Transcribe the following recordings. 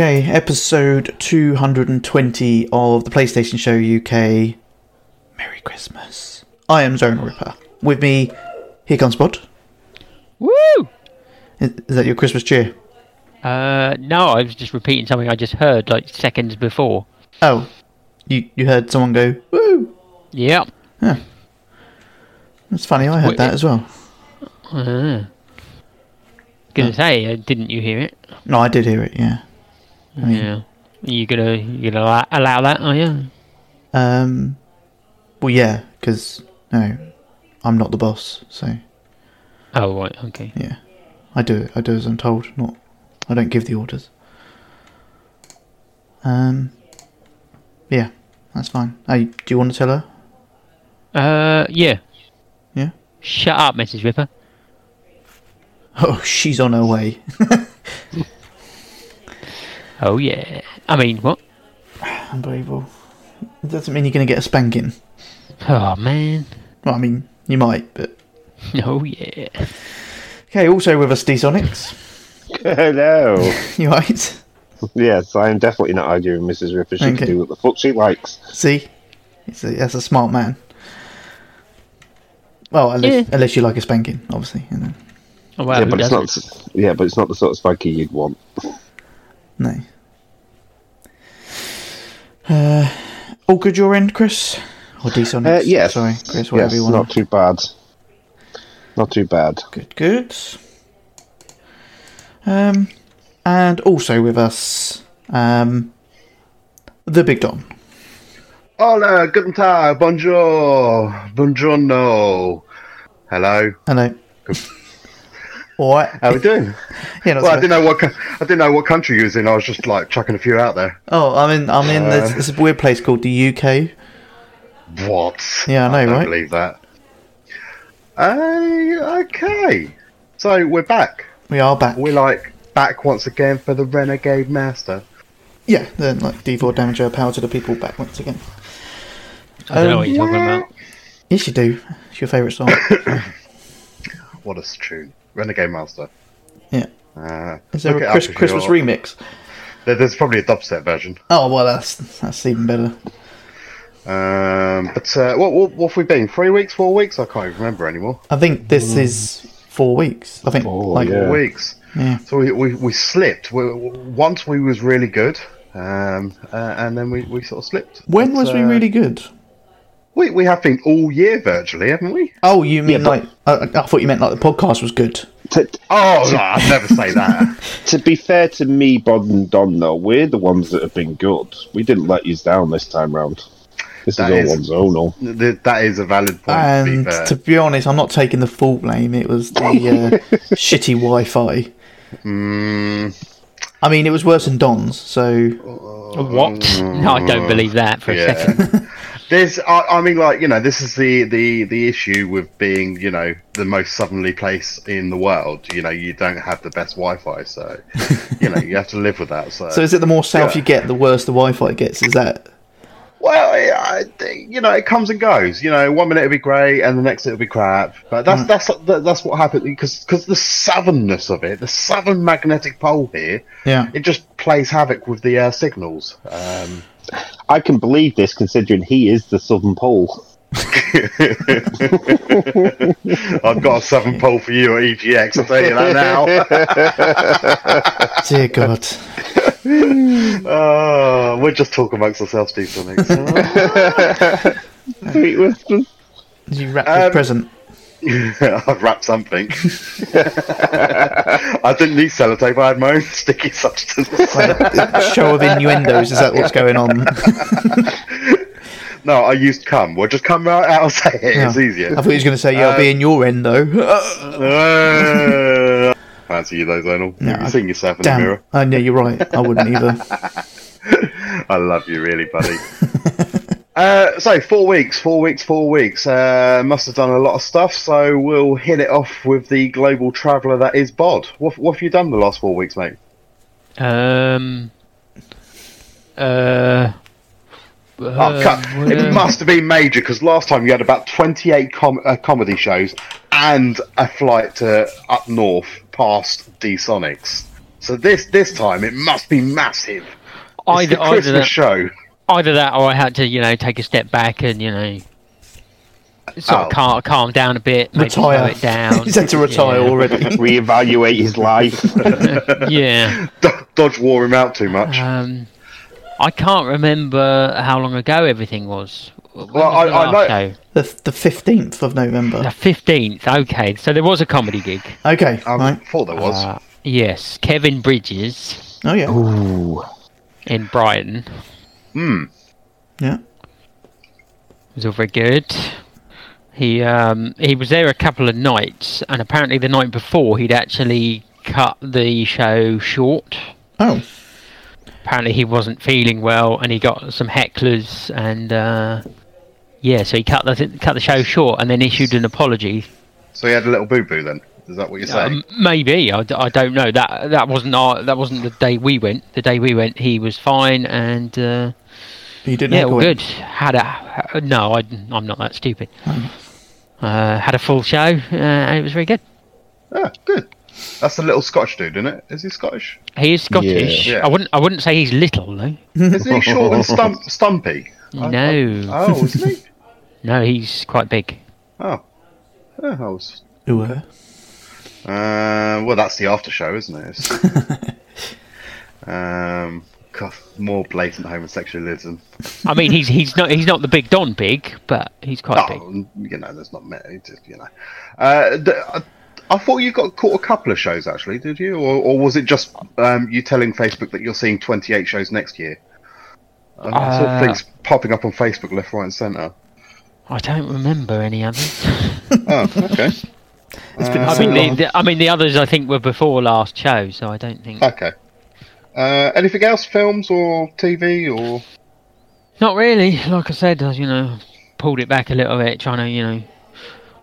Okay, episode 220 of the PlayStation Show UK. Merry Christmas. I am Zone Ripper. With me, here comes Bod. Woo! Is, is that your Christmas cheer? Uh, no, I was just repeating something I just heard like seconds before. Oh, you you heard someone go, woo! Yep. That's funny, I heard Wait, that as well. Uh, gonna say, uh, didn't you hear it? No, I did hear it, yeah. Mean- yeah. You gonna you gonna allow, allow that? Are you? Um, well, yeah, because, no, I'm not the boss, so, Oh right, okay. yeah. I do it, I do as I'm told, not, I don't give the orders. Um, yeah, that's fine. Hey, do you want to tell her? Uh, yeah. Yeah? Shut up, Mrs. Ripper. Oh, she's on her way. Oh yeah. I mean, what? Unbelievable. It doesn't mean you're going to get a spanking. Oh man. Well, I mean, you might, but. Oh yeah. Okay, also with us, D Sonics. Hello. You right? yes, I am definitely not arguing with Mrs. Ripper. She Okay. can do what the fuck she likes. See? A, that's a smart man. Well, unless, Yeah. unless you like a spanking, obviously. And then, Oh, well, yeah, but it's doesn't? not. Yeah, but it's not the sort of spanking you'd want. No. Uh, all good your end, Chris? Or D Sonics? Uh, yes. Sorry, Chris, whatever yes, you want. not too bad. Not too bad. Good, good. Um, and also with us, um, the Big Don. Hola, guten Tag, bonjour, buongiorno. Hello, Hello. All right. how we doing? Yeah, not well, I didn't know what I didn't know what country you was in. I was just like chucking a few out there. Oh, I'm in. I'm in this, Uh, this weird place called the UK. What? Yeah, I know, don't right? believe that. Uh, okay. So we're back. We are back. We're like back once again for the Renegade Master. Yeah, then like D4 damage our power to the people back once again. I don't know Um, what you're talking about. Yes, you do. It's your favourite song. What a tune, Renegade Master. yeah. Uh, Is there a Chris, Christmas you're- remix? There- There's probably a dubstep version. Oh well, that's that's even better. Um, but uh, what, what what have we been? Three weeks, four weeks? I can't even remember anymore. I think this is four weeks. I think Four, like yeah. Four weeks. yeah. So we, we, we slipped. We, once we was really good, um, uh, and then we, we sort of slipped. When But, was we uh, really good? We, we have been all year virtually, haven't we? Oh, you mean Yeah, but- like? I, I thought you meant like the podcast was good. To, Oh, no, I'd never say that. to be fair to me, Bod and Don, though, we're the ones that have been good. We didn't let you down this time round. This That is is- all one's own. Th- that is a valid point. to be And fair. to be honest, I'm not taking the full blame. It was the uh, shitty Wi-Fi. Mm, I mean, it was worse than Don's. So What? No, I don't believe that for a second. There's, I, I mean, like you know, this is the, the the issue with being, you know, the most southerly place in the world. You know, you don't have the best Wi-Fi, so you know you have to live with that. So, So is it the more south Yeah. you get, the worse the Wi-Fi gets? Is that? Well, I, you know, it comes and goes. You know, one minute it'll be great, and the next it'll be crap. But that's that's that, that's what happened because because the southernness of it, the southern magnetic pole here, Yeah. it just plays havoc with the uh, signals. Um, I can believe this considering he is the Southern Pole. I've got a southern pole for you at EGX. I'll tell you that now. Dear God. Oh, we're just talking amongst ourselves, D Sonics. Sweet whispers. Did you wrap Um, your present? I'd wrapped something. I didn't need sellotape. I had my own sticky substance. Show of innuendos. Is that what's going on? no, I used cum. Well, just come right out and say it. It's easier. I thought he was going to say, "Yeah, I'll be Um, in your end though." Uh, fancy you though, Zonal. No, you I- yourself in the mirror? Oh, yeah, you're right. I wouldn't either. I love you, really, buddy. Uh, so four weeks, four weeks, four weeks. Uh, must have done a lot of stuff. So we'll hit it off with the global traveller that is Bod. What, what have you done the last four weeks, mate? Um. Uh. Oh, cut. what, It uh, must have been major because last time you had about 28 com- uh, comedy shows and a flight to up north past D Sonics. So this this time it must be massive. It's either, the either, Christmas that, show. Either that, or I had to, you know, take a step back and you know, sort Oh. of calm, calm down a bit, maybe Retire. it down. He's had to retire Yeah. already. Reevaluate his life. Yeah. Do- Dodge wore him out too much. Um, I can't remember how long ago everything was. When Well, was the I- I know- show? The the fifteenth of November. The fifteenth. Okay, so there was a comedy gig. Okay, I right. thought there was. Uh, yes, Kevin Bridges Oh yeah, Ooh. in Brighton Hmm. yeah. was all very good. He um, he was there a couple of nights, and apparently the night before he'd actually cut the show short. Oh, Apparently he wasn't feeling well, and he got some hecklers, and uh, yeah, so he cut the cut the show short, and then issued an apology So he had a little boo boo then. Is that what you're saying? Um, maybe I don't know that that wasn't our, that wasn't the day we went. The day we went, he was fine and uh, you didn't. yeah, heckle all him? good. Had a no, I, I'm not that stupid. Uh, had a full show uh, and it was very good. Ah, good. That's a little Scotch dude, isn't it? Is he Scottish? He is Scottish. Yeah. I wouldn't I wouldn't say he's little though. Is he short and stump- stumpy? I- I- No, oh, isn't he? no, he's quite big. Oh. Yeah, I was. Ooh, Uh, well, that's the after show, isn't it? Um, God, more blatant homosexualism. I mean, he's he's not he's not the big Don big, but he's quite big. Oh, you know, there's not many. Just, you know, uh, the, I, I thought you got caught a couple of shows actually, did you? Or, or was it just um, you telling Facebook that you're seeing 28 shows next year? I I saw Uh, things popping up on Facebook left, right, and centre. I don't remember any others. Oh, okay, it's been Uh, I mean, the, the, I mean, the others I think were before last show, so I don't think. okay. Uh, anything else? Films or TV or? Not really. Like I said, you know, pulled it back a little bit, trying to, you know,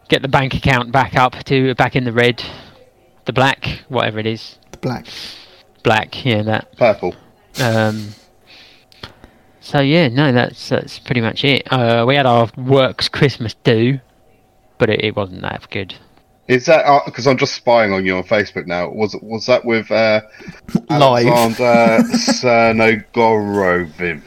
get the bank account back up to back in the red, the black, whatever it is, the black. black. Yeah, that. Purple. Um. So yeah, no, that's that's pretty much it. Uh, we had our works Christmas do, but it, it wasn't that good. Is that because I'm just spying on you on Facebook now? Was was that with uh, Live. Alexander Cernogoroviv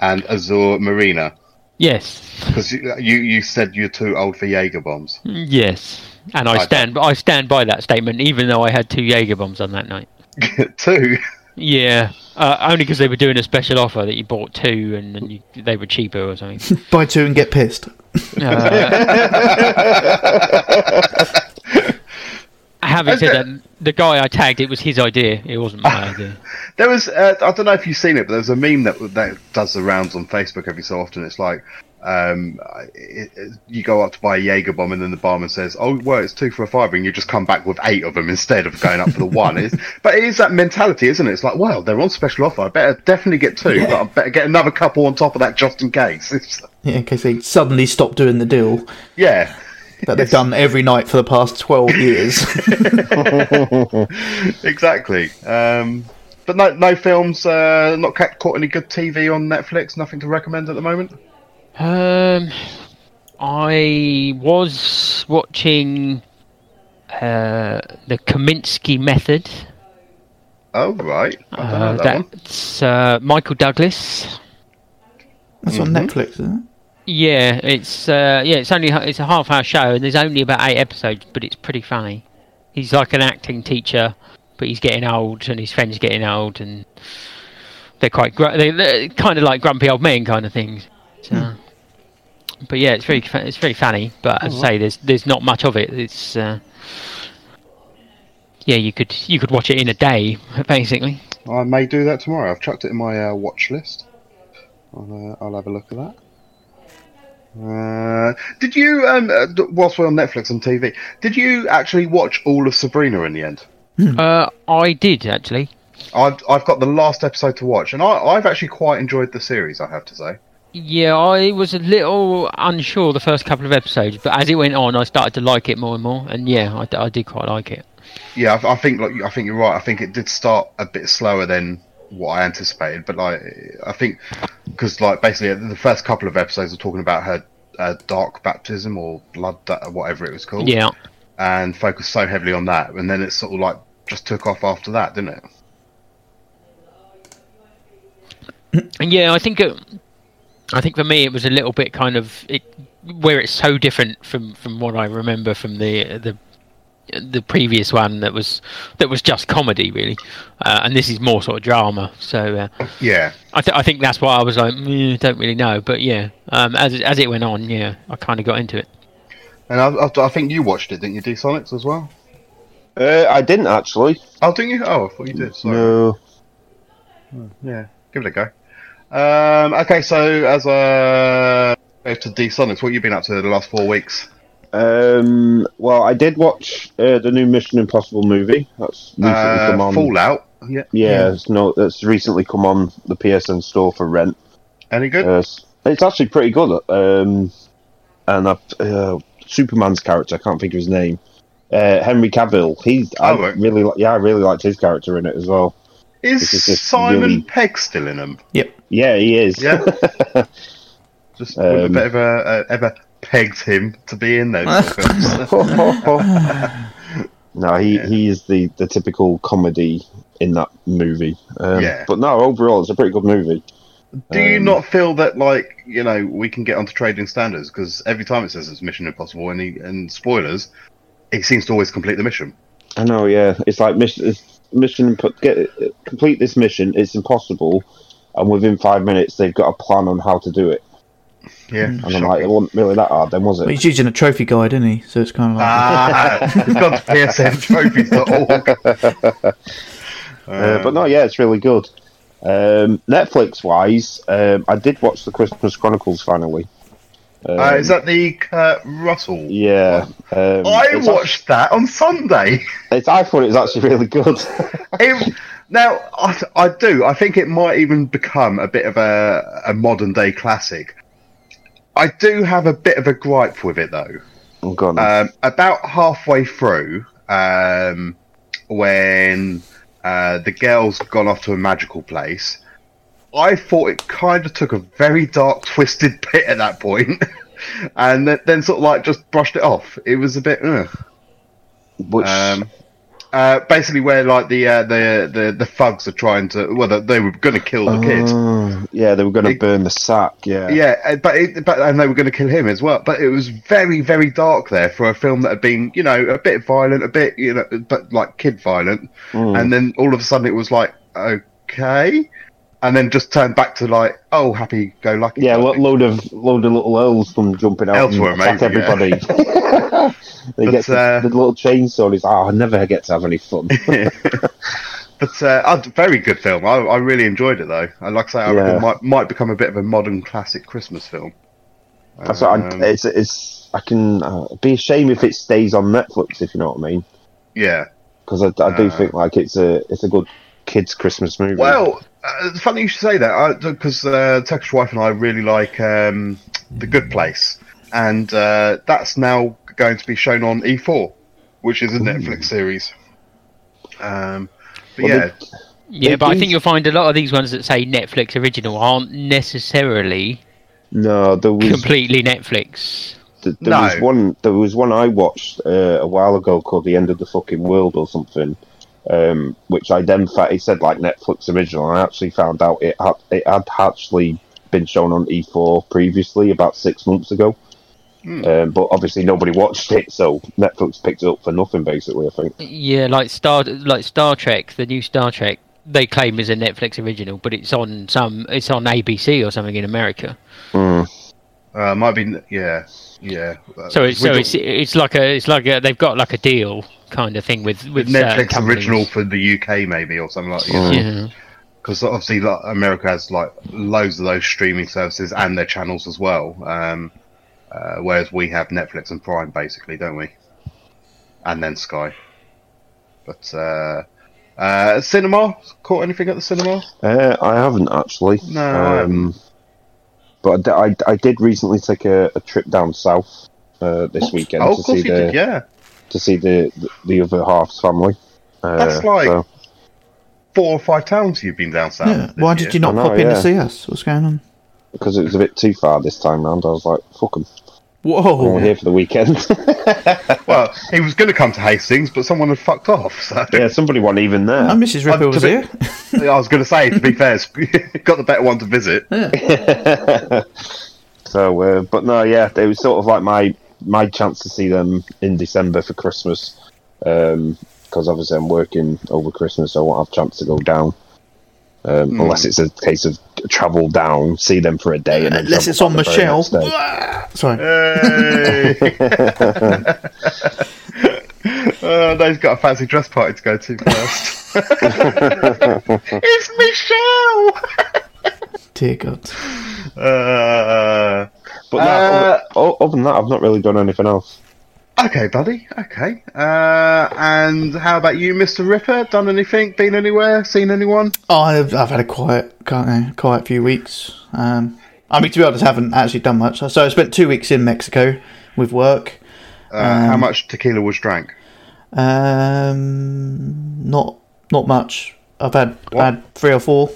and Azur Marina? Yes, Because you, you you said you're too old for Jaeger bombs. yes, and I I stand I stand by that statement, even though I had two Jaeger bombs on that night. two. Yeah, uh, only because they were doing a special offer that you bought two and, and you, they were cheaper or something. Buy two and get pissed. Uh, having said that, the guy I tagged, it was his idea. It wasn't my idea. There was uh, I don't know if you've seen it, but there's a meme that that does the rounds on Facebook every so often. It's like. Um, it, it, you go up to buy a Jaeger bomb, and then the barman says, "Oh, well, it's two for a fiver," and you just come back with eight of them instead of going up for the one. It's, but it is that mentality, isn't it? It's like, well, they're on special offer. I better definitely get two, but I better get another couple on top of that just in case. It's, Yeah, in case they suddenly stop doing the deal yeah, that they've done every night for the past twelve years. exactly. Um, but no, no films. Uh, not ca- caught any good TV on Netflix. Nothing to recommend at the moment. Um, I was watching uh, the Kominsky Method. Oh right, I don't know Uh, that one. that's uh, Michael Douglas. That's on Netflix, isn't it? Yeah, it's uh, yeah, it's only it's a half hour show, and there's only about eight episodes, but it's pretty funny. He's like an acting teacher, but he's getting old, and his friends getting old, and they're quite gr- they, they're kind of like grumpy old men kind of things. So, but yeah, it's very it's very funny. But as I say, there's there's not much of it. It's uh, yeah, you could you could watch it in a day, basically. I may do that tomorrow. I've chucked it in my uh, watch list. I'll, uh, I'll have a look at that. Uh, did you, um, uh, whilst we're on Netflix and TV, did you actually watch all of Sabrina in the end? Uh, I did actually. I've I've got the last episode to watch, and I, I've actually quite enjoyed the series. I have to say. Yeah, I was a little unsure the first couple of episodes, but as it went on, I started to like it more and more. And yeah, I, I did quite like it. Yeah, I, I think like I think you're right. I think it did start a bit slower than what I anticipated, but like I think because like basically uh, the first couple of episodes were talking about her uh, dark baptism or blood, da- whatever it was called. Yeah, and focused so heavily on that, and then it sort of like just took off after that, didn't it? and yeah, I think it, I think for me it was a little bit kind of it where it's so different from from what I remember from the the the previous one that was that was just comedy really, uh, and this is more sort of drama. So uh, Yeah, I, th- I think that's why I was like, mm, don't really know, but yeah, um, as it, as it went on, yeah, I kind of got into it. and I, I, I think you watched it, didn't you, D Sonics as well? Uh, I didn't actually. Oh, didn't you? Oh, I thought you did. Sorry. No. Yeah, give it a go. Um, okay, so as a go to D Sonics, what have you been up to the last four weeks? Um, well, I did watch uh, the new Mission Impossible movie. That's recently come Uh, on. Fallout. Yeah. Yeah, it's no, that's recently come on the PSN store for rent. Any good? Uh, it's actually pretty good. Um, and I've, uh, Superman's character, I can't think of his name. Uh, Henry Cavill. He's I Oh, right. really, yeah, I really liked his character in it as well. Is is Simon really- Pegg still in them? Yep. Yeah, he is. Yeah. Just Um, wouldn't have ever uh, ever pegged him to be in those films. no, he, Yeah. he is the, the typical comedy in that movie. Um, Yeah. But no, overall, it's a pretty good movie. Do you Um, not feel that, like, you know, we can get onto trading standards? Because every time it says it's Mission Impossible and, he, and spoilers, it seems to always complete the mission. I know, yeah. It's like mission, it's mission. Get complete this mission. It's impossible, and within five minutes they've got a plan on how to do it. Yeah. And I'm like, it wasn't really that hard, then was But it? he's using a trophy guide, isn't he? So it's kind of like. ah, it's gone to psntrophies.org. Uh, but no, yeah, it's really good. Um, Netflix wise, um, I did watch the Christmas Chronicles finally. Um, Uh, is that the Kurt Russell? Yeah, um, I watched that on Sunday. I thought it was actually really good. It, now, I, I do. I think it might even become a bit of a, a modern day classic. I do have a bit of a gripe with it, though. I'm gone. Um, about halfway through, um, when uh, the girl's gone off to a magical place, I thought it kind of took a very dark, twisted bit at that point, and then, then sort of like just brushed it off. It was a bit. Ugh. Which Um, uh, basically, where like the uh, the the the thugs are trying to, well, they, they were going to kill the kid. Oh, yeah, they were going to burn the sack. Yeah, Yeah, uh, but it, but and they were going to kill him as well. But it was very very dark there for a film that had been you know a bit violent, a bit you know, but like kid violent. Mm. And then all of a sudden it was like okay, and then just turned back to like oh happy go lucky. Yeah, lo- load of load of little elves from jumping out Elves and amazing, yeah. everybody. they But, get the, uh, the little chainsaw. And he's oh, I never get to have any fun. But uh, a very good film. I, I really enjoyed it though. And like I say, I Yeah. it might might become a bit of a modern classic Christmas film. That's what I, Um, it's it's. I can uh, be a shame if it stays on Netflix, if you know what I mean, yeah. because I, I do Uh, think like it's a it's a good kids Christmas movie. Well, uh, it's funny you should say that because uh, Turkish wife and I really like um, The Good Place, and uh, that's now going to be shown on E4, which is a Netflix series. Um, but Well, yeah, Yeah, They but I think you'll find a lot of these ones that say Netflix original aren't necessarily no, there was completely Netflix. th- there No. was one there was one I watched uh, a while ago called The End of the Fucking World or something. Um, which I then fa- it said like Netflix original. I actually found out it had it had actually been shown on E4 previously about six months ago. Hmm. Um, but obviously nobody watched it, so Netflix picked it up for nothing. Basically, I think. Yeah, like Star like Star Trek, the new Star Trek, they claim is a Netflix original, but it's on some it's on ABC or something in America. Mm. Uh, might be yeah, yeah. So it's so with- it's it's like a it's like a, they've got like a deal kind of thing with with Netflix original for the UK maybe or something like that. Mm. Yeah. because obviously like, America has like loads of those streaming services and their channels as well. Um, uh, whereas we have Netflix and Prime basically, don't we? And then Sky. But uh, uh, cinema caught anything at the cinema? Uh, I haven't actually. No, I Um, But I, I, I did recently take a, a trip down south uh, this weekend Oh, to see the did. Yeah, to see the the, the other half's family. Uh, That's like- so- four or five towns you've been down south. Yeah. this Why year. did you not know, pop in yeah. to see us? What's going on? because it was a bit too far this time round. I was like, "Fuck 'em, Whoa! we're here for the weekend." Well, he was going to come to Hastings, but someone had fucked off. So yeah, somebody wasn't even there. Oh, Mrs. Ripper Uh, was to here. I was going to say, to be fair, got the better one to visit. so, uh, but no, yeah, it was sort of like my my chance to see them in December for Christmas. Because obviously I'm working over Christmas, so I won't have a chance to go down. Um, Hmm. Unless it's a case of travel down, see them for a day, and then Unless it's on back Michelle. Sorry. Hey! uh, no, he's got a fancy dress party to go to first. it's Michelle! Dear God. Uh, But no, Uh, other, other than that, I've not really done anything else. Okay, buddy. Okay. Uh, and how about you, Mr. Ripper? Done anything? Been anywhere? Seen anyone? I've, I've had a quiet, quiet, quiet few weeks. Um, I mean, to be honest, I haven't actually done much. So I spent two weeks in Mexico with work. Uh, how much tequila was drank? Um, not not much. I've had What? had three or four.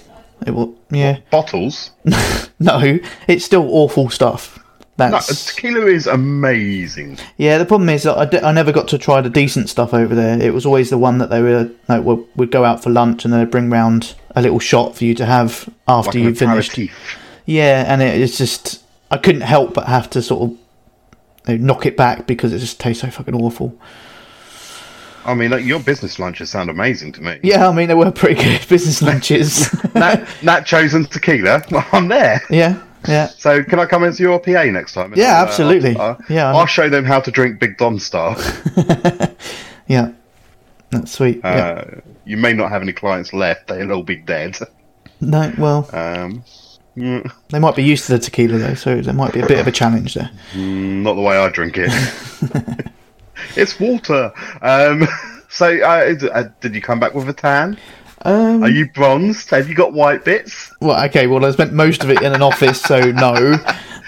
It will, yeah. Bottles? No, it's still awful stuff. No, tequila is amazing. yeah. The problem is I, I never got to try the decent stuff over there. It was always the one that they were like would, would go out for lunch and they'd bring round a little shot for you to have after Like you finished. aperitif. Yeah, and it, it's just I couldn't help but have to sort of you know, knock it back because it just tastes so fucking awful. I mean, like, your business lunches sound amazing to me. Yeah, I mean they were pretty good business lunches. Nat, nachos and tequila. I'm there. yeah, yeah. So can I come into your PA next time? Yeah, I'll, uh, absolutely. I'll, Yeah, I'll show them how to drink Big Don Star. Yeah, that's sweet. yeah. Uh, you may not have any clients left; they'll all be dead. No, well, Um, mm, they might be used to the tequila though, so there might be a bit of a challenge there. not the way I drink it. it's water. Um, so, uh, uh, did you come back with a tan? Um, Are you bronzed? Have you got white bits? well, okay. Well, I spent most of it in an office, so no.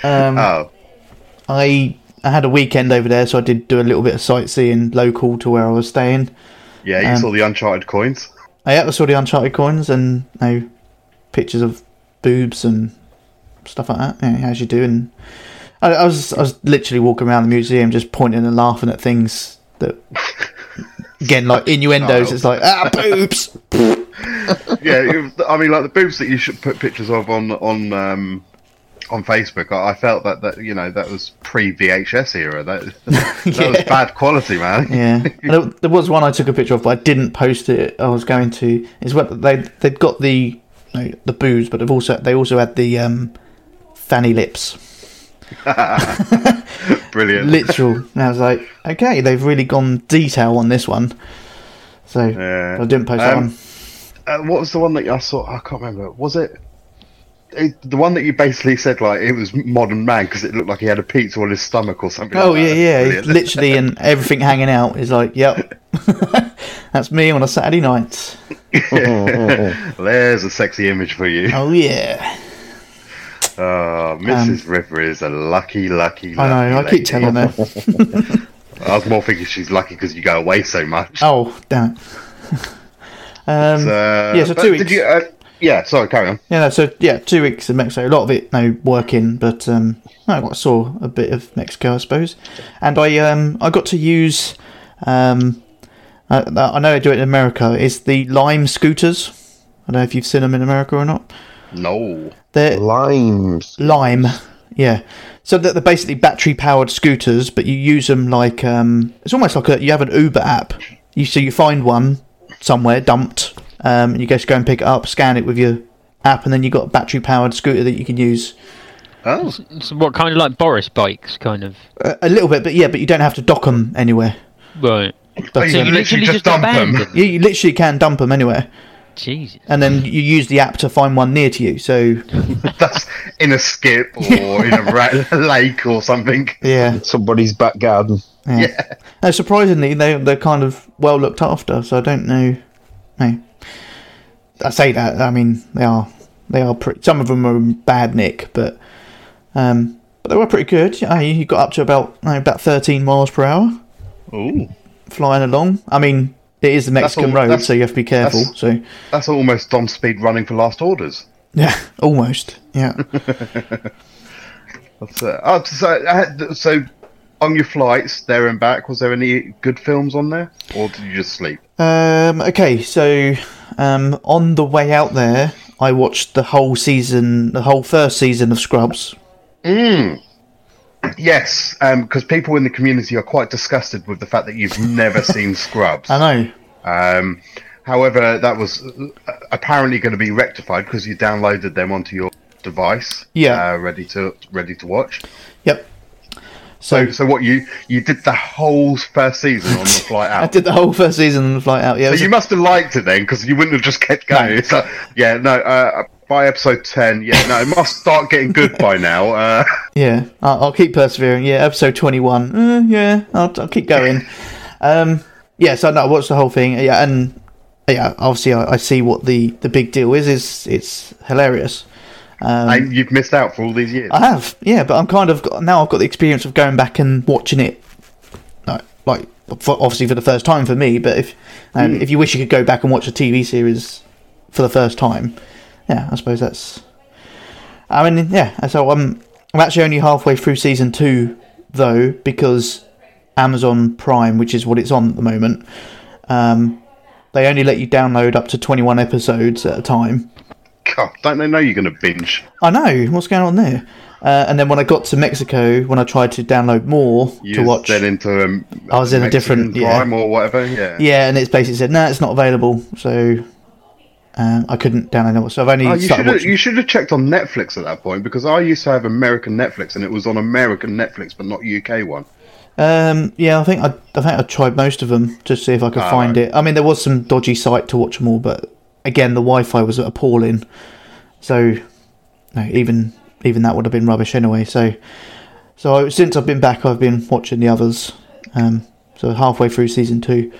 Um, Oh, I I had a weekend over there, so I did do a little bit of sightseeing local to where I was staying. yeah. You um, saw the Uncharted coins. I yeah, I saw the Uncharted coins and you know, pictures of boobs and stuff like that. As you do. And I, I was I was literally walking around the museum just pointing and laughing at things that. Again, like innuendos, Oh. it's like ah boobs. yeah, it- I mean, like the boobs that you should put pictures of on on um, on Facebook. I, I felt that that you know that was pre VHS era. That that was bad quality, man. Yeah, there, was one I took a picture of, but I didn't post it. I was going to. Is what they they'd got the you know, the booze, but they've also they also had the um, fanny lips, Brilliant. literal. and I was like, okay, they've really gone detail on this one. So Yeah. I didn't post that Um, one. Uh, what was the one that I saw? I can't remember. Was it? it the one that you basically said like it was modern man because it looked like he had a pizza on his stomach or something. Oh like yeah, yeah, Brilliant. literally, and everything hanging out is like, yep, that's me on a Saturday night. There's a sexy image for you. Oh yeah, Oh, Mrs. Ripper is a lucky, lucky. Um, I know. I lucky keep telling her. I was more thinking she's lucky because you go away so much. Oh damn. It. um, Uh, yeah, so but two Did weeks. you, uh, yeah, sorry, carry on. Yeah, no, so yeah, two weeks in Mexico. A lot of it, no working, but um, I saw a bit of Mexico, I suppose. And I um, I got to use, um, I, I know they do it in America. Is the Lime scooters. I don't know if you've seen them in America or not. No. They're Limes. Lime, yeah. So that they're basically battery powered scooters, but you use them like um, it's almost like a you have an Uber app. You so you find one somewhere dumped, um, and you just go and pick it up, scan it with your app, and then you've got a battery powered scooter that you can use Oh, So what kind of like Boris bikes, kind of? a, a little bit, but yeah, but you don't have to dock them anywhere. Right. But you um, can literally just got dump 'em. abandoned. you, you literally can dump them anywhere, Jesus. and then you use the app to find one near to you. So that's in a skip or in a ra- lake or something. yeah, Somebody's back garden. Yeah. No, surprisingly, they they're kind of well looked after. So I don't know. No, I say that. I mean, they are they are pretty. Some of them are bad nick, but Um, but they were pretty good. Uh, you got up to about uh, about 13 miles per hour Ooh, flying along. I mean, it is the Mexican all- road, so you have to be careful. that's- So that's almost on speed running for Last Orders. yeah, almost. Yeah. That's, uh, oh, so, uh, so on your flights there and back, was there any good films on there, or did you just sleep? Um, okay, so um, on the way out there, I watched the whole season, the whole first season of Scrubs. Mm. Yes, because people in the community are quite disgusted with the fact that you've never seen Scrubs. I know. Um, however, that was uh, apparently going to be rectified because you downloaded them onto your device. Yeah. uh, ready to ready to watch. Yep. So, So what you you did the whole first season on the flight out? I did the whole first season on the flight out. Yeah, So you a- must have liked it then, because you wouldn't have just kept going. No. So, yeah, no. Uh, by episode ten, yeah, no, it must start getting good by now. Uh, yeah. I'll, I'll keep persevering. Yeah, episode twenty-one. Uh, yeah, I'll, I'll keep going. um, yeah, so no, I watched the whole thing. Yeah, and yeah, obviously I, I see what the the big deal is. Is it's hilarious. Um, and you've missed out for all these years. I have, yeah, but I'm kind of got, now I've got the experience of going back and watching it, like, like for, obviously for the first time for me. But if um, Hmm. if you wish you could go back and watch a TV series for the first time, yeah, I suppose that's. I mean, yeah. So I'm I'm actually only halfway through season two though because Amazon Prime, which is what it's on at the moment, um, they only let you download up to 21 episodes at a time. Don't they know you're going to binge? I know what's going on there. Uh, and then when I got to Mexico, when I tried to download more You to watch, then into um, I was in a different- yeah. Prime or whatever. Yeah. yeah, and it's basically said no, it's not available. So um, I couldn't download it. So I've only Oh, you should have, you should have checked on Netflix at that point because I used to have American Netflix and it was on American Netflix but not UK one. Um, yeah, I think I, I think I tried most of them to see if I could Ah, find right. it. I mean, there was some dodgy site to watch them all, but again, the Wi-Fi was appalling. So no, even even that would have been rubbish anyway. So so I, since I've been back, I've been watching the others. Um, so halfway through season two.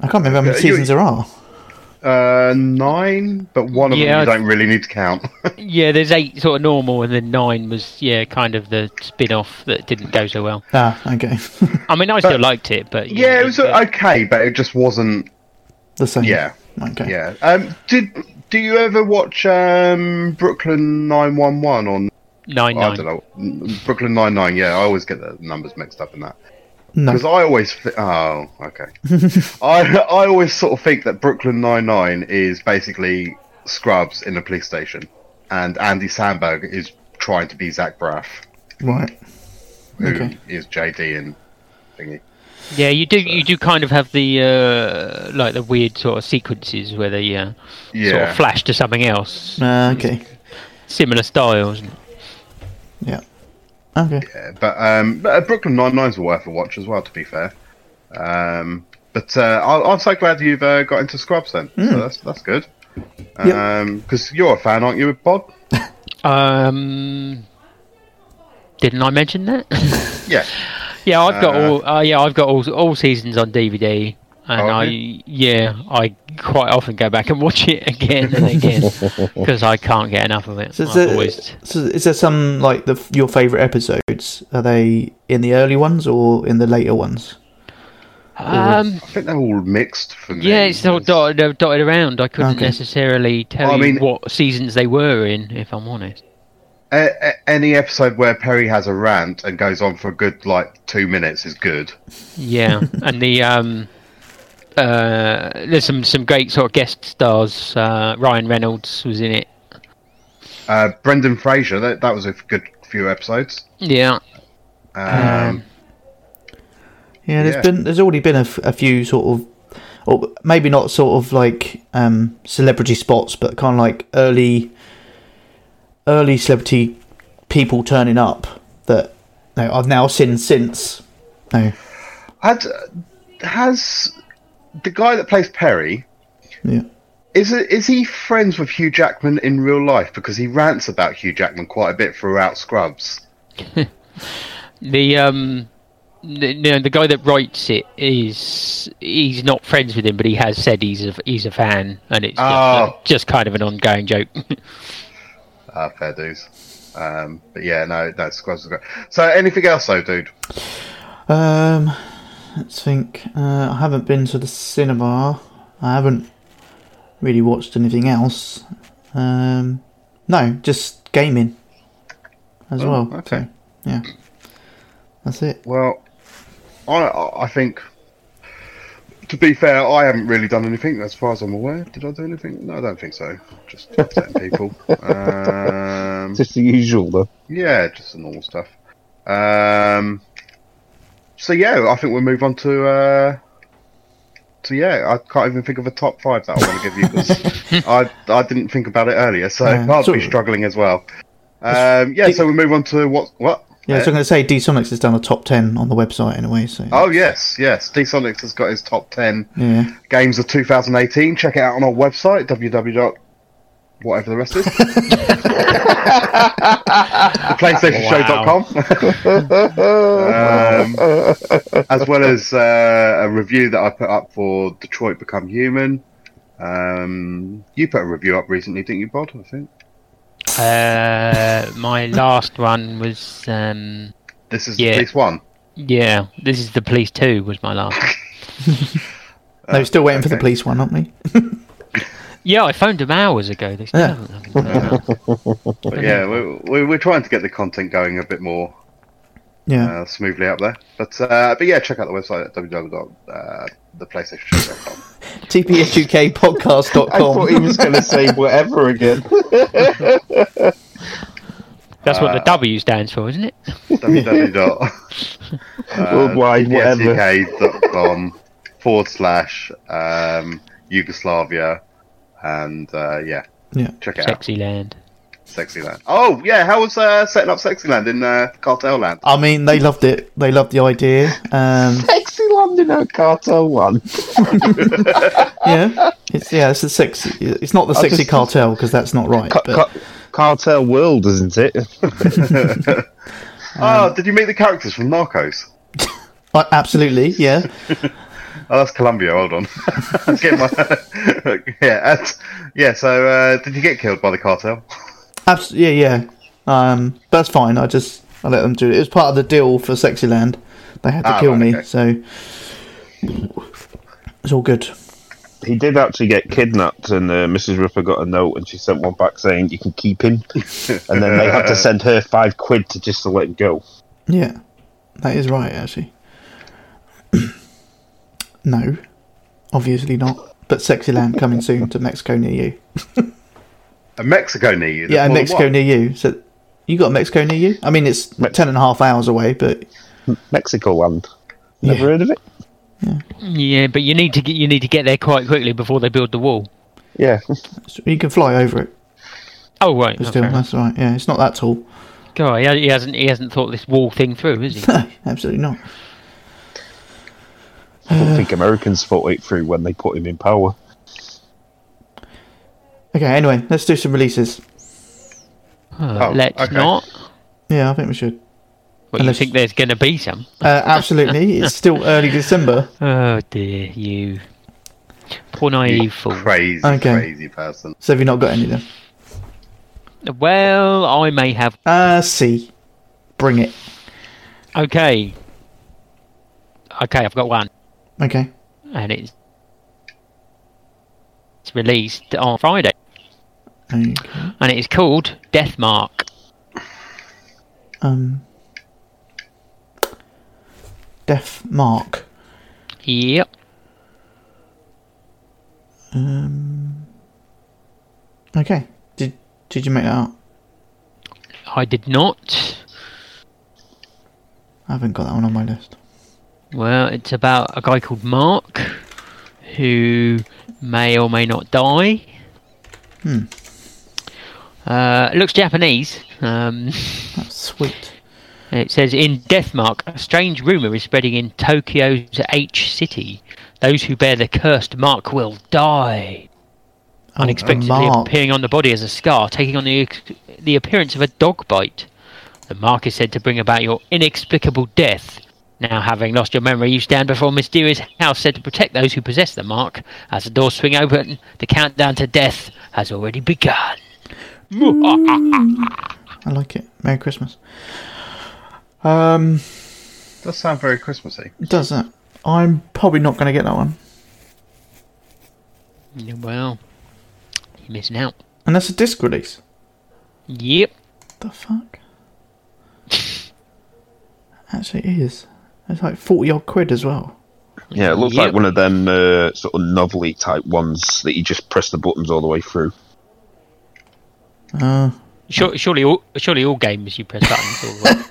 I can't remember how many Uh, you- seasons there are. Uh, nine, but one of Yeah, them you I- don't really need to count. Yeah, there's eight sort of normal, and then nine was yeah, kind of the spin-off that didn't go so well. Ah, okay, I mean, I still liked it, but yeah, it was uh, okay, but it just wasn't. the same. Yeah, Okay. yeah. Um, did do you ever watch um Brooklyn Nine One One on? nine I don't know. Brooklyn Nine Nine. Yeah, I always get the numbers mixed up in that. No. Because I always, thi- oh, okay. I I always sort of think that Brooklyn Nine Nine is basically Scrubs in a police station, and Andy Samberg is trying to be Zach Braff, Right. who is Okay. JD and thingy. Yeah, you do. You do kind of have the uh, like the weird sort of sequences where they uh, sort of flash to something else, Uh, okay. similar styles. Yeah. Okay. yeah, but um, but, uh, Brooklyn Nine Nine's worth a watch as well. To be fair, um, but uh, I, I'm so glad you've uh, got into Scrubs then. So that's that's good. Yep. Um, because you're a fan, aren't you, Bod? Um, didn't I mention that? Yeah. yeah, I've got Uh, all. Uh, yeah, I've got all all seasons on DVD, and Oh, I you? yeah, I quite often go back and watch it again and again because I can't get enough of it. So is, there, always so is there some like the your favorite episodes? Are they in the early ones or in the later ones? um. I think they're all mixed for me. Yeah, it's all dotted, dotted around. I couldn't Okay. necessarily tell I you mean- what seasons they were in, if I'm honest. A- a- any episode where Perry has a rant and goes on for a good like two minutes is good. Yeah, and the um, uh, there's some some great sort of guest stars. Uh, Ryan Reynolds was in it. Uh, Brendan Fraser, that, that was a good few episodes. Yeah, Um, Yeah, there's Yeah. been there's already been a, f- a few sort of, or maybe not sort of like um, celebrity spots, but kind of like early, early celebrity people turning up that no, I've now seen since. No, had, has the guy that plays Perry yeah, is it, is he friends with Hugh Jackman in real life? Because he rants about Hugh Jackman quite a bit throughout Scrubs. the um, the, you know, the guy that writes it is he's not friends with him, but he has said he's a he's a fan, and it's just, Oh. just kind of an ongoing joke. Ah, fair dues. Um, but yeah, no, no, Scrubs was great. So anything else though, dude? Um, let's think. Uh, I haven't been to the cinema. I haven't really watched anything else. Um, no, just gaming as Oh, well. okay. So, yeah, that's it. Well, I I think to be fair, I haven't really done anything as far as I'm aware. Did I do anything? No, I don't think so. Just upsetting people. Um, Just the usual, though. yeah, just the normal stuff. Um, so yeah, I think we'll move on to. Uh, so yeah, I can't even think of a top five that I want to give you because I I didn't think about it earlier, so Yeah, I'll so- be struggling as well. Um, yeah, so we move on to what what Yeah, so I'm going to say D Sonics has done a top ten on the website anyway. So Oh yes, yes. D Sonics has got his top ten yeah, games of 2018. Check it out on our website www. Whatever the rest is. PlayStationShow.com. um, as well as uh, a review that I put up for Detroit Become Human. Um, you put a review up recently, didn't you, Bod? I think Uh, my last one was um, this is Yeah. the police one. yeah. This is the police two was my last. no, we're still waiting for the police one, aren't we? yeah, I phoned them hours ago. They still Yeah. haven't fucking turned. But yeah, we're, we're, we're trying to get the content going a bit more Yeah, uh, smoothly up there. But uh, but yeah, check out the website at www.theplaystationshop.com. tpsukpodcast.com. I thought he was going to say whatever again. That's what the Uh, W stands for, isn't it? www. Worldwide, whatever. whatever. forward slash um, Yugoslavia. And uh, yeah, Yeah. check it out. Sexy land. Sexy Land. Oh, yeah, how was uh, setting up Sexy Land in uh, Cartel Land? I mean, they loved it. They loved the idea. Um, Sexy London out Cartel 1. yeah, it's yeah, it's a sexy. It's not the I sexy just- cartel because that's not right. Ca- but, ca- Cartel World, isn't it? oh, did you meet the characters from Narcos? Uh, absolutely, yeah. Oh, that's Colombia. Hold on. Get my... yeah, and, yeah. So, uh, did you get killed by the cartel? Abs- yeah, yeah. Um, that's fine. I just I let them do it. It was part of the deal for Sexyland. They had to Ah, kill right, me, okay. so it's all good. he did actually get kidnapped, and uh, Mrs. Ripper got a note, and she sent one back saying you can keep him, and then they had to send her five quid to just to let him go. Yeah, that is right. Actually, no, obviously not. But Sexyland coming soon to Mexico near you. A Mexico near you. yeah, There's more than Mexico one. near you. So you got Mexico near you? I mean, it's Mex- ten and a half hours away, but Mexico one. Never Yeah. heard of it? Yeah, but you need to get you need to get there quite quickly before they build the wall. Yeah. you can fly over it. Oh right, oh, still, fair enough. that's right. Yeah, it's not that tall. God, he, he hasn't he hasn't thought this wall thing through, has he? No, absolutely not. I don't think Americans thought it through when they put him in power. Okay, anyway, let's do some releases. Uh, Oh, let's okay. not. Yeah, I think we should. Well, you think there's going to be some? Uh, absolutely, it's still early December. Oh dear, you poor naive fool. Crazy, Okay. crazy person. So have you not got any then? Well, I may have. Uh, C. Bring it. Okay. Okay, I've got one, Okay. and it's it's released on Friday, okay. and it is called Death Mark. Um. Death Mark. Yep. Um. Okay. Did Did you make that up? I did not. I haven't got that one on my list. Well, it's about a guy called Mark who may or may not die. Hmm. Uh, it looks Japanese. Um, That's sweet. it says in Deathmark, a strange rumor is spreading in Tokyo's H City. Those who bear the cursed mark will die. Oh, Unexpectedly appearing on the body as a scar, taking on the the appearance of a dog bite. The mark is said to bring about your inexplicable death. Now, having lost your memory, you stand before a mysterious house said to protect those who possess the mark. As the doors swing open, the countdown to death has already begun. I like it. Merry Christmas. Um, Does sound very Christmassy. does that? I'm probably not going to get that one. Yeah, Well, you're missing out. And that's a disc release. Yep. The fuck? Actually, it is. It's like 40 odd quid as well. Yeah, it looks Yep. like one of them uh, sort of novelty type ones that you just press the buttons all the way through. Uh, Sure, surely, all, surely all games you press buttons. All the way.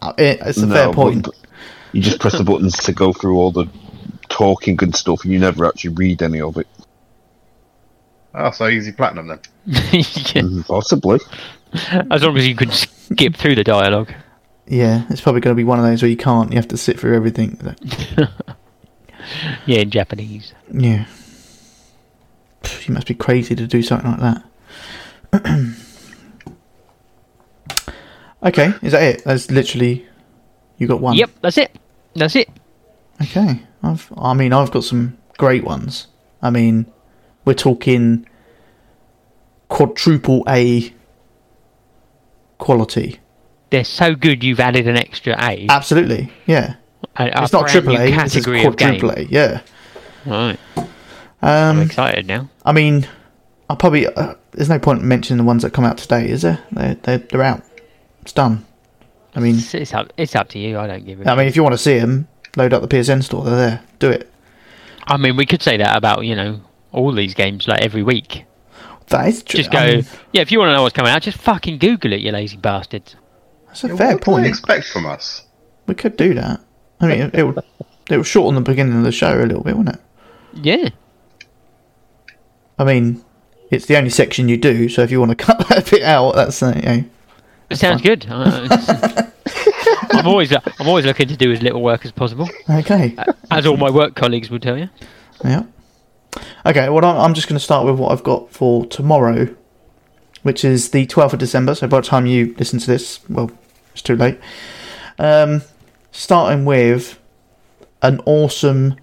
uh, it, it's a No, fair point. You just press the buttons to go through all the talking and stuff, and you never actually read any of it. Oh, so easy platinum then. Yeah, Mm, Possibly. as long as you could skip through the dialogue. Yeah, it's probably going to be one of those where you can't. You have to sit through everything. Yeah, in Japanese. Yeah. Pff, You must be crazy to do something like that. okay, is that it? That's literally you got one. Yep, that's it. That's it. Okay. I've I mean I've got some great ones. I mean we're talking quadruple A quality. They're so good. You've added an extra A. Absolutely. Yeah. a, it's not triple A, it's category of game. quadruple A. Yeah. Right. I'm Um excited now. I mean I probably uh, there's no point mentioning the ones that come out today, is there? They're they're, they're out. It's done. I mean It's, it's up. It's up to you. I don't give a. I mean if you want to see them, load up the PSN store, they're there. Do it. I mean, we could say that about you know all these games like every week. That is true. Just go. I mean, yeah, if you want to know what's coming out, just fucking Google it, you lazy bastards. that's a Yeah, fair what do they point. expect from us? We could do that. I mean, it, it would it would shorten the beginning of the show a little bit, wouldn't it? Yeah. I mean, it's the only section you do, so if you want to cut that bit out, that's uh, you know, It sounds good. Uh, I'm always I'm always looking to do as little work as possible, okay. as all my work colleagues will tell you. Yeah. Okay. Well, I'm, I'm just going to start with what I've got for tomorrow, which is the 12th of December. So by the time you listen to this, well, it's too late. Um, starting with an awesome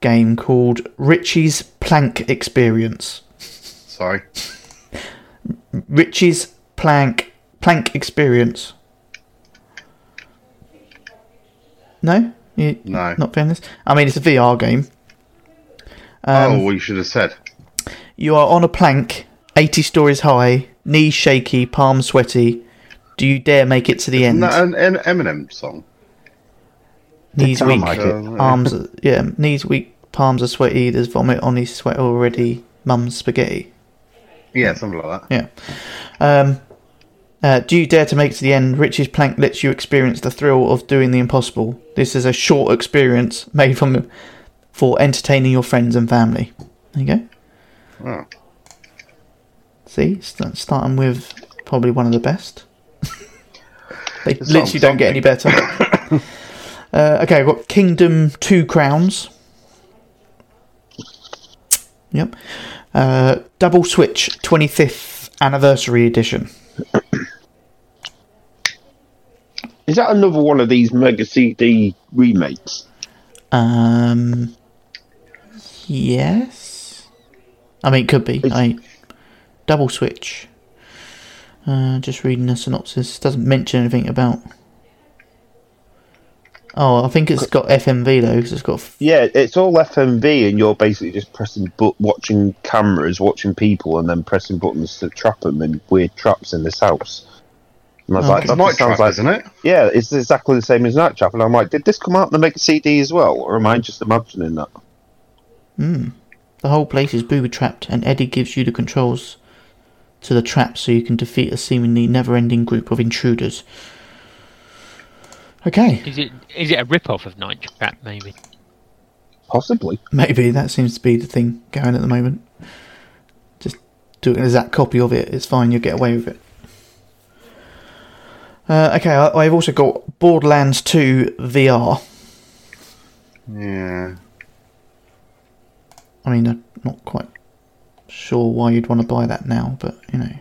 game called Richie's Plank Experience. Sorry. Richie's Plank Plank Experience. No, you, No. not playing this. I mean, it's a VR game. oh, Um, well, you should have said. You are on a plank, 80 stories high, knees shaky, palms sweaty. Do you dare make it to the end? Isn't that an, an Eminem song? knees weak, like arms, are- yeah, knees weak, palms are sweaty. There's vomit on his sweat already. Mum's spaghetti. Yeah, something like that. Yeah. Um, uh, do you dare to make it to the end? Richie's Plank lets you experience the thrill of doing the impossible. This is a short experience made from for entertaining your friends and family. There you go. Oh. See, st- starting with probably one of the best. they It's literally don't get any better. uh, okay, I've got Kingdom Two Crowns. Yep. Uh, Double Switch 25th Anniversary Edition. Is that another one of these Mega CD remakes? Um, yes. I mean, it could be. I Double Switch. Uh, just reading the synopsis. Doesn't mention anything about. Oh, I think it's got FMV though, because it's got. f- Yeah, it's all FMV, and you're basically just pressing, but watching cameras, watching people, and then pressing buttons to trap them in weird traps in this house. And I was Oh, like, that Night sounds Trap, like, isn't it? yeah, it's exactly the same as Night Trap. And I'm like, did this come out in the Mega CD as well, or am I just imagining that? Hmm. The whole place is booby trapped, and Eddie gives you the controls to the trap so you can defeat a seemingly never ending group of intruders. Okay, Is it is it a rip off of Night Trap? Maybe. Possibly. maybe that seems to be the thing going at the moment. Just do an exact copy of it, it's fine, you'll get away with it. Uh, okay, I, I've also got Borderlands 2 VR. Yeah. I mean, I'm not quite sure why you'd want to buy that now, but you know.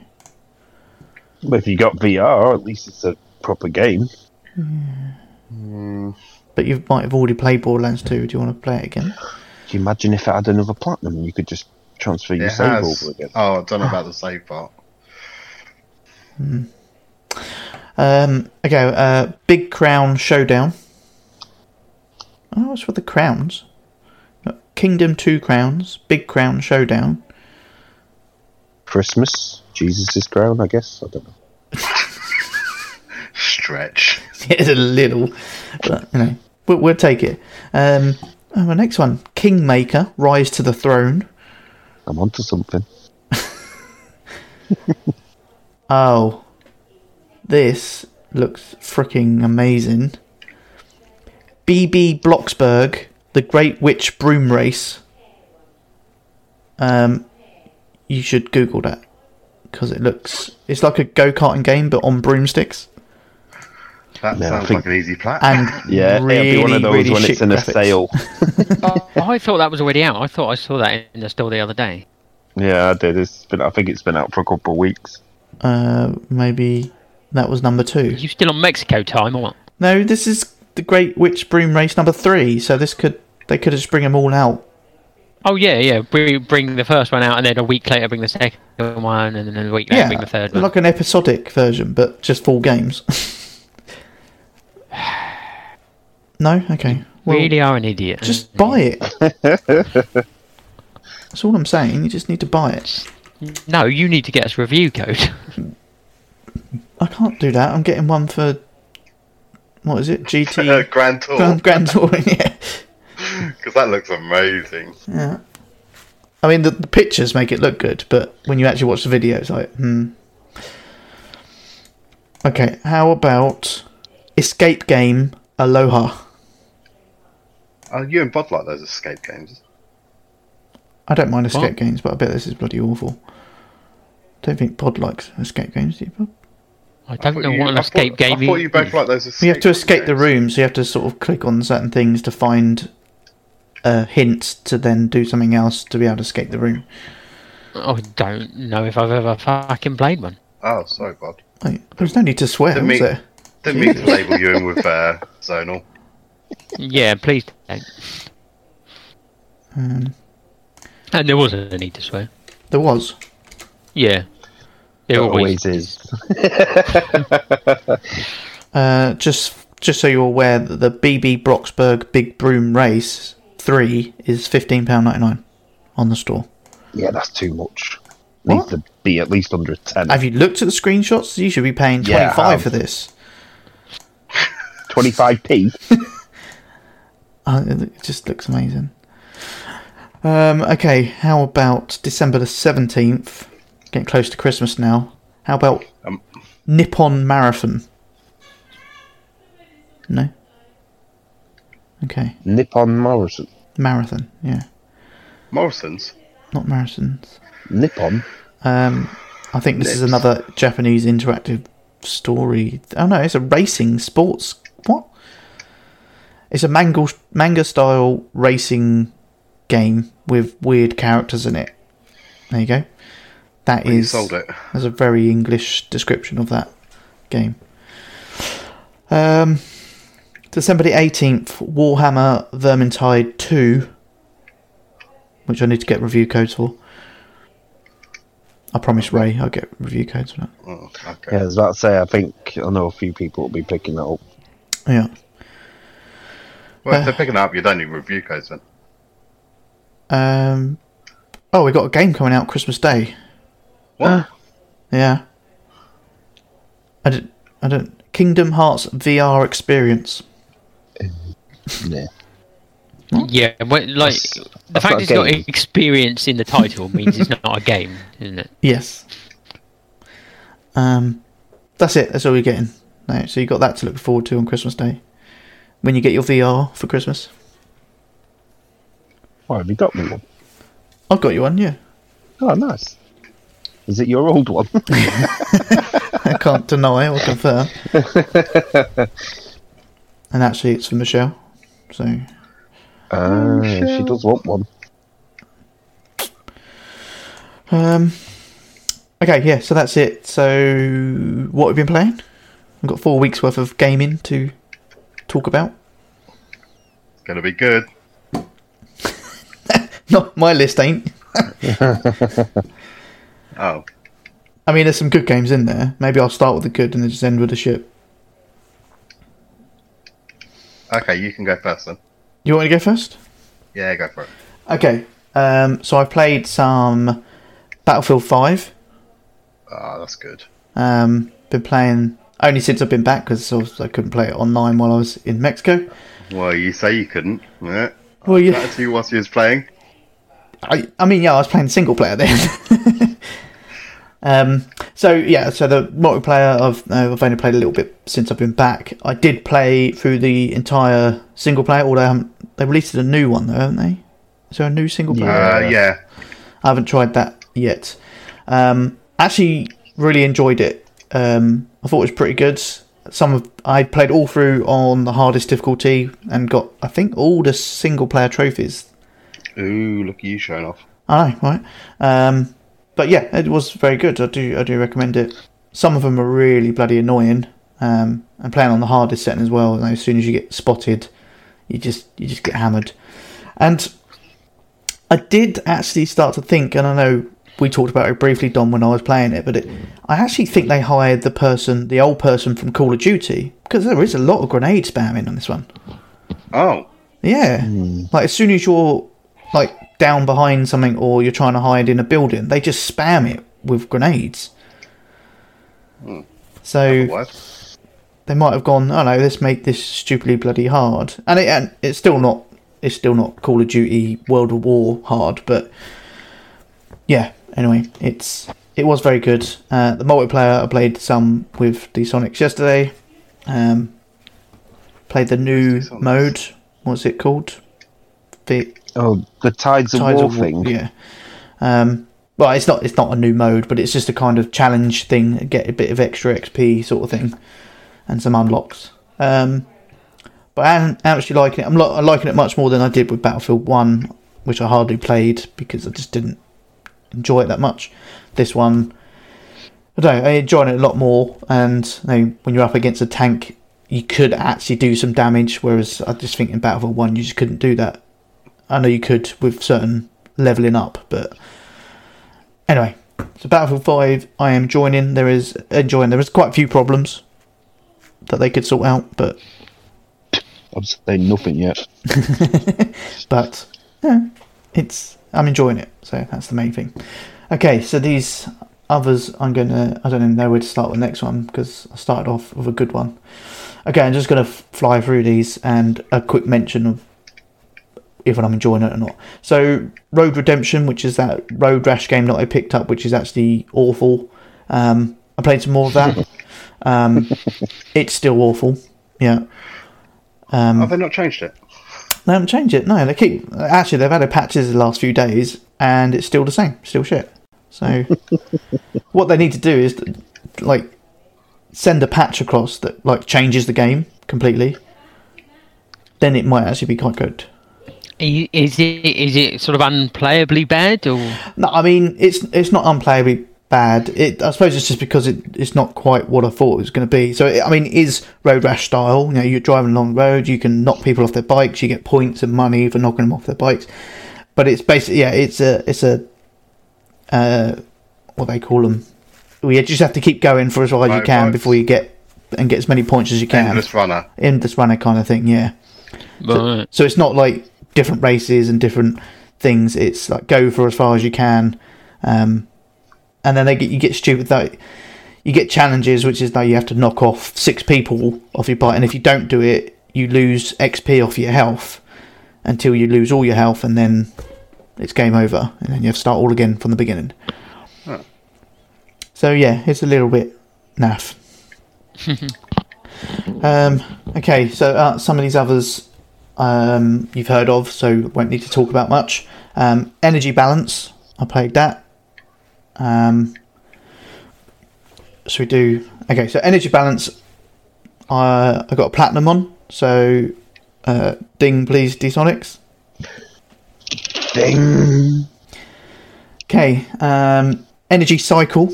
But if you got VR, at least it's a proper game. But you might have already played Borderlands 2. Do you want to play it again? Do you imagine if it had another platinum and you could just transfer your It save has. over again? Oh, I don't know about the save part. Um, okay, uh, Big Crown Showdown. Oh, what's with the crowns? Kingdom Two Crowns, Big Crown Showdown. Christmas, Jesus' crown, I guess. I don't know. Stretch. It's a little, but you know, we'll, we'll take it. Um, oh, the next one, Kingmaker, Rise to the Throne. I'm onto something. Oh, this looks freaking amazing. Bibi Blocksberg, the Great Witch Broom Race. Um, you should Google that because it looks it's like a go karting game but on broomsticks That Yeah, sounds think- like an easy plat. and Yeah, really, it'll be one of those really when it's in a sale. Oh, I thought that was already out. I thought I saw that in the store the other day. Yeah, I did. It's been. I think it's been out for a couple of weeks. Uh, maybe that was number two. you still on Mexico time or what? No, this is the Great Witch Broom Race number three. So this could they could just bring them all out. Oh yeah, yeah. We bring the first one out, and then a week later bring the second one, and then a week later Yeah, bring the third one. like an episodic version, but just full games. no, okay. Well, really are an idiot. just buy it. That's all I'm saying. You just need to buy it. no. You need to get us review code. I can't do that. I'm getting one for what is it? GT Grand Tour. Grand, Grand Tour. yeah, Because that looks amazing. yeah. I mean, the, the pictures make it look good, but when you actually watch the video, it's like, hmm. Okay, how about escape game Aloha? Oh, you and Bod like those escape games. I don't mind escape What? games, but I bet this is bloody awful. Don't think Bod likes escape games, do you, Bod? I don't thought know you- what an I escape thought, game I thought you both is. like those escape You have to escape the room, so you have to sort of click on certain things to find uh, a hint to then do something else to be able to escape the room. I don't know if I've ever fucking played one. Oh, sorry, Bod. Like, there's no need to swear, Didn't was mean- there? Didn't mean to label you in with uh, Zonal. Yeah, please don't. Um, And there wasn't a need to swear. there was. Yeah. There There always, always is. Uh, just just so you're aware that the Bibi Blocksberg Big Broom Race 3 is £15.99 on the store. Yeah, that's too much. What? Needs to be at least under ten. Have you looked at the screenshots? You should be paying 25 have. for this. Twenty-five p. Uh, it just looks amazing. Um, okay, how about December the 17th? Getting close to Christmas now. How about Um, Nippon Marathon? No? Okay, Nippon Morrison. Marathon, yeah. Morrison's. Not marathons. Nippon. Um, I think this is another Japanese interactive story. Oh no, it's a racing sports. What? It's a manga manga style racing game with weird characters in it. There you go. That When you is sold it. There's a very English description of that game. Um, December the eighteenth, Warhammer Vermintide two, which I need to get review codes for. I promise Ray I'll get review codes for that. Oh, okay. Yeah, I was about to say. I think I know a few people will be picking that up. Yeah. Well, Uh, if they're picking it up, you don't need review codes then. Um. Oh, we got a game coming out Christmas Day. What? Yeah. I don't. I don't. Kingdom Hearts VR experience. Yeah. Yeah, well, like That's- the that's fact not a it's got experience in the title means it's not a game, isn't it? Yes. Um, that's it. That's all we're getting. No, so you got that to look forward to on Christmas Day, when you get your VR for Christmas. Oh, have you got me one? I've got you one. Yeah, Oh, nice. Is it your old one? I can't deny or confirm. and actually, it's for Michelle. So Ah, she does want one. Um. Okay, yeah, so that's it. So, what have you been playing? I've got four weeks worth of gaming to talk about. It's going to be good. No, my list ain't. Oh. I mean, there's some good games in there. Maybe I'll start with the good and then just end with the shit. Okay, you can go first then. You want me to go first? Yeah, go for it. Okay. Um, so I've played some Battlefield Five. Ah, that's good. Um, been playing only since I've been back because I couldn't play it online while I was in Mexico. Well, you say you couldn't. Yeah. Well, yeah. That's you whilst you was playing. I, I mean, yeah, I was playing single player then. um, so yeah, so the multiplayer I've uh, I've only played a little bit since I've been back. I did play through the entire single player, although haven't, they released a new one though, haven't they? Is there a new single player? Uh, yeah. I haven't tried that yet. Um, actually, really enjoyed it. Um, I thought it was pretty good. Some of I played all through on the hardest difficulty and got I think all the single player trophies Ooh, look at you showing off. I know, right? Um, but yeah, it was very good. I do, I do recommend it. Some of them are really bloody annoying. Um, and playing on the hardest setting as well. And as soon as you get spotted, you just, you just get hammered. And I did actually start to think, and I know we talked about it briefly, Don, when I was playing it, but it, I actually think they hired the person, the old person from Call of Duty, because there is a lot of grenade spamming on this one. Oh, Yeah. Hmm. Like as soon as you're like down behind something or you're trying to hide in a building, they just spam it with grenades. Hmm. So what? they might have gone, oh no, let's make this stupidly bloody hard. And it and it's still not it's still not Call of Duty World of War hard, but yeah, anyway, it's it was very good. Uh, the multiplayer I played some with D Sonics yesterday. Um, played the new mode. What's it called? The Oh, the Tides of Tides War of thing. Yeah. Um, well, it's not it's not a new mode, but it's just a kind of challenge thing, get a bit of extra XP sort of thing, and some unlocks. Um, but I'm actually liking it. I'm, li- I'm liking it much more than I did with Battlefield One, which I hardly played because I just didn't enjoy it that much. This one, I don't know, I enjoyed it a lot more. And you know, when you're up against a tank, you could actually do some damage. Whereas I just think in Battlefield One, you just couldn't do that. I know you could with certain leveling up, but anyway. So Battlefield Five, I am joining. There is enjoying. There is quite a few problems that they could sort out, but I'm saying nothing yet. but yeah, it's I'm enjoying it. So that's the main thing. Okay, so these others, I'm gonna I don't even know where to start with the next one because I started off with a good one. Okay, I'm just gonna fly through these and a quick mention of if I'm enjoying it or not. So Road Redemption, which is that road rash game that I picked up, which is actually awful. Um, I played some more of that. um, it's still awful. Yeah. Um, Have they not changed it? They haven't changed it. No, they keep actually they've added patches the last few days, and it's still the same, still shit. So what they need to do is like send a patch across that like changes the game completely. Then it might actually be quite good. Is it is it sort of unplayably bad or No, I mean it's it's not unplayably bad. It I suppose it's just because it, it's not quite what I thought it was going to be. So it, I mean, it is road rash style. You know, you're driving along the road, you can knock people off their bikes, you get points and money for knocking them off their bikes. But it's basically yeah, it's a it's a uh, what they call them. Well, you just have to keep going for as long as you can bikes. before you get and get as many points as you can. Endless runner. Endless runner kind of thing, yeah. right? So it's not like different races and different things. It's like go for as far as you can, um, and then they get you get stupid though. You get challenges, which is that you have to knock off six people off your bike, and if you don't do it, you lose XP off your health until you lose all your health, and then it's game over, and then you have to start all again from the beginning. So yeah, it's a little bit naff. um, okay, so uh, some of these others um, you've heard of, so won't need to talk about much. Um, Energy Balance, I played that. Um, should we do? Okay, so Energy Balance, uh, I got a platinum on. So, uh, ding, please, D-Sonics. Ding. Okay, um, Energy Cycle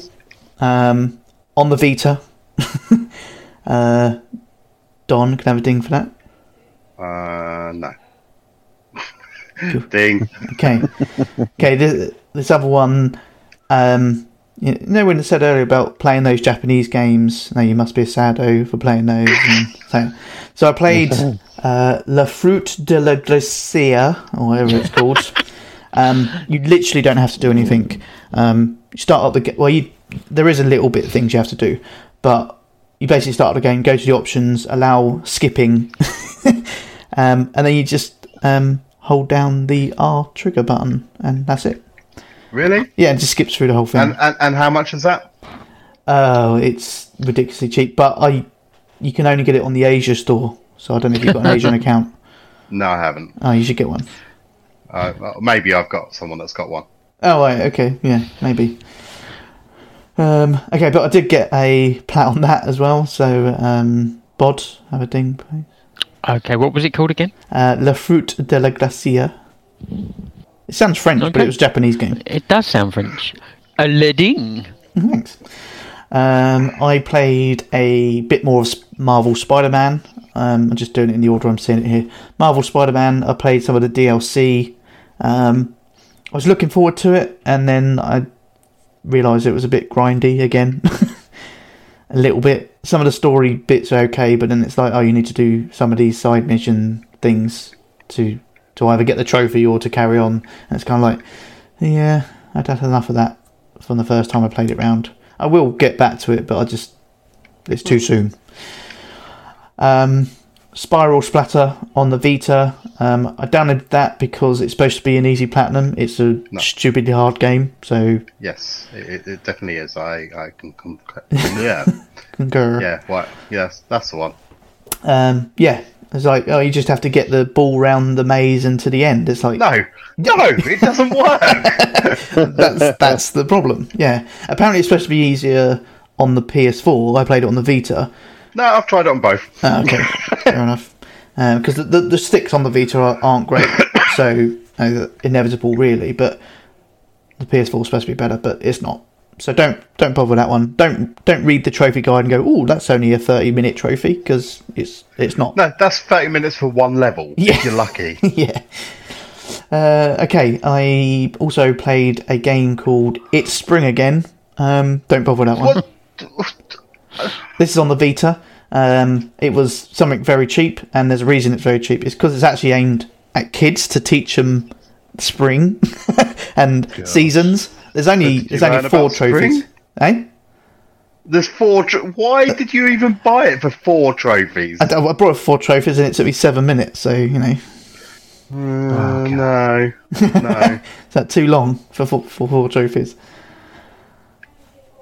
um, on the Vita. uh, Don can have a ding for that. Uh, no. Ding. Okay. okay. This, this other one, um, you know when I said earlier about playing those Japanese games. now you must be a sado for playing those. And so, so I played uh, La Fruit de la Glacia, or whatever it's called. um, you literally don't have to do anything. Um, you start up the well, you there is a little bit of things you have to do, but you basically start the game, go to the options, allow skipping, um, and then you just um, hold down the R trigger button, and that's it. Really? Yeah, it just skips through the whole thing. And, and and how much is that? Oh, it's ridiculously cheap, but I you can only get it on the Asia store. So I don't know if you've got an Asian account. No, I haven't. Oh, you should get one. Uh, well, maybe I've got someone that's got one. Oh, right, okay, yeah, maybe. Um, okay, but I did get a plat on that as well. So, um, Bod, have a ding, please. Okay, what was it called again? Uh, La Fruit de la Glacia. It sounds French, but it was a Japanese game. It does sound French. A leading. Thanks. Um, I played a bit more of Marvel Spider-Man. Um, I'm just doing it in the order I'm seeing it here. Marvel Spider-Man. I played some of the DLC. Um, I was looking forward to it, and then I realised it was a bit grindy again. a little bit. Some of the story bits are okay, but then it's like, oh, you need to do some of these side mission things to to either get the trophy or to carry on. And it's kind of like, yeah, I'd had enough of that from the first time I played it round. I will get back to it, but I just it's too soon. Um, Spiral Splatter on the Vita. Um, I downloaded that because it's supposed to be an easy platinum. It's a No. stupidly hard game, so Yes, it, it- it definitely is. I I can come. Yeah, concur. yeah. What? Yes, that's the one. Um, yeah, it's like oh, you just have to get the ball round the maze and to the end. It's like No, no, it doesn't work. that's that's the problem. Yeah, apparently it's supposed to be easier on the PS4. I played it on the Vita. no, I've tried it on both. Ah, okay, fair enough. Because the, the the sticks on the Vita are, aren't great, so you know, inevitable really. But the PS4 is supposed to be better, but it's not. So don't don't bother that one. Don't don't read the trophy guide and go, oh, that's only a thirty minute trophy because it's it's not. No, that's thirty minutes for one level. Yeah. If you're lucky. yeah. Uh, okay, I also played a game called It's Spring Again. Um, don't bother that one. This is on the Vita. Um, it was something very cheap, and there's a reason it's very cheap. It's because it's actually aimed at kids to teach them spring and seasons. There's only there's only four about spring? trophies. Eh? There's four. Tr- Why did you even buy it for four trophies? I, I brought four trophies, and it took me seven minutes. So you know, Uh, no, no. is that too long for four, for four trophies?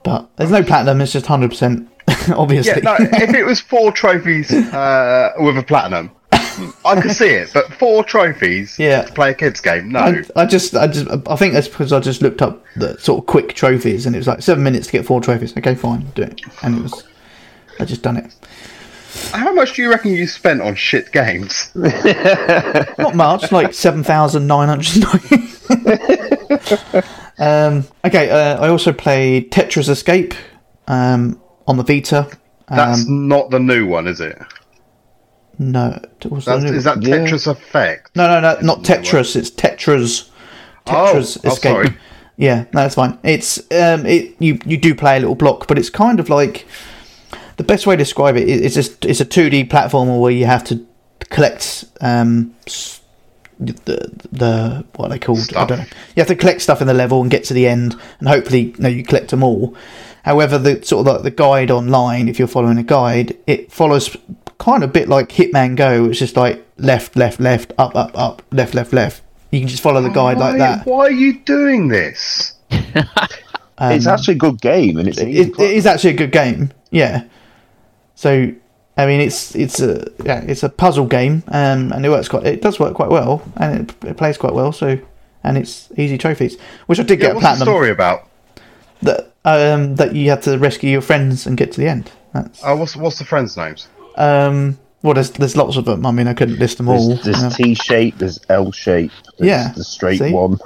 But there's no platinum. It's just hundred percent. Obviously. Yeah, no. If it was four trophies uh, with a platinum, I could see it. But four trophies Yeah. to play a kids game, no. I, I just, I just, I think that's because I just looked up the sort of quick trophies, and it was like seven minutes to get four trophies. Okay, fine, do it, and it was, I just done it. How much do you reckon you spent on shit games? Not much, like seven thousand nine hundred. um, okay, uh, I also played Tetra's Escape um, on the Vita. That's Um, not the new one, is it? No, what's the That's, is that Yeah. Tetris Effect? no, no, no, not Tetris. It's Tetra's. Tetra's Oh, oh, Escape. sorry. Yeah, no, that's fine. It's um, it you you do play a little block, but it's kind of like the best way to describe it is it's just it's a two D platformer where you have to collect um the the what are they called I don't know. You have to collect stuff in the level and get to the end, and hopefully you know you collect them all. However, the sort of like the guide online, if you're following a guide, it follows kind of a bit like Hitman Go. It's just like left, left, left, up, up, up, left, left, left. You can just follow the guide like that. Why are you doing this? it's actually a good game, and it's Um, it, it is actually a good game. Yeah. So, I mean, it's it's a yeah, it's a puzzle game, um, and it works quite. It does work quite well, and it, it plays quite well. So, and it's easy trophies, which I did Yeah, get a what's the platinum. story about? That um that you had to rescue your friends and get to the end. That's Oh, what's what's the friends' names? um. Well, there's there's lots of them. I mean, I couldn't list them all. There's, there's T shape, there's L shape, there's Yeah, the straight see? one.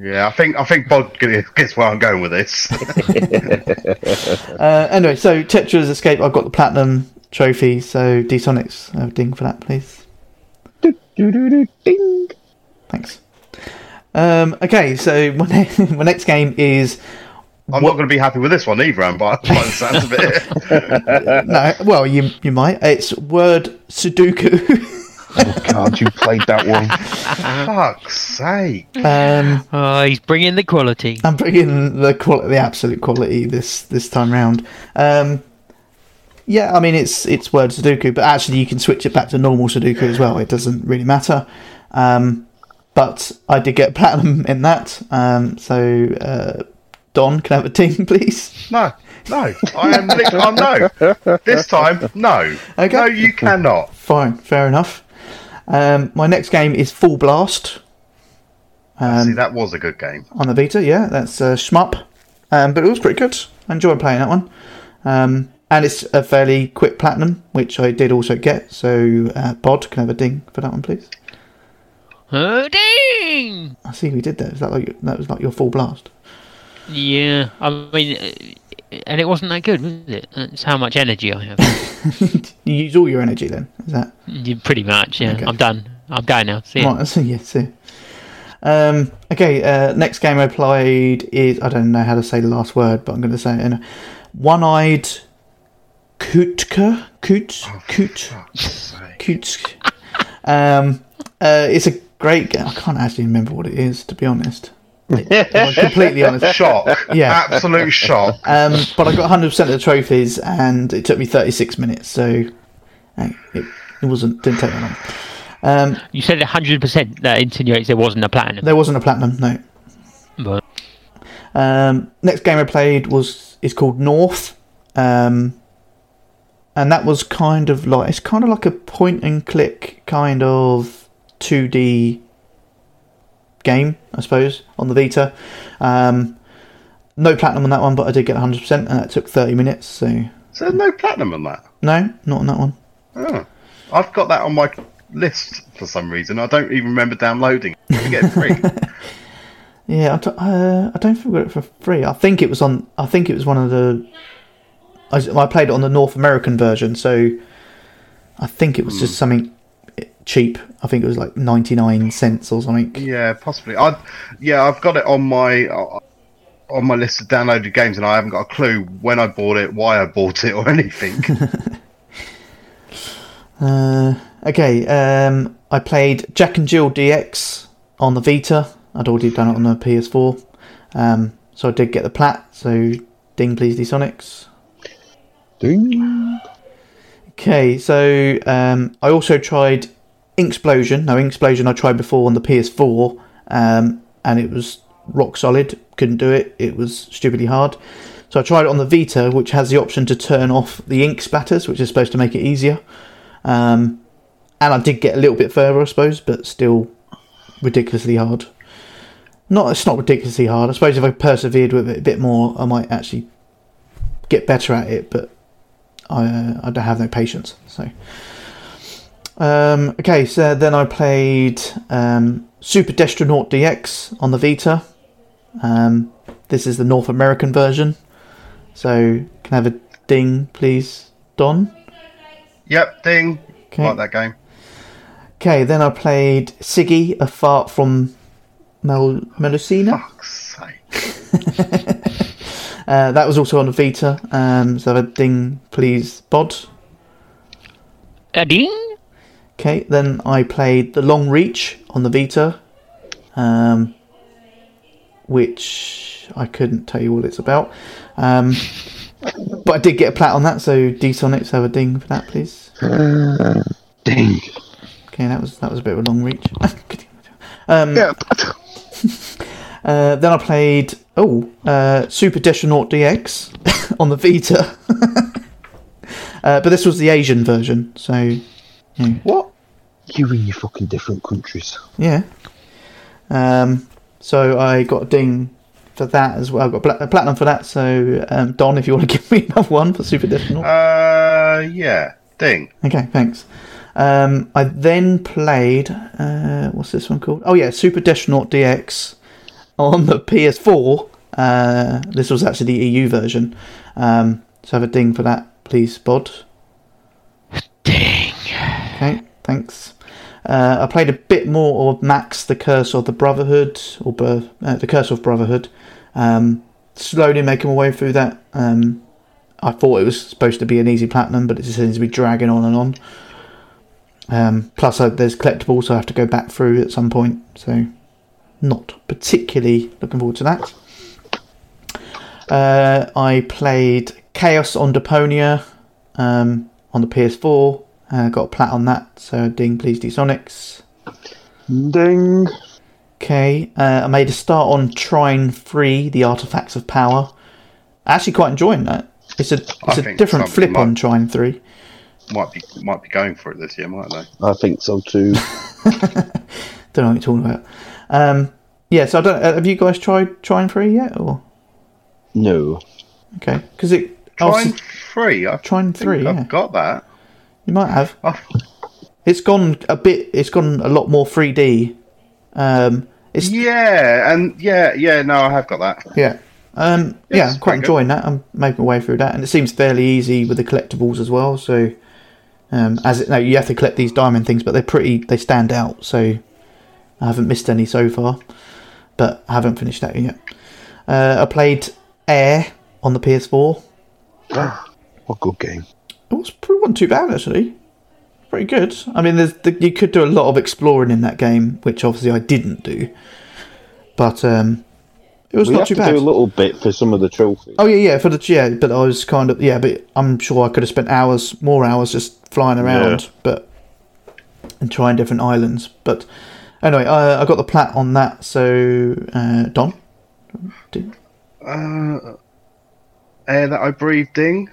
Yeah, I think I think Bod gets where I'm going with this. uh, anyway, so Tetra's Escape. I've got the platinum trophy. So D Sonics, uh, ding for that, please. Doo-doo-doo-ding. Thanks. Um, okay, so my, ne- my next game is I'm not going to be happy with this one either, am I? By the sounds of it. no, well, you you might. It's word Sudoku. God, you played that one. Fuck's sake. um, Oh, he's bringing the quality. I'm bringing the quality, the absolute quality this this time round. Um, yeah, I mean it's it's word Sudoku, but actually you can switch it back to normal Sudoku as well. It doesn't really matter. Um, but I did get platinum in that. Um, so uh, Don, can I have a ting, please? No, no. I am. Li- I'm no. This time, no. Okay. No, you cannot. Fine, fair enough. Um, my next game is Full Blast. Um, See, that was a good game. on the Vita. Yeah, that's uh, shmup, um, but it was pretty good. I enjoyed playing that one, um, and it's a fairly quick platinum, which I did also get. So, uh, Bod, can I have a ding for that one, please? Oh, ding! I see we did that. Is that like that was like your full blast? Yeah, I mean, uh, and it wasn't that good, was it? That's how much energy I have. You use all your energy then. Is that Yeah, Pretty much, yeah. Okay. I'm done. I'm going now. See ya. right? So yeah, so. Um, okay, uh, next game I played is I don't know how to say the last word, but I'm going to say it in a one-eyed Kutka Kut Kut Fuck's. Kutsk. Um, uh, it's a great game. I can't actually remember what it is, to be honest. If I'm completely honest. Shock. Yeah. Absolute shock. Um, but I got 100% of the trophies, and it took me 36 minutes, so it, it wasn't didn't take that long. Um, You said 100%. That insinuates there wasn't a platinum. there wasn't a platinum, no. But Um, next game I played was is called North, um, and that was kind of like it's kind of like a point and click kind of two D game, I suppose, on the Vita. Um, no platinum on that one, but I did get 100%, and that took 30 minutes. So So there's no platinum on that. no, not on that one. Oh. I've got that on my list for some reason. I don't even remember downloading. get it free. Yeah, I, d- uh, I don't think we got it for free. I think it was on. I think it was one of the. I played it on the North American version, so I think it was just something cheap. I think it was like ninety nine cents or something. yeah, possibly. I yeah, I've got it on my uh, on my list of downloaded games, and I haven't got a clue when I bought it, why I bought it, or anything. Uh, okay, um, I played Jack and Jill DX on the Vita. I'd already done it on the PS4, um, so I did get the plat. So ding, please, D Sonics. Ding. Okay, so um, I also tried Inksplosion. Now, Inksplosion I tried before on the PS4, um, and it was rock solid. Couldn't do it. It was stupidly hard. So I tried it on the Vita, which has the option to turn off the ink splatters, which is supposed to make it easier. Um, and I did get a little bit further, I suppose, but still ridiculously hard. Not, it's not ridiculously hard. I suppose if I persevered with it a bit more, I might actually get better at it. But I, uh, I don't have no patience. So, um, okay, so then I played um, Super Destronaut DX on the Vita. Um, this is the North American version. So, can I have a ding, please, Don? yep, ding. Okay. Like that game. Okay, then I played Sigi, a fart from Mel- Melusina. Fuck's sake. Uh, that was also on the Vita. Um, so have a ding, please, Bod. a ding. Okay, then I played The Long Reach on the Vita, um, which I couldn't tell you what it's about. Um, but I did get a plat on that, so D Sonics have a ding for that, please. Ding. Okay, that was that was a bit of a long reach. um, Yeah. Uh, then I played oh uh, Super Destronaut DX on the Vita, uh, but this was the Asian version, so What? You in your fucking different countries. Yeah. Um, so I got a ding for that as well. I got a platinum for that. So um, Don, if you want to give me another one for Super Destronaut. Uh, yeah, ding. okay, thanks. Um, I then played uh, what's this one called? Oh yeah, Super Destronaut DX on the PS4. Uh, this was actually the EU version. Um, so have a ding for that, please, Bod. Ding. Okay, thanks. Uh, I played a bit more of Max: The Curse of the Brotherhood, or uh, The Curse of Brotherhood. Um, slowly making my way through that. Um, I thought it was supposed to be an easy platinum, but it just seems to be dragging on and on. Um, plus, uh, there's collectibles, so I have to go back through at some point. So, not particularly looking forward to that. Uh, I played Chaos on Deponia um, on the PS4. Uh, got a plat on that, so ding, please, D Sonics. Ding. Okay, uh, I made a start on Trine 3, The Artifacts of Power. Actually, quite enjoying that. It's a I it's a different flip might- on Trine 3. Might be might be going for it this year, might they? I think so too. Don't know what you're talking about. Um, yeah, so I don't. Uh, have you guys tried Trine 3 yet? Or no. okay, because it Trying obviously- three. I Trine think 3, I've yeah. got that. You might have. Oh, It's gone a bit. It's gone a lot more 3D. Um, it's yeah, and yeah, yeah. No, I have got that. Yeah. Um, Yeah, yeah, I'm quite pretty good. enjoying that. I'm making my way through that, and it seems fairly easy with the collectibles as well. So, um, as it, no, you have to collect these diamond things, but they're pretty. They stand out. So, I haven't missed any so far, but I haven't finished that yet. Uh, I played Air on the PS4. What a good game. It was pretty wasn't too bad actually. Pretty good. I mean, there's the, you could do a lot of exploring in that game, which obviously I didn't do. But um, it was We not too to bad. do a little bit for some of the trophies. Oh yeah, yeah, for the yeah, but I was kind of yeah, but I'm sure I could have spent hours, more hours, just flying around, Yeah. but and trying different islands. But anyway, I, I got the plat on that. So uh, Don, Uh, air that I breathed in.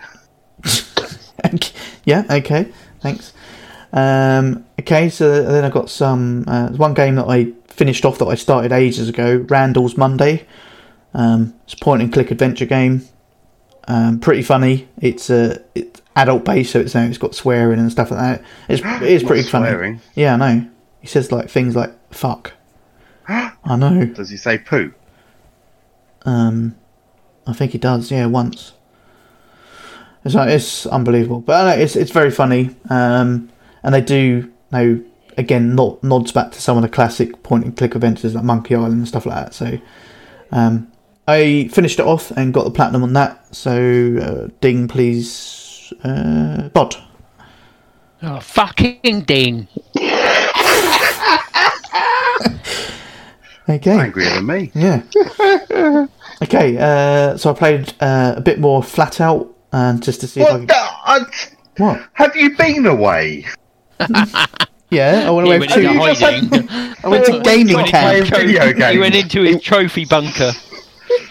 yeah, okay, thanks. Um, okay, so then I got some uh, one game that I finished off that I started ages ago, Randall's Monday. Um, it's a point and click adventure game. Um, pretty funny. It's a it's adult based, so it's you know, it's got swearing and stuff like that. It's it is pretty funny. swearing. Yeah, I know. He says like things like "fuck." I know. Does he say poo? Um, I think he does. Yeah, once. It's like, it's unbelievable, but I know, it's it's very funny. Um, and they do you know again nod, nods back to some of the classic point and click adventures like Monkey Island and stuff like that. So, um, I finished it off and got the platinum on that. So, uh, ding, please, uh, bod. Oh, fucking Dean. Okay. Angrier than me. Yeah. okay, uh, so I played uh, a bit more flat out, and just to see if I What? could. the- I, What? have you been away? Yeah, I went away went for hiding. I went to gaming Went into camp. his Video games. He went into his trophy bunker.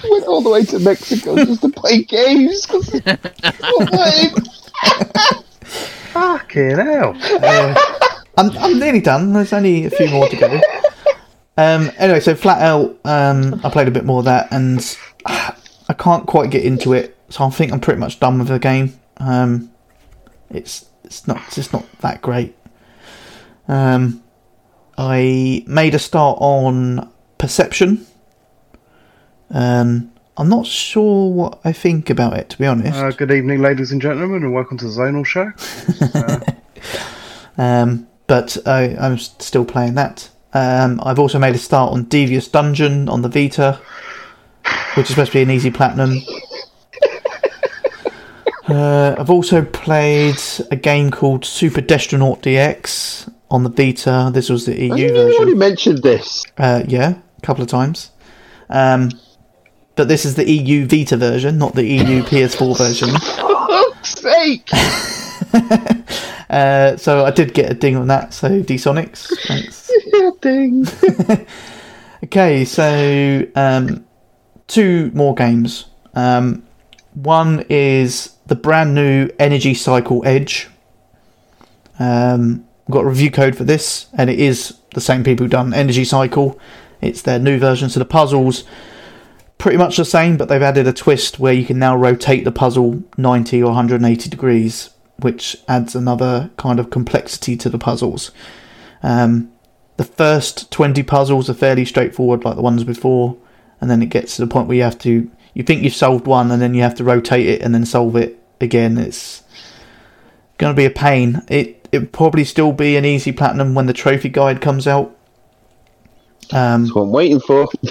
went all the way to Mexico just to play games. 'cause- Fucking hell. I'm, I'm nearly done. There's only a few more to go. Um, anyway, so flat out, um, I played a bit more of that, and uh, I can't quite get into it. So I think I'm pretty much done with the game. Um, it's it's not it's just not that great. Um, I made a start on Perception. Um, I'm not sure what I think about it, to be honest. Uh, good evening, ladies and gentlemen, and welcome to the Zonal Show. Um, but I, I'm still playing that. Um, I've also made a start on Devious Dungeon on the Vita, which is supposed to be an easy platinum. Uh, I've also played a game called Super Destronaut DX on the Vita. This was the EU Hasn't already mentioned this? Uh, yeah, a couple of times. Um, but this is the EU Vita version, not the EU PS4 version. fuck's sake! Uh, so I did get a ding on that. So D-Sonics, thanks. Yeah, ding. Okay, so um, two more games. Um, one is the brand new Energy Cycle Edge. Um, got a review code for this, and it is the same people who've done Energy Cycle. It's their new version, so the puzzles pretty much the same, but they've added a twist where you can now rotate the puzzle 90 or 180 degrees, which adds another kind of complexity to the puzzles. Um, the first 20 puzzles are fairly straightforward like the ones before and then it gets to the point where you have to you think you've solved one and then you have to rotate it and then solve it again it's going to be a pain it it probably still be an easy platinum when the trophy guide comes out um, That's what I'm waiting for.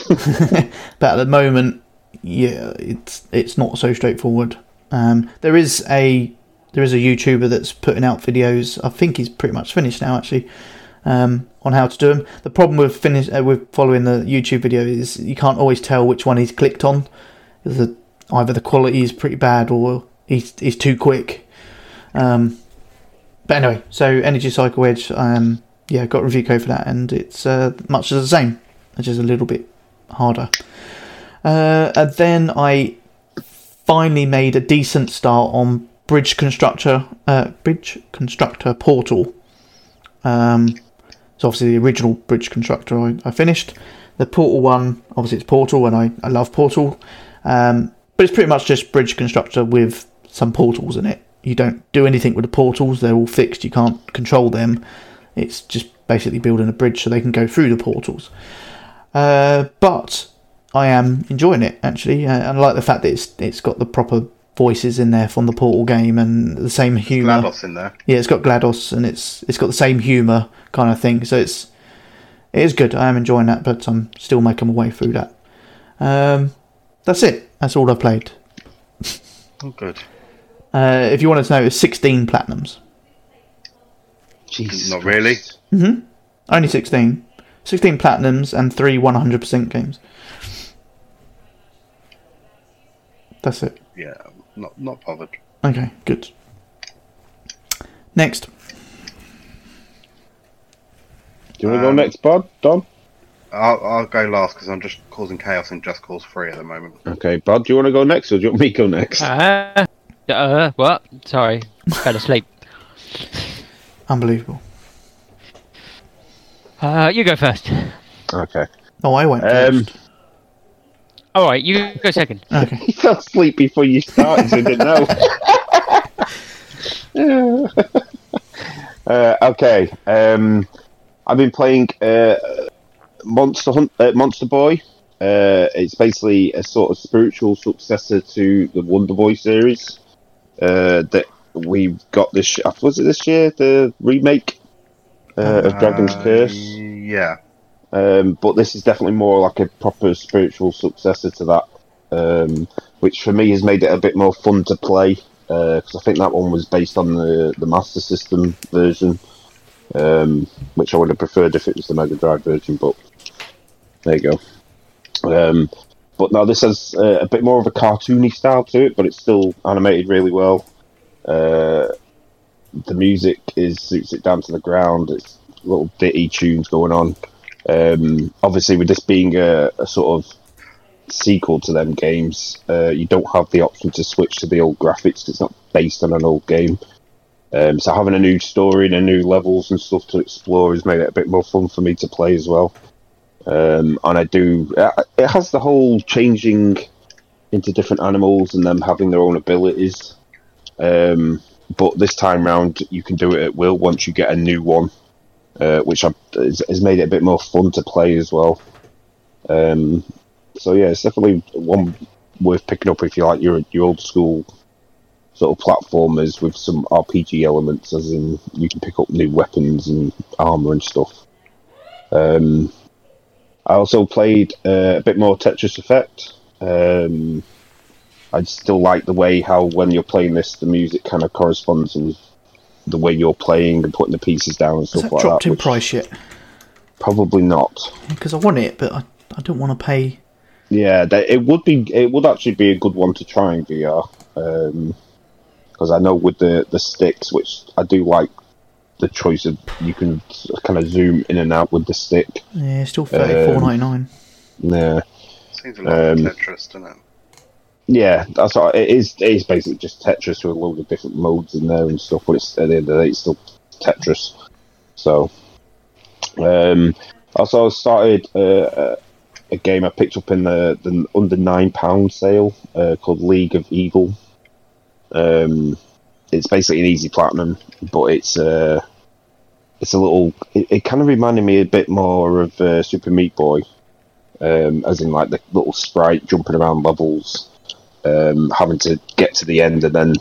but at the moment yeah, it's it's not so straightforward. Um, there is a there is a YouTuber that's putting out videos. I think he's pretty much finished now, actually, um, on how to do them. The problem with finish uh, with following the YouTube video is you can't always tell which one he's clicked on. The, either the quality is pretty bad or he's he's too quick. Um, but anyway, so Energy Cycle Edge, um, yeah, got review code for that, and it's uh, much the same, which is a little bit harder. Uh, and then I finally made a decent start on Bridge Constructor, uh, Bridge Constructor Portal. Um, obviously the original Bridge Constructor I, I finished. The Portal one, obviously it's Portal, and I, I love Portal. Um, but it's pretty much just Bridge Constructor with some portals in it. You don't do anything with the portals; they're all fixed. You can't control them. It's just basically building a bridge so they can go through the portals. Uh, but I am enjoying it actually, uh, and I like the fact that it's it's got the proper voices in there from the Portal game and the same humour. GLaDOS in there. Yeah, it's got GLaDOS and it's it's got the same humour kind of thing. So it's it is good. I am enjoying that, but I'm still making my way through that. Um, that's it. That's all I've played. Oh, good. Uh, if you wanted to know, it's 16 platinums. Jesus Not really. Mm-hmm. Only 16. 16 platinums and three 100% games. That's it. Yeah, not not bothered. Okay, good. Next. Do you want to go Um, next, Bud? Don? I'll, I'll go last because I'm just causing chaos in Just Cause 3 at the moment. Okay, Bud, do you want to go next or do you want me to go next? Uh, uh, what? Sorry, fell asleep. Unbelievable. Uh, you go first. Okay. Oh, I went Um, first. All right, you go second. Okay. He fell asleep before you started, so he didn't know. uh, okay. Um, I've been playing uh, Monster Hunt, uh, Monster Boy. Uh, it's basically a sort of spiritual successor to the Wonder Boy series uh, that we got this. year- Was it this year? The remake uh, of Dragon's Uh, Curse. Yeah. Um, but this is definitely more like a proper spiritual successor to that, um, which for me has made it a bit more fun to play because I think that one was based on the the Master System version, um, which I would have preferred if it was the Mega Drive version. But there you go. Um, but now this has uh, a bit more of a cartoony style to it, but it's still animated really well. Uh, the music is suits it down to the ground. It's little ditty tunes going on. Um, obviously, with this being a, a sort of sequel to them games, uh, you don't have the option to switch to the old graphics. It's not based on an old game. Um, so having a new story and a new levels and stuff to explore has made it a bit more fun for me to play as well. Um, and I do. uh, It has the whole changing into different animals and them having their own abilities. Um, but this time round, you can do it at will once you get a new one uh, which has made it a bit more fun to play as well. Um, so yeah, it's definitely one worth picking up if you like your your old school sort of platformers with some RPG elements, as in you can pick up new weapons and armor and stuff. Um, I also played uh, a bit more Tetris Effect. Um, I still like the way how when you're playing this, the music kind of corresponds with the way you're playing and putting the pieces down and Has stuff that like dropped that. in price yet? Probably not. Because I want it, but I, I don't want to pay. Yeah, that, it would be. It would actually be a good one to try in VR. Because I know with the the sticks, which I do like the choice of you can kind of zoom in and out with the stick. Yeah, it's still thirty four ninety nine. Yeah, Seems a lot of Um, Tetris, doesn't it? Yeah, that's what, it is. It is basically just Tetris with a load of different modes in there and stuff. But it's at the end of the day, it's still Tetris. So, um, also started uh, a game I picked up in the, the under nine pound sale uh, called League of Evil. Um, it's basically an easy platinum, but it's uh, it's a little. It, it kind of reminded me a bit more of uh, Super Meat Boy, um, as in like the little sprite jumping around levels, um, having to get to the end and then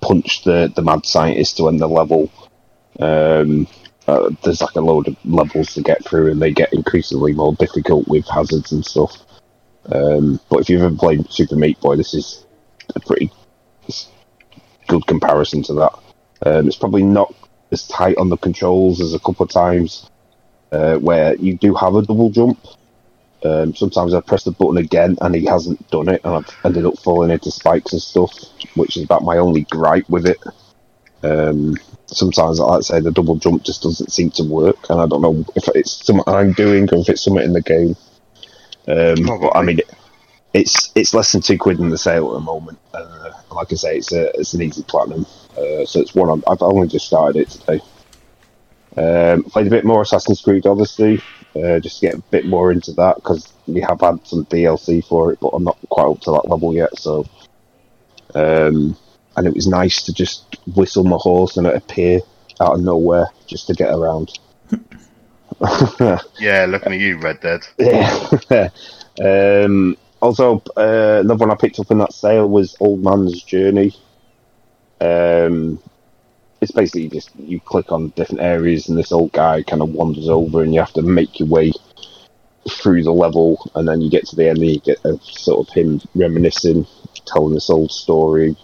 punch the the mad scientist to end the level. Um, uh, there's like a load of levels to get through, and they get increasingly more difficult with hazards and stuff. Um, but if you've ever played Super Meat Boy, this is a pretty good comparison to that. Um, it's probably not as tight on the controls as a couple of times uh, where you do have a double jump. Um, sometimes I press the button again and he hasn't done it, and I've ended up falling into spikes and stuff, which is about my only gripe with it. Um, sometimes, like I say, the double jump just doesn't seem to work, and I don't know if it's something I'm doing or if it's something in the game. Um, but I mean, it, it's it's less than two quid in the sale at the moment. Uh, like I say, it's a it's an easy platinum, uh, so it's one I'm, I've only just started it today. Um, played a bit more Assassin's Creed Odyssey, uh, just to get a bit more into that because we have had some DLC for it, but I'm not quite up to that level yet. So, um, and it was nice to just whistle my horse and it appear out of nowhere just to get around. Yeah, looking at you, Red Dead. Yeah. um, also, uh, another one I picked up in that sale was Old Man's Journey. Um, it's basically just you click on different areas, and this old guy kind of wanders over, and you have to make your way through the level, and then you get to the end, and you get a, sort of him reminiscing, telling this old story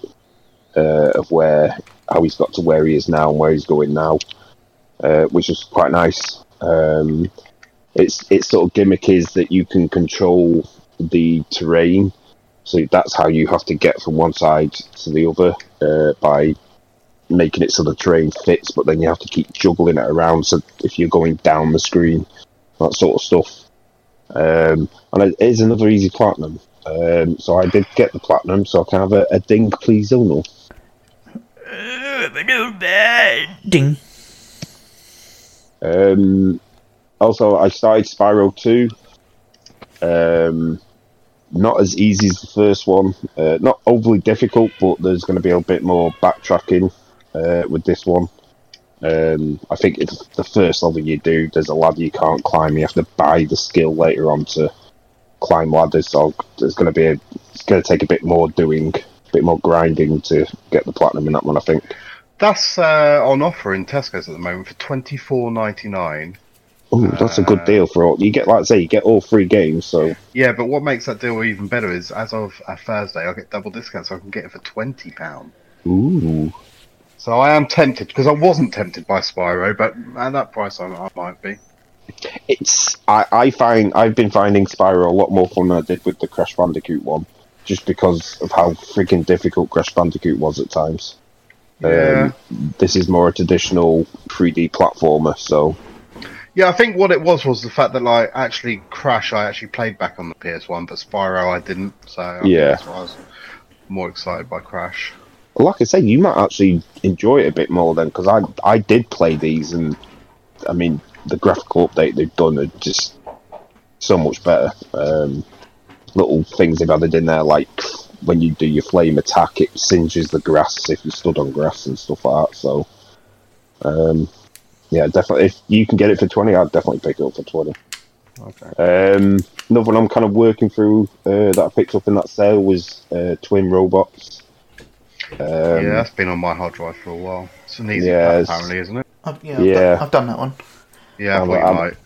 uh, of where how he's got to where he is now and where he's going now, uh, which is quite nice. Um, its its sort of gimmick is that you can control the terrain. So that's how you have to get from one side to the other uh, by making it so the terrain fits, but then you have to keep juggling it around. So if you're going down the screen, that sort of stuff. Um, and it is another easy platinum. Um, so I did get the platinum, so I can have a, a ding, please, Zonal. Ding. Um, also, I started Spyro 2. Um, not as easy as the first one. Uh, not overly difficult, but there's going to be a bit more backtracking uh, with this one. Um, I think it's the first level you do, there's a ladder you can't climb. You have to buy the skill later on to climb ladders. So there's going to be a, it's going to take a bit more doing, a bit more grinding to get the platinum in that one. I think. That's uh, on offer in Tesco's at the moment for twenty four ninety nine. Oh, that's a good deal for all. You get, like I say, you get all three games. So Yeah, but what makes that deal even better is as of uh, Thursday, I get double discount, so I can get it for twenty pound. ooh. So I am tempted because I wasn't tempted by Spyro, but at that price, I, I might be. it's I, I find I've been finding Spyro a lot more fun than I did with the Crash Bandicoot one, just because of how freaking difficult Crash Bandicoot was at times. Yeah. Um, this is more a traditional 3D platformer, so Yeah, I think what it was was the fact that like actually Crash I actually played back on the PS One, but Spyro I didn't. So I Yeah. that's why I was more excited by Crash. Like I say, you might actually enjoy it a bit more then, because I I did play these, and I mean the graphical update they've done are just so much better. Um, little things they've added in there, like when you do your flame attack, it singes the grass if you stood on grass and stuff like that. So, um, yeah, definitely. If you can get it for twenty, I'd definitely pick it up for twenty. Okay. Um, another one I'm kind of working through uh, that I picked up in that sale was uh, Twin Robots. Um, yeah, that's been on my hard drive for a while. It's an easy Yeah, yeah, apparently, isn't it? I've, yeah, Yeah. I've, done, I've done that one. Yeah, I thought you I'm-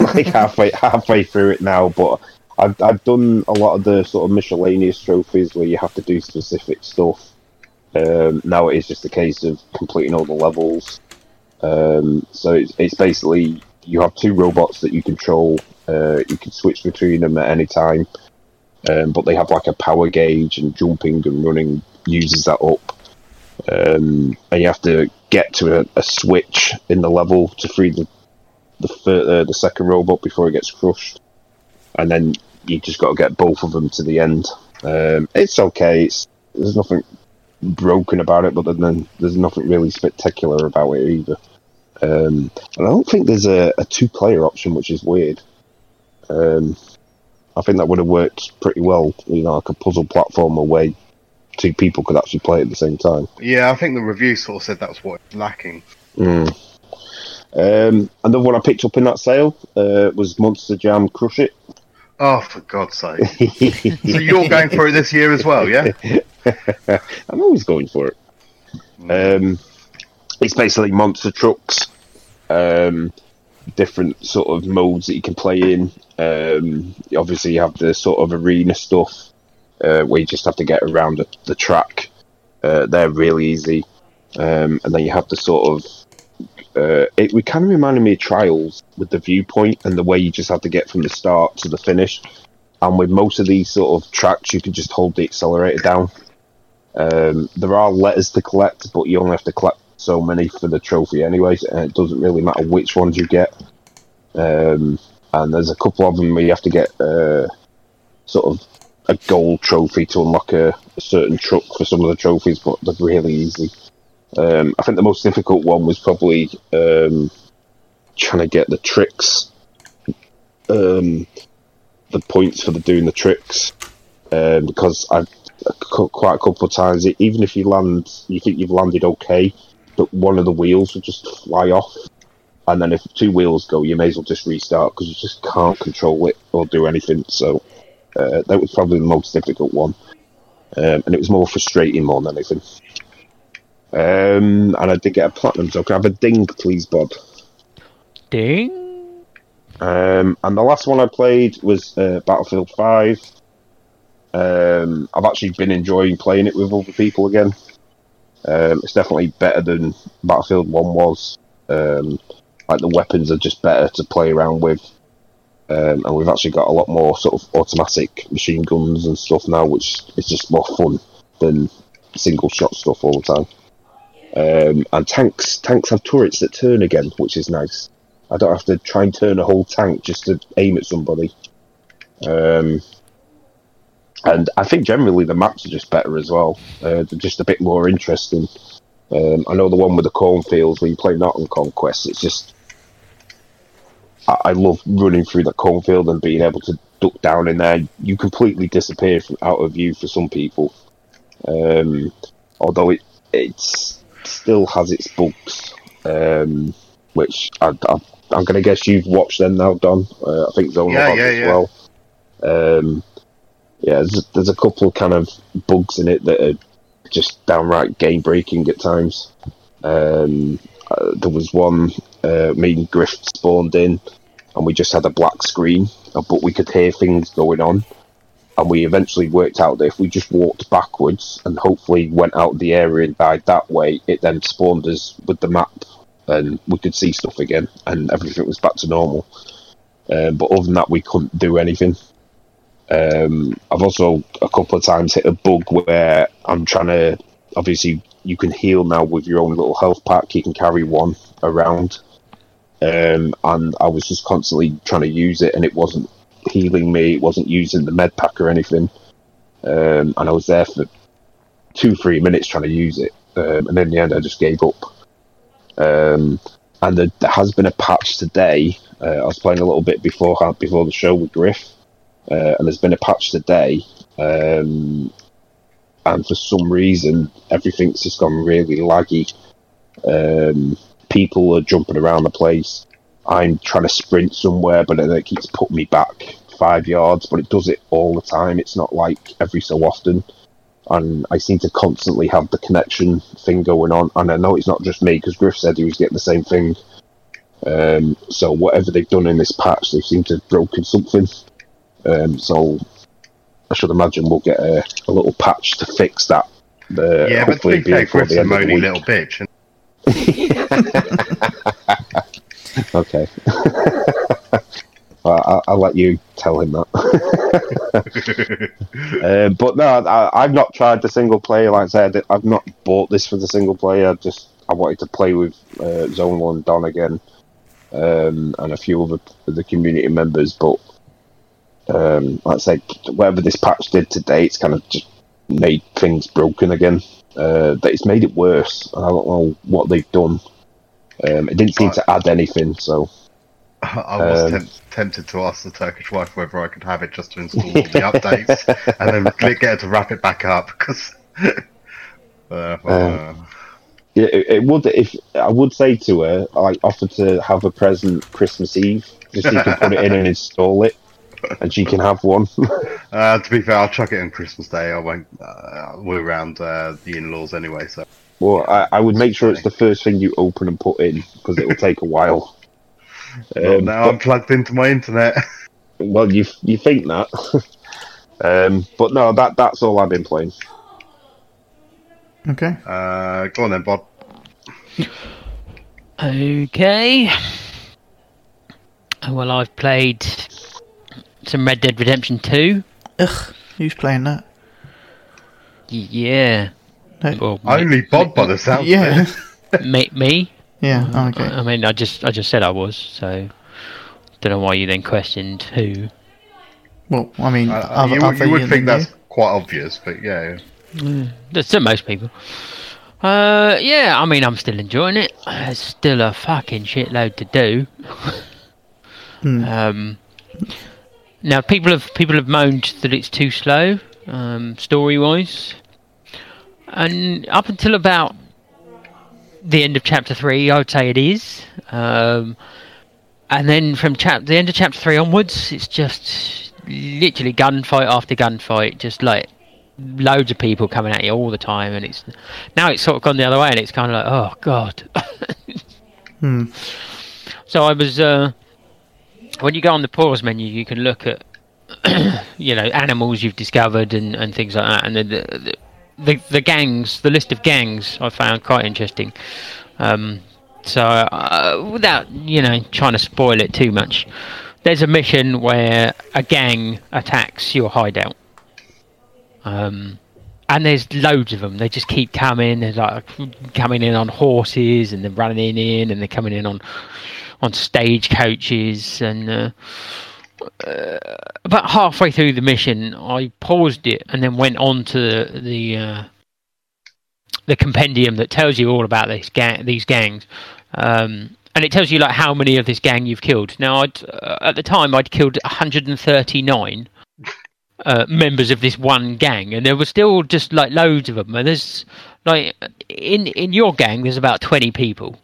like halfway halfway through it now, but I've I've done a lot of the sort of miscellaneous trophies where you have to do specific stuff. Um, now it is just a case of completing all the levels. Um, so it's, it's basically you have two robots that you control. Uh, you can switch between them at any time, um, but they have like a power gauge and jumping and running uses that up. Um, and you have to get to a, a switch in the level to free the the fir- uh, the second robot before it gets crushed, and then you just got to get both of them to the end. Um, it's okay. It's, there's nothing broken about it, but then there's nothing really spectacular about it either. Um, and I don't think there's a, a two-player option, which is weird. Um, I think that would have worked pretty well, you know, like a puzzle platformer where two people could actually play at the same time. Yeah, I think the review sort of said that was what lacking. Mm. Um, another one I picked up in that sale uh, was Monster Jam Crush It. Oh, for God's sake! so you're going for it this year as well, yeah? I'm always going for it. Um, it's basically monster trucks, um, different sort of modes that you can play in. Um, obviously, you have the sort of arena stuff uh, where you just have to get around the, track. Uh, they're really easy. Um, and then you have to sort of. Uh, it we kind of reminded me of trials with the viewpoint and the way you just have to get from the start to the finish. And with most of these sort of tracks, you can just hold the accelerator down. Um, there are letters to collect, but you only have to collect so many for the trophy anyways, and it doesn't really matter which ones you get. Um, and there's a couple of them where you have to get uh, sort of a gold trophy to unlock a, a certain truck for some of the trophies, but they're really easy. Um, I think the most difficult one was probably um, trying to get the tricks, um, the points for the doing the tricks, um, because I've quite a couple of times, even if you land, you think you've landed okay, but one of the wheels will just fly off. And then if two wheels go, you may as well just restart because you just can't control it or do anything. So uh, that was probably the most difficult one, um, and it was more frustrating more than anything. Um, and I did get a platinum, so can I have a ding, please, Bob? Ding. Um, and the last one I played was uh, Battlefield 5. Um, I've actually been enjoying playing it with other people again. Um, it's definitely better than Battlefield 1 was. Um, like the weapons are just better to play around with. Um, and we've actually got a lot more sort of automatic machine guns and stuff now, which is just more fun than single shot stuff all the time. Um, and tanks tanks have turrets that turn again, which is nice. I don't have to try and turn a whole tank just to aim at somebody. Um, and I think generally the maps are just better as well. Uh, they're just a bit more interesting. Um, I know the one with the cornfields where you play not on Conquest. It's just I, I love running through that cornfield and being able to duck down in there. You completely disappear from out of view for some people. Um, although it it's still has its bugs, um, which I, I, I'm going to guess you've watched them now, Don. Uh, I think Zone Yeah, yeah, as yeah. well. Um, yeah, there's, there's a couple kind of bugs in it that are just downright game breaking at times. Um, uh, there was one, uh, me and Griff spawned in, and we just had a black screen, uh, but we could hear things going on. And we eventually worked out that if we just walked backwards and hopefully went out the area and died that way, it then spawned us with the map, and we could see stuff again, and everything was back to normal. Um, but other than that, we couldn't do anything. Um, I've also a couple of times hit a bug where I'm trying to. Obviously, you can heal now with your own little health pack. You can carry one around, um, and I was just constantly trying to use it, and it wasn't healing me. It wasn't using the med pack or anything, um, and I was there for two, three minutes trying to use it, um, and in the end, I just gave up. Um, and there, there has been a patch today. Uh, I was playing a little bit before before the show with Griff, uh, and there's been a patch today, um, and for some reason everything's just gone really laggy. Um, people are jumping around the place. I'm trying to sprint somewhere, but it keeps putting me back five yards. But it does it all the time. It's not like every so often, and I seem to constantly have the connection thing going on. And I know it's not just me because Griff said he was getting the same thing. Um, so whatever they've done in this patch, they seem to have broken something. Um, so I should imagine we'll get a, a little patch to fix that. Uh, yeah, but to be fair, Griff's the a end of the moany week. little bitch. And Okay. well, I'll, I'll let you tell him that. uh, but no, I, I've not tried the single player. Like I said, I've not bought this for the single player. I just I wanted to play with uh, Zone One Don again, um, and a few other of the community members. But um, like I said, whatever this patch did today, it's kind of just made things broken again. Uh, that it's made it worse. And I don't know what they've done. Um, it didn't seem to add anything, so I was Um, temp- tempted to ask the Turkish wife whether I could have it just to install all the updates and then click get her to wrap it back up because. Uh, uh, Yeah, it, it would. If I would say to her, I offered to have a present Christmas Eve, just so you can put it in and install it, and she can have one. uh, to be fair, I'll chuck it on Christmas Day. I won't. Uh, we're around uh, the in-laws anyway, so well, I, I would make sure it's the first thing you open and put in because it will take a while. Well, Um, now I'm plugged into my internet. well, you you think that, um, but no, that that's all I've been playing. Okay. Uh, go on then, Bob. Okay. Well, I've played some Red Dead Redemption 2. Ugh, who's playing that? Y- Yeah. No. Well, Only Bob by the sound. Yeah. me, me. yeah. oh, okay. I mean, I just, I just said I was. So, don't know why you then questioned who. Well, I mean, Uh, other, you, other you would than think you. that's quite obvious, but yeah. That's to most people. Uh, yeah. I mean, I'm still enjoying it. There's still a fucking shitload to do. Hmm. Um, now people have people have moaned that it's too slow, um, story wise, and up until about the end of chapter three, I would say it is. Um, and then from chap the end of chapter three onwards, it's just literally gunfight after gunfight, just like loads of people coming at you all the time, and it's now it's sort of gone the other way, and it's kind of like, oh god. Hmm. So I was uh, when you go on the pause menu, you can look at you know animals you've discovered and, and things like that, and the, the the the gangs, the list of gangs, I found quite interesting. Um, so uh, without you know trying to spoil it too much, there's a mission where a gang attacks your hideout. Um, and there's loads of them. They just keep coming. They're like coming in on horses, and they're running in, and they're coming in on on stage coaches. And uh, uh, about halfway through the mission, I paused it and then went on to the uh, the compendium that tells you all about this gang, these gangs. Um, and it tells you like how many of this gang you've killed. Now, uh, at the time, I'd killed 139 uh, members of this one gang, and there were still just like loads of them. And there's like in in your gang, there's about 20 people,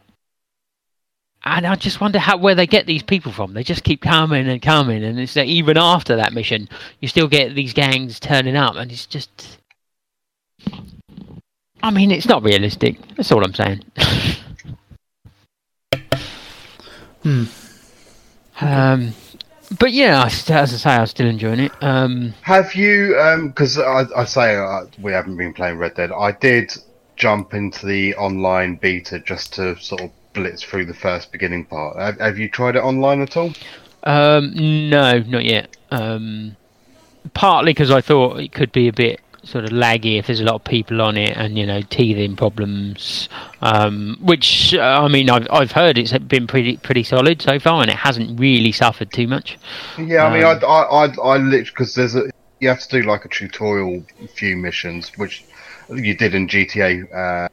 and I just wonder how where they get these people from. They just keep coming and coming, and it's like even after that mission, you still get these gangs turning up, and it's just. I mean, it's not realistic. That's all I'm saying. Hmm. Um, but yeah, as I say, I'm still enjoying it. Um, Have you? Because I, I say uh, we haven't been playing Red Dead. I did jump into the online beta just to sort of blitz through the first beginning part. Have, have you tried it online at all? um, no, not yet. Um, partly because I thought it could be a bit sort of laggy if there's a lot of people on it, and you know, teething problems. Um, which uh, I mean, I've I've heard it's been pretty pretty solid so far, and it hasn't really suffered too much. Yeah, I mean, Um, I, I, I, I literally because there's a you have to do like a tutorial few missions, which you did in GTA uh,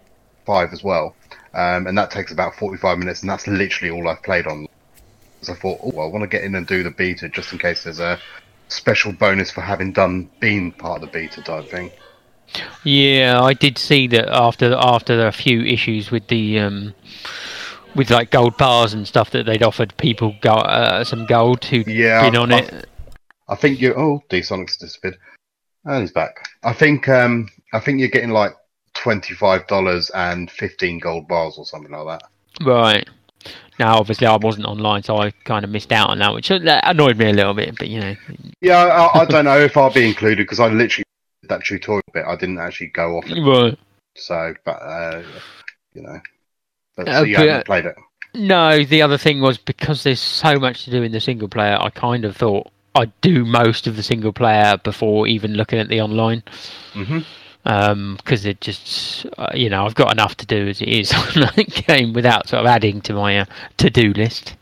Five as well, um, and that takes about forty-five minutes, and that's literally all I've played on. So I thought, oh, I want to get in and do the beta just in case there's a special bonus for having done been part of the beta type thing. Yeah, I did see that after after a few issues with the um, with like gold bars and stuff that they'd offered people go, uh, some gold who'd Yeah, on I- it. I think you. Oh, D Sonic's disappeared. And he's back. I think. Um, I think you're getting like twenty-five dollars and fifteen gold bars or something like that. Right. Now, obviously, I wasn't online, so I kind of missed out on that, which uh, annoyed me a little bit. But you know, Yeah, I, I don't know if I'll be included because I literally did that tutorial bit. I didn't actually go off it. right. So, but uh, you know, but Uh, so you but- haven't played it. No, the other thing was because there's so much to do in the single player. I kind of thought I'd do most of the single player before even looking at the online. hmm because it just uh, you know I've got enough to do as it is on that game without sort of adding to my uh, to-do list.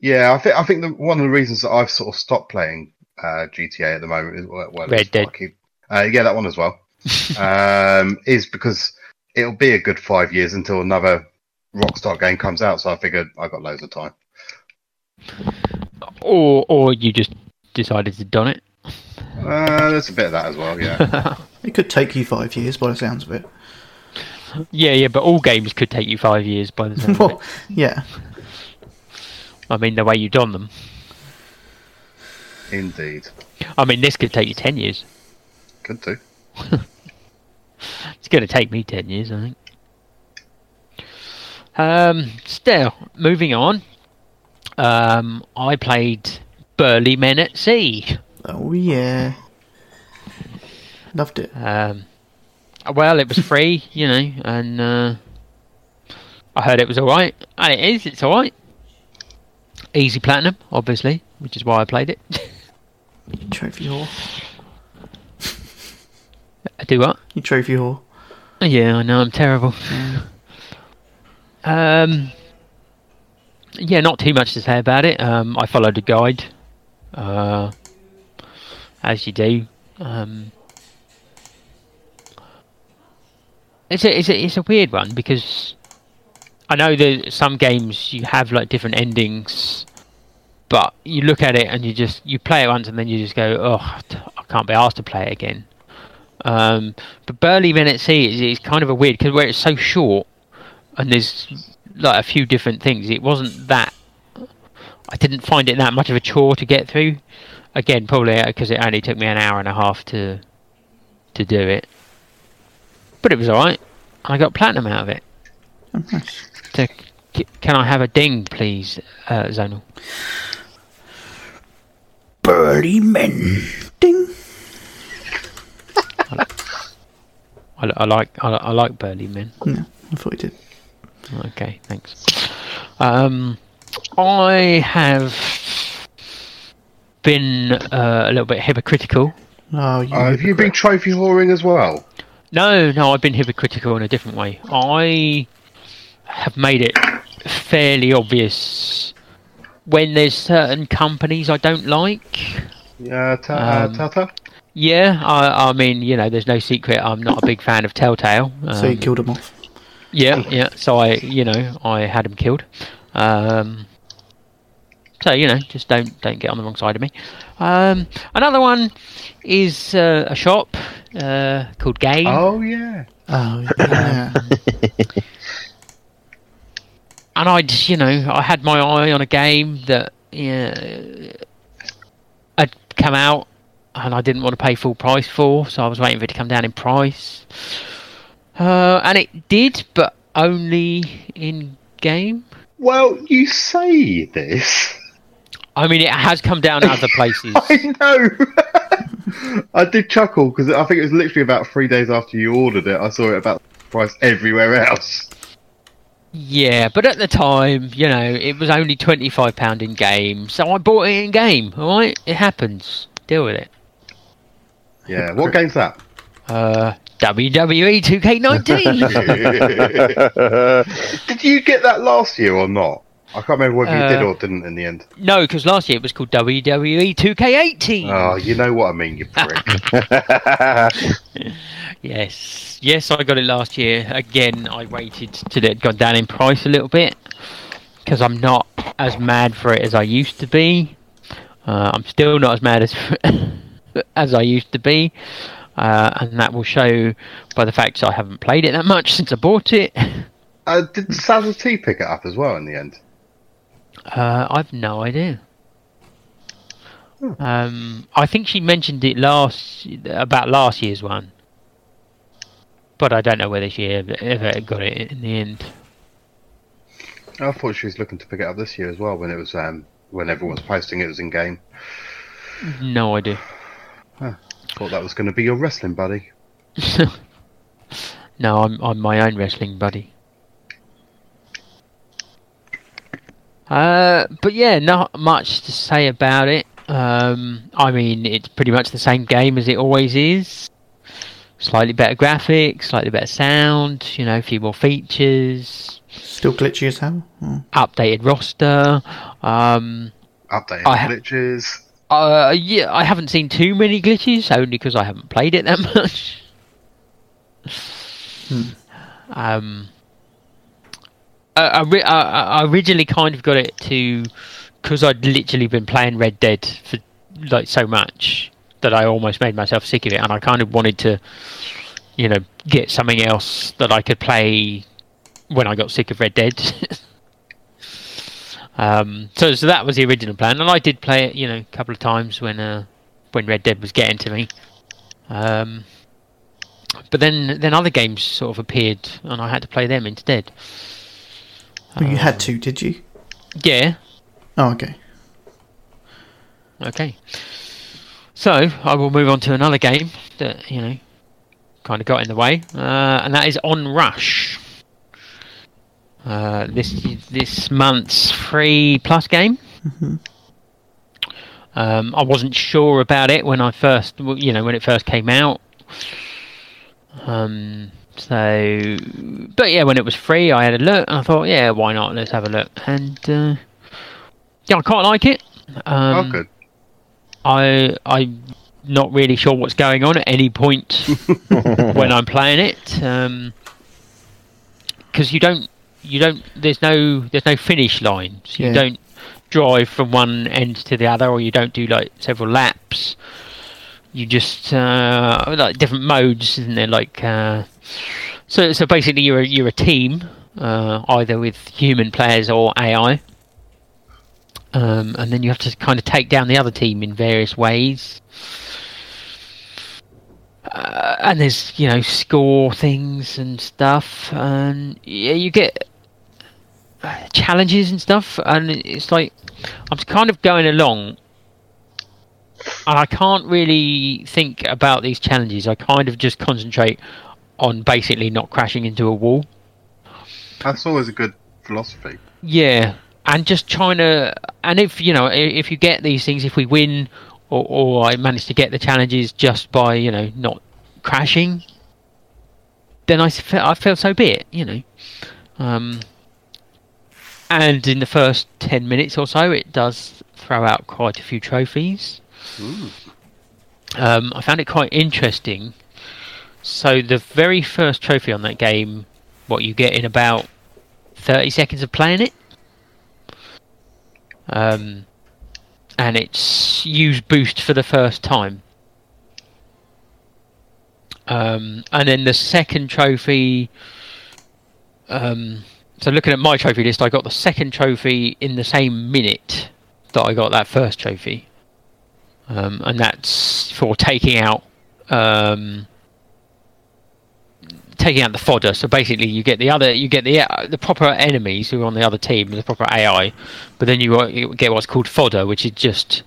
Yeah, I think I think the, one of the reasons that I've sort of stopped playing uh, GTA at the moment is well, well, Red Dead. keep- uh, yeah, that one as well. um, is because it'll be a good five years until another Rockstar game comes out. So I figured I got loads of time. Or or you just decided to don it. Uh, there's a bit of that as well. Yeah. It could take you five years by the sounds of it. Yeah, yeah, but all games could take you five years by the sound of it. yeah. I mean, the way you don them. Indeed. I mean, this could take you ten years. Could do. It's going to take me ten years, I think. Um, still moving on. Um, I played Burly Men at Sea. Oh yeah, loved it. Um, well, it was free, you know, and uh, I heard it was all right, and it is. It's all right. Easy platinum, obviously, which is why I played it. Trophy whore. I do what? You trophy whore. Yeah, I know I'm terrible. Um, yeah, not too much to say about it. Um, I followed a guide, uh, as you do. Um, it's a, it's a it's a weird one because I know that some games you have like different endings, but you look at it and you just you play it once and then you just go, oh, I can't be asked to play it again. Um, but Burly Men at Sea is, is kind of a weird because where it's so short and there's like a few different things. It wasn't that. I didn't find it that much of a chore to get through. Again, probably because it only took me an hour and a half to to do it. But it was all right. I got platinum out of it. Oh, nice. So, c- can I have a ding, please, uh, Zonal? Birdie men. Ding. I, I like I, I like Burly Men. No, I thought you did. Okay, thanks. Um, I have been uh, a little bit hypocritical. Oh, you. Uh, have you been trophy whoring as well? No, no, I've been hypocritical in a different way. I have made it fairly obvious when there's certain companies I don't like. Yeah, ta- Um, uh, Tata. Yeah, I, I mean, you know, there's no secret. I'm not a big fan of Telltale. so you Um, killed him off. Yeah, yeah. So I, you know, I had him killed. Um, so you know, just don't don't get on the wrong side of me. Um, another one is uh, a shop uh, called Game. Oh yeah. Oh yeah. and I'd, you know, I had my eye on a game that yeah, had come out, and I didn't want to pay full price for, so I was waiting for it to come down in price. Uh, and it did, but only in game. Well, you say this. I mean, it has come down other places. I know. I did chuckle because I think it was literally about three days after you ordered it. I saw it about the price everywhere else. Yeah, but at the time, you know, it was only twenty five pound in game, so I bought it in game. All right, it happens. Deal with it. Yeah. What game's that? Uh, WWE Two K nineteen. Did you get that last year or not? I can't remember whether you did Uh, or didn't in the end. No, because last year it was called WWE 2K18. Oh, you know what I mean, you prick. Yes, yes, I got it last year. Again, I waited till it got down in price a little bit because I'm not as mad for it as I used to be. Uh, I'm still not as mad as as I used to be, uh, and that will show by the fact I haven't played it that much since I bought it. uh, did Sazzle T pick it up as well in the end? Uh, I've no idea. Um, I think she mentioned it last about last year's one, but I don't know whether she ever, ever got it in the end. I thought she was looking to pick it up this year as well when it was um, when everyone was posting it was in game. No idea. Thought that was going to be your wrestling buddy. no, I'm I'm my own wrestling buddy. Uh, but yeah, not much to say about it. Um, I mean, it's pretty much the same game as it always is. Slightly better graphics, slightly better sound. You know, a few more features. Still glitchy as hell. Oh. Updated roster. Um, Updated I ha- glitches. uh, yeah, I haven't seen too many glitches, only because I haven't played it that much. Um, I, I, I, originally kind of got it to because I'd literally been playing Red Dead for like so much that I almost made myself sick of it, and I kind of wanted to, you know, get something else that I could play when I got sick of Red Dead. um, so, so that was the original plan, and I did play it, you know, a couple of times when uh, when Red Dead was getting to me. Um, but then then other games sort of appeared, and I had to play them instead. Well, you had to, did you? Yeah. Oh, okay. Okay. So I will move on to another game that you know kind of got in the way, uh, and that is Onrush. Uh, this this month's free plus game. Um, I wasn't sure about it when I first, you know, when it first came out. Um, so, but yeah, when it was free, I had a look, and I thought, yeah, why not? Let's have a look, and uh, yeah, I quite like it. Um, oh, good. I I'm not really sure what's going on at any point when I'm playing it, because you don't you don't there's no there's no finish line, so you Yeah. don't drive from one end to the other, or you don't do like several laps. You just uh, like different modes, isn't there? Like uh, so so basically you're a, you're a team, uh, either with human players or AI um, and then you have to kind of take down the other team in various ways. Uh, and there's you know score things and stuff, and yeah, you get uh, challenges and stuff, and it's like I'm kind of going along, and I can't really think about these challenges. I kind of just concentrate on basically not crashing into a wall. That's always a good philosophy. Yeah, and just trying to, and if you know, if you get these things, if we win, or, or I manage to get the challenges just by you know not crashing, then I feel I feel so be it, you know. Um, and in the first ten minutes or so, it does throw out quite a few trophies. Um, I found it quite interesting. So the very first trophy on that game, what you get in about 30 seconds of playing it. Um, and it's used boost for the first time. Um, and then the second trophy. Um, so looking at my trophy list, I got the second trophy in the same minute that I got that first trophy. Um, and that's for taking out um, taking out the fodder. So basically, you get the other, you get the the proper enemies who are on the other team, the proper AI, but then you, you get what's called fodder, which is just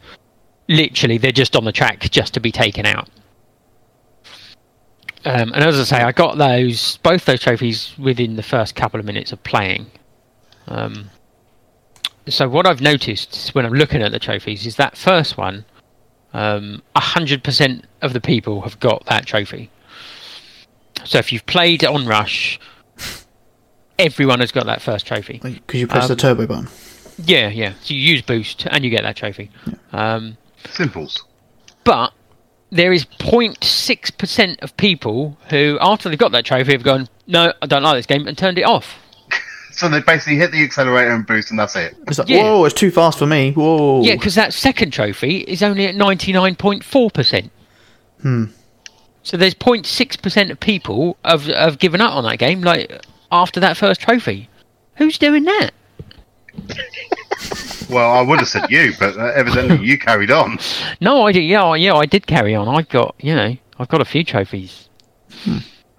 literally they're just on the track just to be taken out. Um, and as I say, I got those both those trophies within the first couple of minutes of playing. Um, so what I've noticed when I'm looking at the trophies is that first one, um, hundred percent of the people have got that trophy. So if you've played Onrush, everyone has got that first trophy. Because you press the Um, turbo button. Yeah, yeah. So you use boost and you get that trophy. Um, Simples. but there is 0.6% of people who, after they've got that trophy, have gone, no, I don't like this game, and turned it off. So they basically hit the accelerator and boost, and that's it. It's like, yeah. whoa, it's too fast for me. Whoa. Yeah, because that second trophy is only at 99.4%. Hmm. So there's 0.6% of people have, have given up on that game, like, after that first trophy. Who's doing that? Well, I would have said you, but uh, evidently you carried on. No, I did. Yeah, yeah, I did carry on. I got, you know, I've got a few trophies.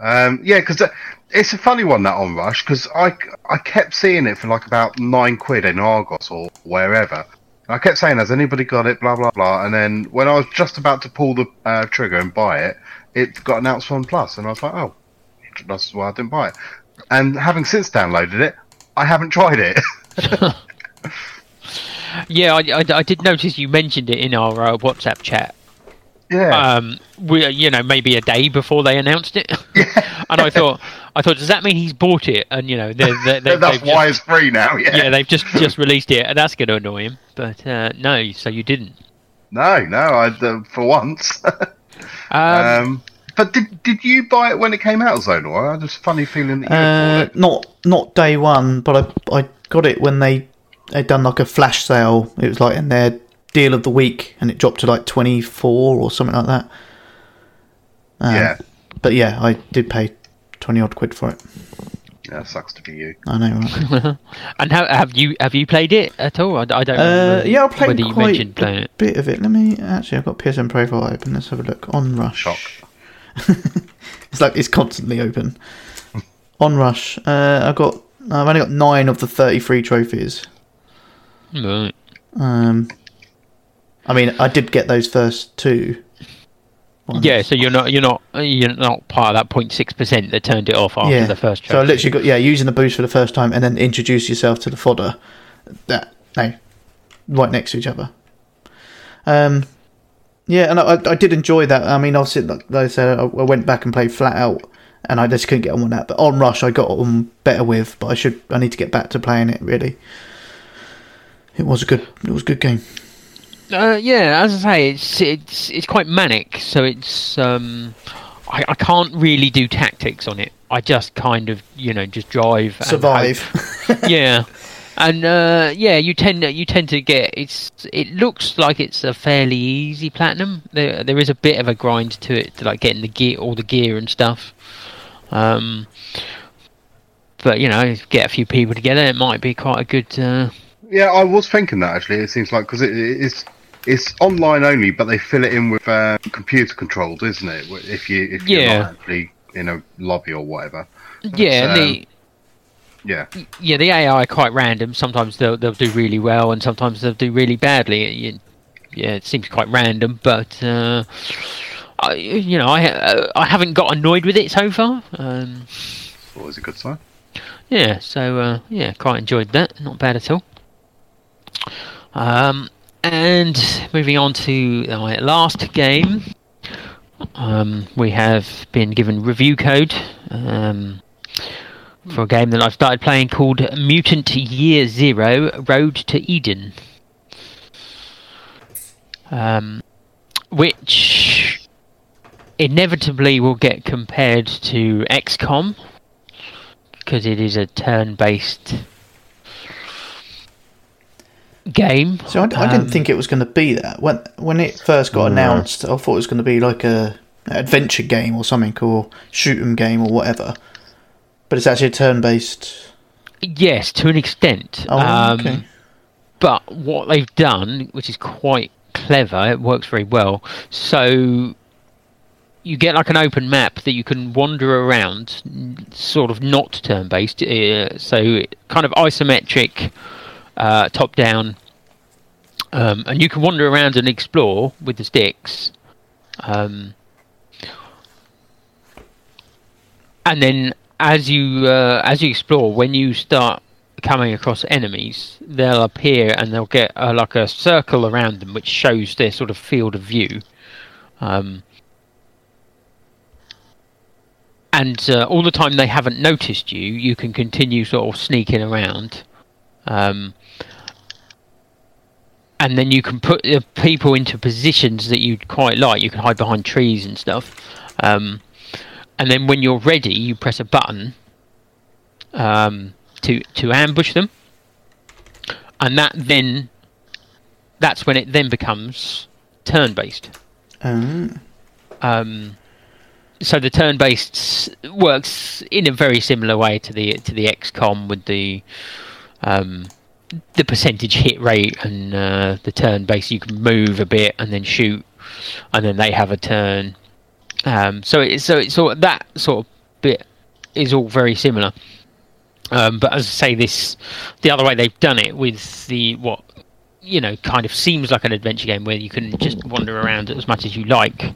Um, yeah, because it's a funny one that Onrush because I I kept seeing it for like about nine quid in Argos or wherever. I kept saying, "Has anybody got it?" Blah blah blah. And then when I was just about to pull the uh, trigger and buy it, it got announced on Plus, and I was like, "Oh, that's why I didn't buy it." And having since downloaded it, I haven't tried it. Yeah, I, I, I did notice you mentioned it in our uh, WhatsApp chat. yeah, Um, we, you know, maybe a day before they announced it, Yeah. and I thought, I thought, does that mean he's bought it? And you know, they they they that's why just, it's free now. Yeah. yeah, they've just just released it, and that's going to annoy him. But uh, no, so you didn't. No, no, I uh, for once. Um, um, but did did you buy it when it came out, Zonor? I had this funny feeling that you Uh, bought it. not not day one, but I I got it when they they'd done like a flash sale. It was like in their deal of the week, and it dropped to like twenty four or something like that. Um, yeah, But yeah, I did pay twenty odd quid for it. Yeah, sucks to be you. I know, right? and how have you have you played it at all? I, I don't. Uh, yeah, I played whether you quite mentioned a playing it. bit of it. Let me actually, I've got PSN profile open. Let's have a look on Rush. Shock. It's like it's constantly open. Onrush, uh, I got I've only got nine of the thirty-three trophies. Right. Um, I mean, I did get those first two. Ones. Yeah, so you're not you're not you're not part of that 0.6 percent that turned it off after yeah. the first. so I literally got yeah using the boost for the first time and then introduce yourself to the fodder. That no, right next to each other. Um, yeah, and I, I did enjoy that. I mean, obviously, like, like I said, I, I went back and played flat out, and I just couldn't get on with that. But Onrush, I got on better with. But I should, I need to get back to playing it. Really, it was a good, it was a good game. Uh, yeah, as I say, it's it's it's quite manic. So it's um, I, I can't really do tactics on it. I just kind of you know just drive and Survive. hope. yeah, and uh, yeah, you tend to, you tend to get it's. It looks like it's a fairly easy platinum. There there is a bit of a grind to it, to like getting the gear, all the gear and stuff. Um, but you know, get a few people together, it might be quite a good. Uh, Yeah, I was thinking that actually. It seems like because it, it's it's online only, but they fill it in with um, computer controls, isn't it? If you if you're Yeah. not actually in a lobby or whatever. yeah, and um, the Yeah, yeah, the AI are quite random. Sometimes they'll they'll do really well, and sometimes they'll do really badly. You, yeah, it seems quite random, but uh, I, you know, I uh, I haven't got annoyed with it so far. Um, always a good sign. yeah, so uh, yeah, quite enjoyed that. Not bad at all. Um, and moving on to my last game, um, we have been given review code um, for a game that I've started playing called Mutant Year Zero: Road to Eden, um, which inevitably will get compared to XCOM because it is a turn-based game. So I, I didn't Um, think it was going to be that when when it first got announced. I thought it was going to be like a adventure game or something, or shoot 'em game or whatever. But it's actually a turn-based. Yes, to an extent. Oh, um, okay. But what they've done, which is quite clever, it works very well. So you get like an open map that you can wander around, sort of not turn based. Uh, so kind of isometric, uh, top down. Um, and you can wander around and explore with the sticks. Um, and then as you uh, as you explore, when you start coming across enemies, they'll appear and they'll get uh, like a circle around them, which shows their sort of field of view. Um, and uh, all the time they haven't noticed you, you can continue sort of sneaking around. Um, and then you can put the people into positions that you'd quite like. You can hide behind trees and stuff. Um, and then when you're ready, you press a button um, to to ambush them, and that then that's when it then becomes turn based. Um, Um, so the turn based works in a very similar way to the to the XCOM with the um, the percentage hit rate and uh, the turn base you can move a bit and then shoot, and then they have a turn. Um, so it's so it's of that sort of bit is all very similar. Um, but as I say, this the other way they've done it with the what you know kind of seems like an adventure game where you can just wander around as much as you like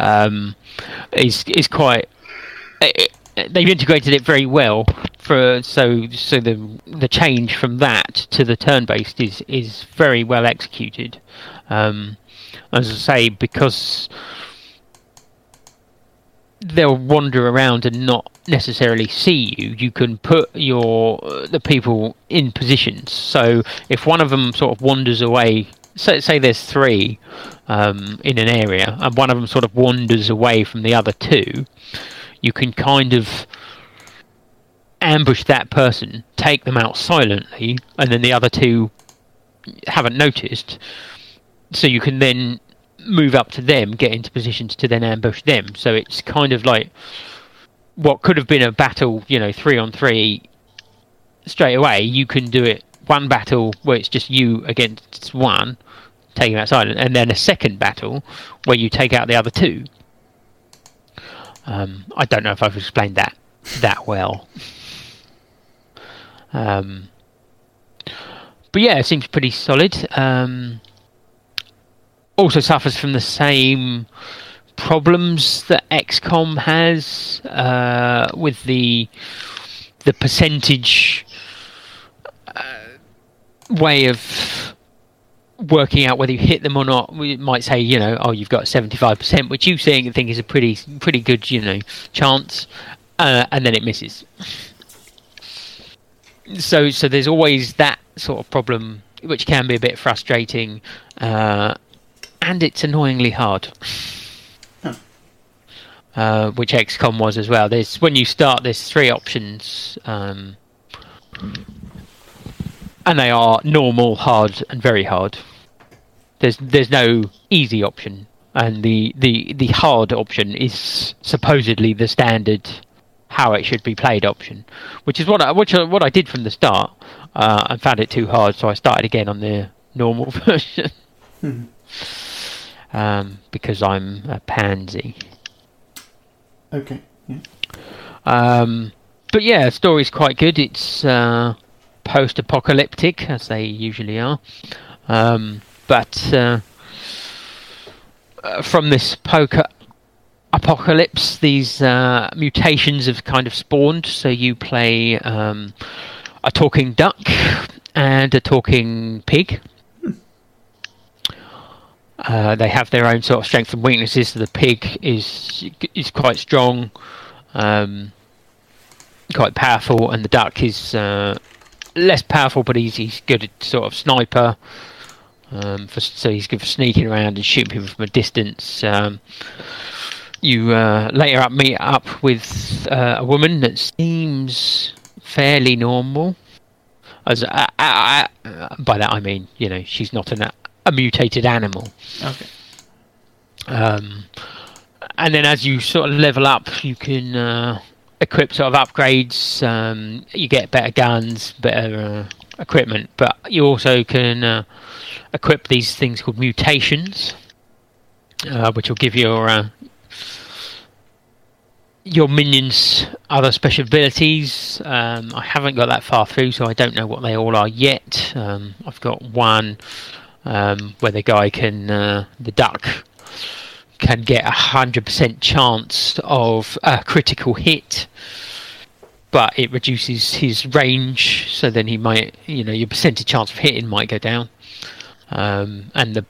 um, is is quite. It, it- they've integrated it very well for so so the the change from that to the turn based is is very well executed. Um, as I say, because they'll wander around and not necessarily see you. You can put your the people in positions. So if one of them sort of wanders away, say, say there's three um, in an area, and one of them sort of wanders away from the other two, you can kind of ambush that person, take them out silently, and then the other two haven't noticed. So you can then move up to them, get into positions to then ambush them. So it's kind of like what could have been a battle, you know, three on three straight away. You can do it one battle where it's just you against one, taking out silent, and then a second battle where you take out the other two. Um, I don't know if I've explained that that well. Um, but yeah, it seems pretty solid. Um, also suffers from the same problems that XCOM has uh, with the the percentage uh, way of working out whether you hit them or not. We might say, you know, oh, you've got seventy five percent, which you seeing think is a pretty pretty good, you know, chance, uh, and then it misses. So so there's always that sort of problem, which can be a bit frustrating, uh, and it's annoyingly hard. Uh, which XCOM was as well. There's when you start, there's three options, um, and they are normal, hard, and very hard. There's there's no easy option, and the the the hard option is supposedly the standard how it should be played option, which is what I which I- what I did from the start. Uh, and found it too hard, so I started again on the normal version. um, because I'm a pansy. Okay. Yeah. Um, but yeah, the story's quite good. It's uh, post-apocalyptic, as they usually are. Um, but uh, uh, from this poker apocalypse, these uh, mutations have kind of spawned. So you play um, a talking duck and a talking pig. Uh, they have their own sort of strengths and weaknesses. So the pig is is quite strong, um, quite powerful, and the duck is uh, less powerful, but he's he's good at sort of sniper. Um, for, so he's good for sneaking around and shooting people from a distance. Um, you uh, later up meet up with uh, a woman that seems fairly normal. As uh, uh, uh, by that I mean, you know, she's not an, a mutated animal. Okay. Um, and then as you sort of level up, you can uh, equip sort of upgrades. Um, you get better guns, better uh, equipment, but you also can uh, equip these things called mutations, uh, which will give your uh, your minions other special abilities. Um, I haven't got that far through, so I don't know what they all are yet. Um, I've got one um, where the guy can, uh, the duck, can get a hundred percent chance of a critical hit, but it reduces his range, so then he might, you know, your percentage chance of hitting might go down. Um, and the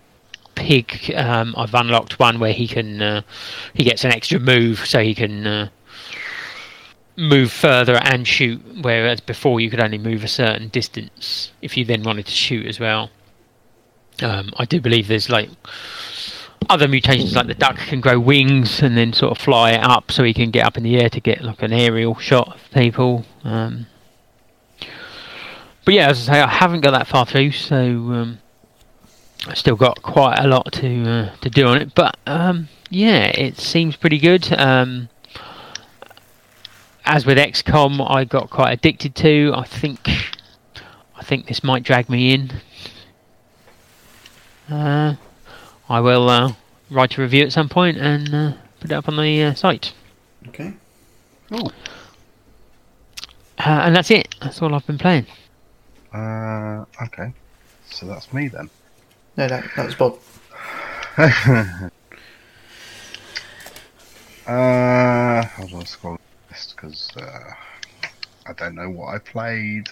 pig, um, I've unlocked one where he can, uh, he gets an extra move, so he can. Uh, move further and shoot whereas before you could only move a certain distance if you then wanted to shoot as well um, I do believe there's like other mutations, like the duck can grow wings and then sort of fly up, so he can get up in the air to get like an aerial shot of people. Um, but yeah, as I say, I haven't got that far through, so um, I still got quite a lot to uh, to do on it. But um, yeah, it seems pretty good. Um, as with XCOM, I got quite addicted to. I think I think this might drag me in. Uh, I will uh, write a review at some point and uh, put it up on the uh, site. Okay. Cool. Uh, and that's it. That's all I've been playing. Uh, okay. So that's me then. No, that, that was Bod. Uh, hold on, scroll this because uh, I don't know what I played.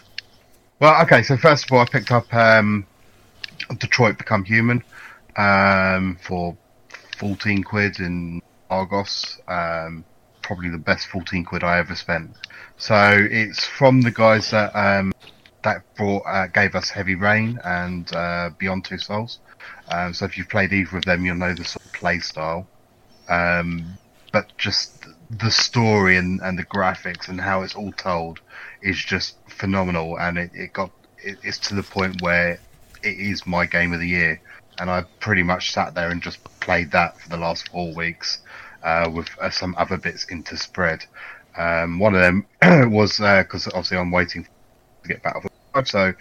Well, okay. So first of all, I picked up um, Detroit Become Human um, for fourteen quid in Argos. Um, probably the best fourteen quid I ever spent. So it's from the guys that um, that brought uh, gave us Heavy Rain and uh, Beyond Two Souls. Um, so if you've played either of them, you'll know the sort of play style. Um, but just the story and, and the graphics and how it's all told is just phenomenal. And it, it got it, it's to the point where it is my game of the year. And I pretty much sat there and just played that for the last four weeks uh, with uh, some other bits interspread. Um, one of them was because obviously I'm waiting to get 5, so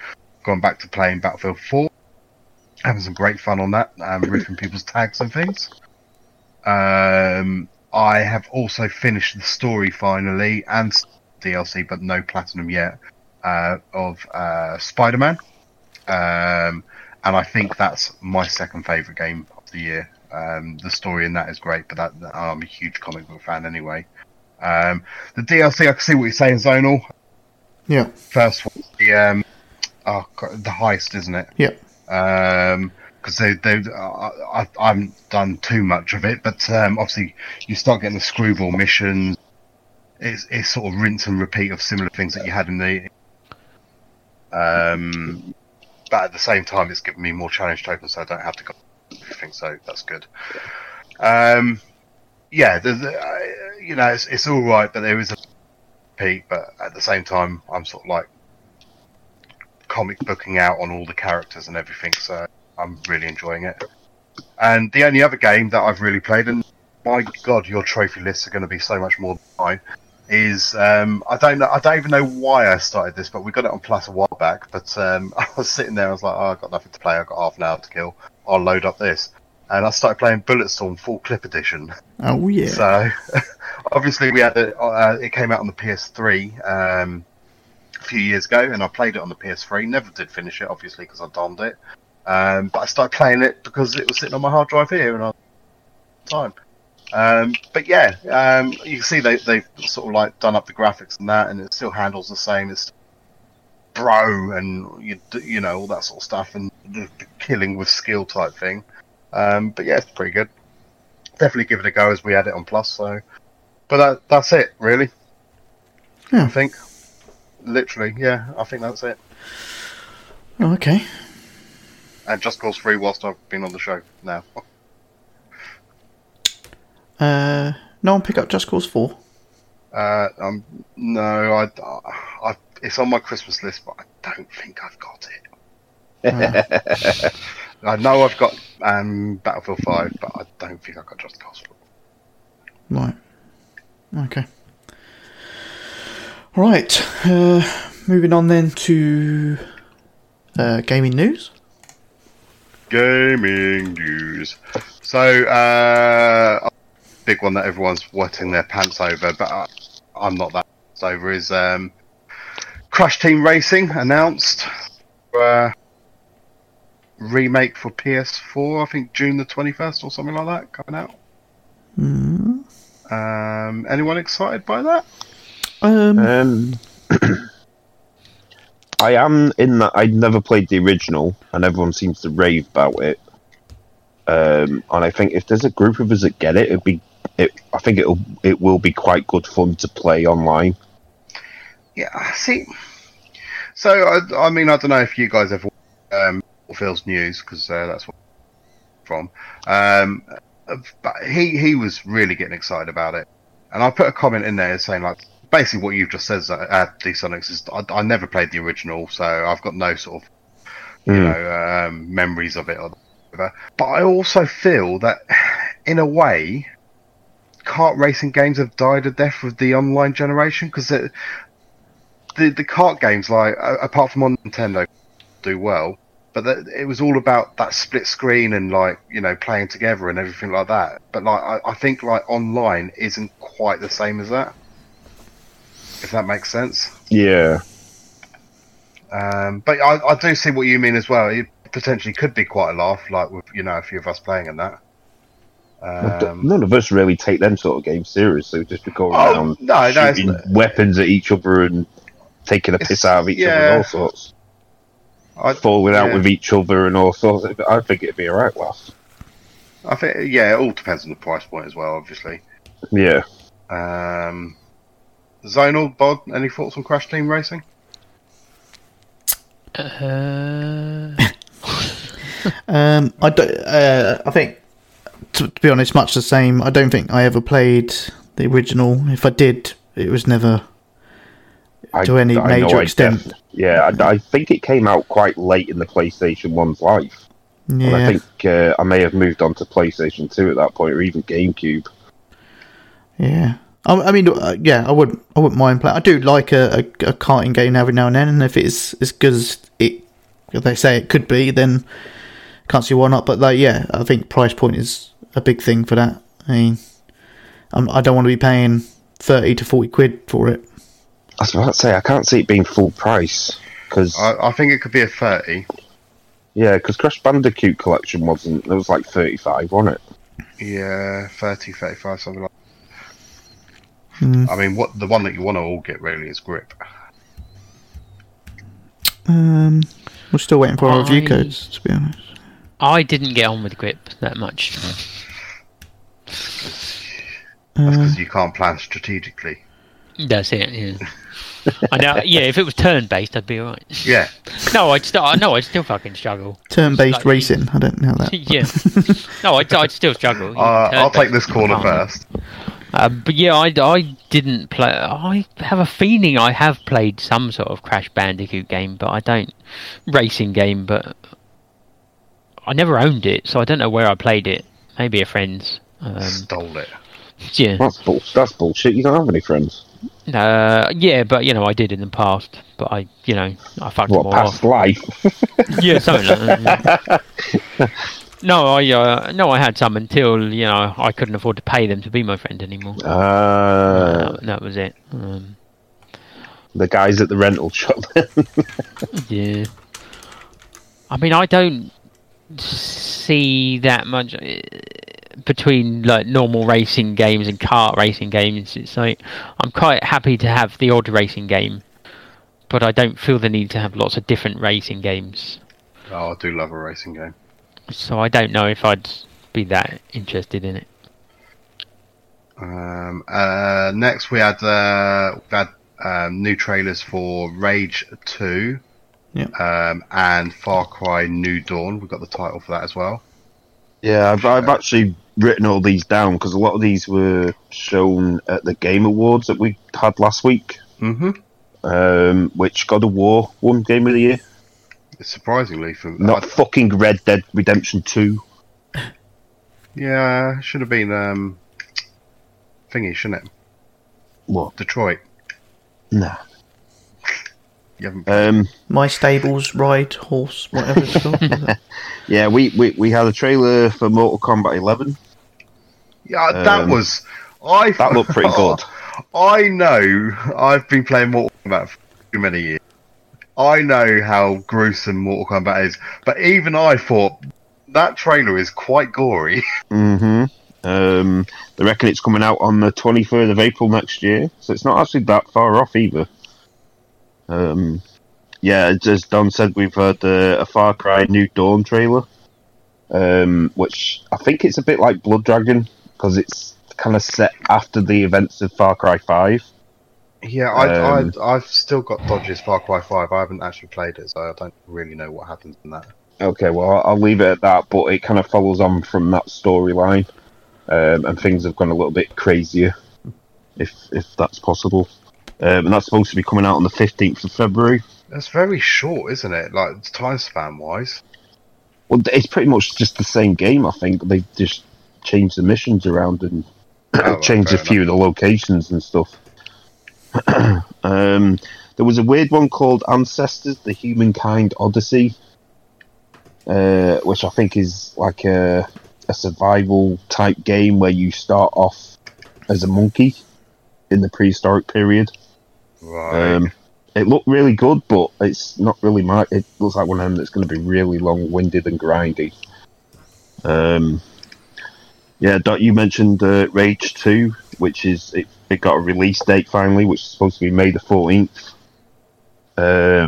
gone back to playing Battlefield 4. Having some great fun on that, um, ripping people's tags and things. Um, I have also finished the story finally and DLC, but no platinum yet uh, of uh, Spider-Man, um, and I think that's my second favorite game of the year. Um, the story in that is great, but that, that- I'm a huge comic book fan anyway. Um, the DLC, I can see what you're saying, Zonal. Yeah. First one, the um, oh, God, the heist, isn't it? Yeah. Um 'cause because they, they, I, I, I haven't done too much of it, but um, obviously you start getting the screwball missions. It's, it's sort of rinse and repeat of similar things that you had in the. Um, but at the same time, it's given me more challenge tokens, so I don't have to go everything. So that's good. Um, yeah, the, the, uh, you know, it's, it's all right, but there is a repeat. But at the same time, I'm sort of like comic booking out on all the characters and everything, so I'm really enjoying it. And the only other game that I've really played, and my god, your trophy lists are going to be so much more than mine, is um, I don't know, I don't even know why I started this, but we got it on Plus a while back. But um, I was sitting there, I was like, oh, I've got nothing to play, I've got half an hour to kill. I'll load up this, and I started playing Bulletstorm Full Clip Edition. Oh yeah. So obviously we had it. Uh, it came out on the PS3 um, a few years ago, and I played it on the PS3. Never did finish it, obviously, because I donned it. Um, but I started playing it because it was sitting on my hard drive here, and I time. Um, but yeah, um, you can see they they've sort of like done up the graphics and that, and it still handles the same. It's bro and you you know all that sort of stuff, and the, the killing with skill type thing. Um, but yeah, it's pretty good. Definitely give it a go as we had it on Plus. So, but that that's it really. Yeah. I think, literally, yeah, I think that's it. Oh, okay. And Just Cause Free whilst I've been on the show now. Uh, no one pick up Just Cause Four. Uh, um, no, I, I, it's on my Christmas list, but I don't think I've got it. I know I've got um, Battlefield 5, but I don't think I've got Just Cause 4. Right. Okay. Right. Uh, moving on then to uh, gaming news. Gaming news. So, uh, a big one that everyone's wetting their pants over, but I, I'm not that over, is um, Crash Team Racing announced uh, remake for PS4, I think June the 21st or something like that, coming out. Mm. Um, anyone excited by that? Um, Um, I am in that. I never played the original, and everyone seems to rave about it. Um, and I think if there's a group of us that get it, it'd be. It, I think it'll. It will be quite good fun to play online. Yeah, see. So, I, I mean, I don't know if you guys ever um, Phil's news because uh, that's what from. Um, but he he was really getting excited about it, and I put a comment in there saying like basically what you've just said, uh, D Sonics is I, I never played the original, so I've got no sort of you Hmm. know um, memories of it or whatever. But I also feel that in a way, kart racing games have died a death with the online generation because the the kart games like apart from on Nintendo do well, but that, it was all about that split screen and like you know playing together and everything like that. But like I, I think like online isn't quite the same as that. If that makes sense. Yeah. Um, but I, I do see what you mean as well. It potentially could be quite a laugh, like with you know a few of us playing in that. Um, None of us really take them sort of games seriously. Just to go Oh, around no, no, shooting weapons at each other and taking a piss out of each other and all sorts. I, Falling out yeah. with each other and all sorts. I think it'd be a right laugh. I think yeah, it all depends on the price point as well, obviously. Yeah. Um, Zonal, Bod, any thoughts on Crash Team Racing? Uh, Um, I don't. Uh, I think, to, to be honest, much the same. I don't think I ever played the original. If I did, it was never I, To any I major extent. def- yeah, I, I think it came out quite late in the PlayStation 1's life. And I think uh, I may have moved on to PlayStation 2 at that point, or even GameCube. yeah. I, I mean, uh, yeah, I wouldn't. I wouldn't mind playing. I do like a, a, a karting game every now and then, and if it's as good as it, they say it could be, then can't see why not. But like, yeah, I think price point is a big thing for that. I mean, I'm, I don't want to be paying thirty to forty quid for it. Was about to say I can't see it being full price because I, I think it could be a thirty. yeah, because Crash Bandicoot collection wasn't. It was like thirty five, wasn't it? Yeah, 30, 35, something like. Hmm. I mean, what the one that you want to all get really is grip. Um, we're still waiting for our review I- codes, to be honest. I didn't get on with grip that much. That's Uh, because you can't plan strategically. That's it. Yeah. I know. Yeah, if it was turn based, I'd be alright. Yeah, No, I'd still. No, I'd still fucking struggle. turn-based like- racing. I don't know that. yeah. No, I'd, I'd still struggle. uh, I'll take this corner can't. first. Uh, but yeah, I, I didn't play. I have a feeling I have played some sort of Crash Bandicoot game, but I don't racing game. But I never owned it, so I don't know where I played it. Maybe a friend's. Um, Stole it. yeah, That's bull- That's bullshit. You don't have any friends. Uh, yeah, but you know I did in the past. But I, you know, I fucked What them all past off. life? Yeah, something like that. No, I uh, no, I had some until you know I couldn't afford to pay them to be my friend anymore. Uh, that, that was it. Um, the guys at the rental shop. Yeah. I mean, I don't see that much uh, between like normal racing games and kart racing games. It's like I'm quite happy to have the odd racing game, but I don't feel the need to have lots of different racing games. Oh, I do love a racing game. So I don't know if I'd be that interested in it. Um, uh, next, we had uh, we had um, new trailers for Rage Two, Yeah. um, and Far Cry New Dawn. We got the title for that as well. yeah, I've, I've actually written all these down because a lot of these were shown at the Game Awards that we had last week. Mm-hmm. Um, which God of War won Game of the Year. Surprisingly, for Not I- fucking Red Dead Redemption Two. yeah, should have been um, thingy, shouldn't it? What? Detroit. Nah. You haven't. Um, My stables ride horse, whatever it's called. yeah, we, we we had a trailer for Mortal Kombat 11. yeah, that um, was. I That looked pretty good. I know. I've been playing Mortal Kombat for too many years. I know how gruesome Mortal Kombat is, but even I thought that trailer is quite gory. hmm Um, they reckon it's coming out on the 23rd of April next year, so it's not actually that far off either. Um, yeah, as Don said, we've had uh, a Far Cry New Dawn trailer, um, which I think it's a bit like Blood Dragon because it's kind of set after the events of Far Cry 5. Yeah, I, Um, I, I've still got Dodge's Far Cry 5. I haven't actually played it, so I don't really know what happens in that. Okay, well, I'll- I'll leave it at that, but it kind of follows on from that storyline, um, and things have gone a little bit crazier, if if that's possible. Um, and that's supposed to be coming out on the 15th of February. That's very short, isn't it? Like, time span wise. Well, it's pretty much just the same game, I think. they've just changed the missions around and Oh, changed a few of the locations and stuff. um, there was a weird one called Ancestors: The Humankind Odyssey, uh, which I think is like a, a survival type game where you start off as a monkey in the prehistoric period. Right. Um, it looked really good, but it's not really my. It looks like one of them that's going to be really long-winded and grindy. Um, yeah, Dot, you mentioned uh, Rage Two, which is it, it got a release date finally, which is supposed to be May the fourteenth. Uh,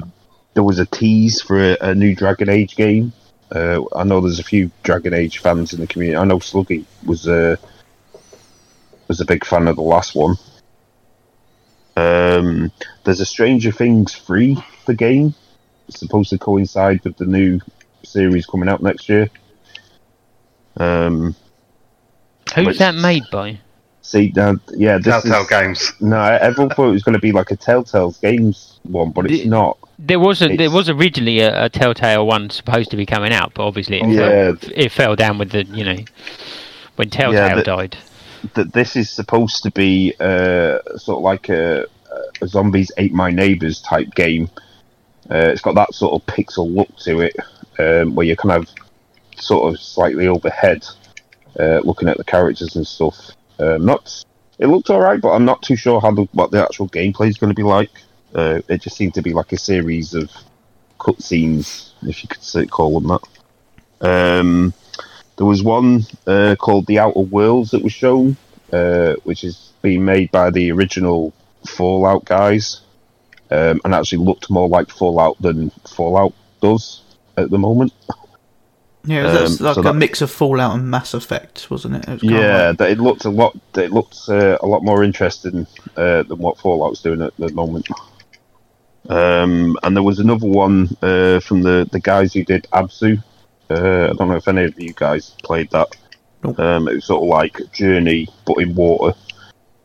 there was a tease for a, a new Dragon Age game. Uh, I know there's a few Dragon Age fans in the community. I know Sluggy was uh, was a big fan of the last one. Um, there's a Stranger Things free the game. It's supposed to coincide with the new series coming out next year. Um, Who's Which- that made by? see, now, yeah, this Telltale is, Games. No, everyone thought it was going to be like a Telltale Games one, but it's The- not. There was a, there was originally a, a Telltale one supposed to be coming out, but obviously it, Yeah. fell, it fell down with the you know when Telltale the- died. That this is supposed to be uh, sort of like a, a zombies ate my neighbors type game. Uh, it's got that sort of pixel look to it, um, where you're kind of sort of slightly overhead, uh, looking at the characters and stuff. Um, not it looked alright, but I'm not too sure how the, what the actual gameplay is going to be like. Uh, it just seemed to be like a series of cutscenes, if you could say, call them that. Um, there was one uh, called The Outer Worlds that was shown, uh, which is being made by the original Fallout guys, um, and actually looked more like Fallout than Fallout does at the moment. Yeah, that's Um, like so a that- mix of Fallout and Mass Effect, wasn't it? it was Yeah, like- that it looked a lot. It looked uh, a lot more interesting uh, than what Fallout's doing at the moment. Um, and there was another one uh, from the the guys who did Abzu. Uh, I don't know if any of you guys played that. Nope. Um, it was sort of like Journey, but in water.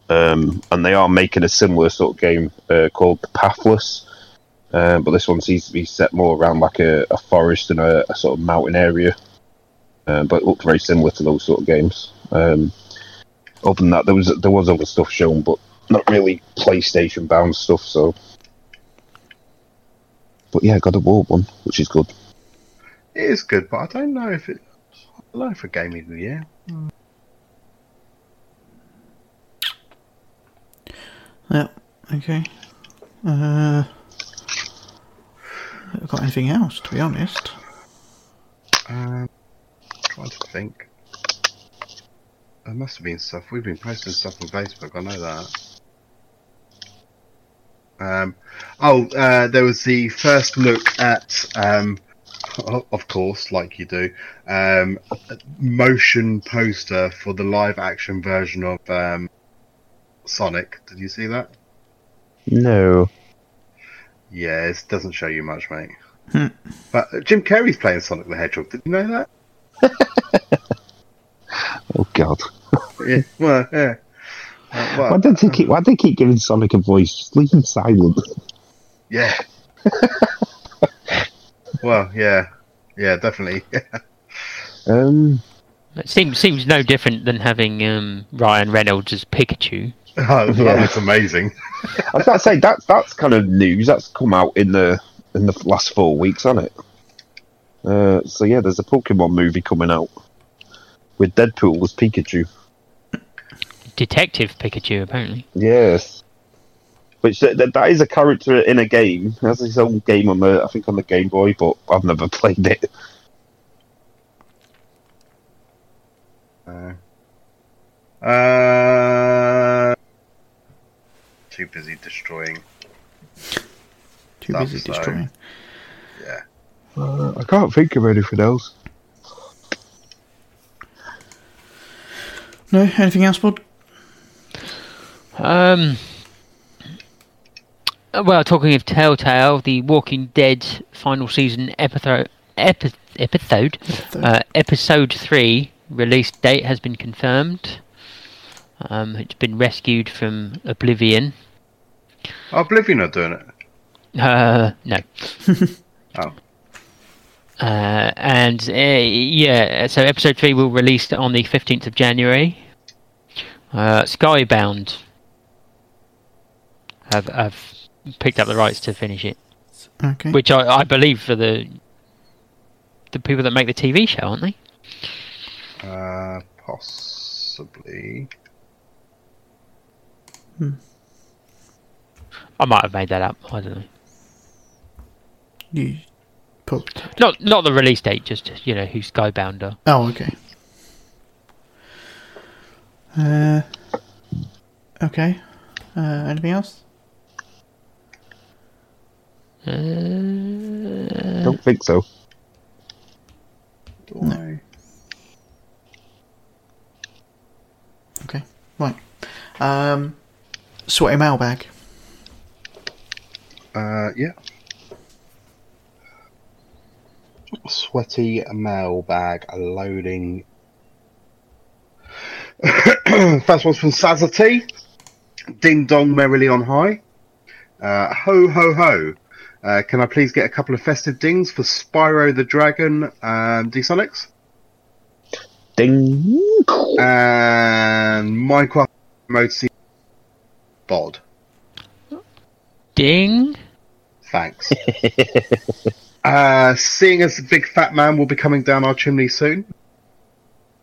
Um, and they are making a similar sort of game uh, called Pathless. Uh, but this won seems to be set more around like a, a forest and a, a sort of mountain area. Uh, but it looked very similar to those sort of games. Um, other than that, there was there was other stuff shown, but not really PlayStation bound stuff. So, but yeah, God of War one, which is good. It is good, but I don't know if it. I don't for gaming of the year. Yeah. Okay. Uh, I've got anything else, to be honest. Um, trying to think. There must have been stuff. We've been posting stuff on Facebook. I know that. Um, oh, uh, there was the first look at, um, of course, like you do, um, motion poster for the live action version of um, Sonic. Did you see that? No, Yeah, it doesn't show you much, mate. Hmm. But uh, Jim Carrey's playing Sonic the Hedgehog. Did you know that? oh God, Yeah. Well, yeah. Uh, well, why did they keep why they keep giving Sonic a voice? Just leave him silent. Yeah. well, yeah, yeah, definitely. Um, It seems seems no different than having um, Ryan Reynolds as Pikachu. oh, Yeah. that looks amazing. I was about to say that's that's kind of news that's come out in the in the last four weeks, hasn't it? Uh, so yeah, there's a Pokemon movie coming out with Deadpool as Pikachu. Detective Pikachu, apparently. Yes. Which that, that- that is a character in a game. It has his own game on the I think on the Game Boy, but I've never played it. Uh, uh, too busy destroying. Too Stuff, busy so- destroying. Yeah. Uh, I can't think of anything else. No, anything else, Bod? Um. Uh, Well, talking of Telltale, the Walking Dead final season episode epi- episode uh, episode three release date has been confirmed. Um, it's been rescued from Oblivion. Oblivion are doing it. Uh, no. Oh. Uh, and uh, yeah, so episode three will release on the fifteenth of January. Uh, Skybound have have picked up the rights to finish it, Okay. which I, I believe for the the people that make the TV show, aren't they? Uh, possibly. I might have made that up. I don't know. You put. Not not the release date, just you know who Skybound are. Oh, okay. Uh. Okay. Uh, anything else? Uh, Don't think so. Do I? Okay. Right. Um. Sweaty mailbag. Uh, yeah. Sweaty mailbag loading. First one's from Sazza Ding dong merrily on high. Uh, ho ho ho. Uh, can I please get a couple of festive dings for Spyro the Dragon and D-Sonics? Ding. And Minecraft Mode C. Bod. ding. Thanks. uh, seeing as the big fat man will be coming down our chimney soon,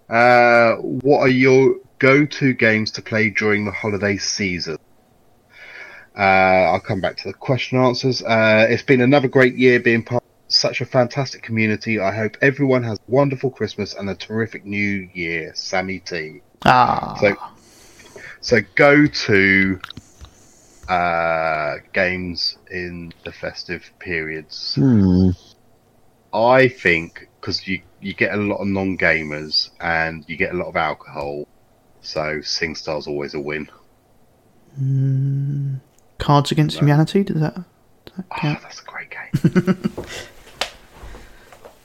uh, what are your go-to games to play during the holiday season. Uh, I'll come back to the question and answers. Uh, it's been another great year being part of such a fantastic community. I hope everyone has a wonderful Christmas and a terrific New Year. Sammy T. Ah, So, so go to uh, games in the festive periods. Hmm. I think because you you get a lot of non-gamers and you get a lot of alcohol, so SingStar's always a win. Cards Against Humanity. Does that? Does that Oh, that's a great game.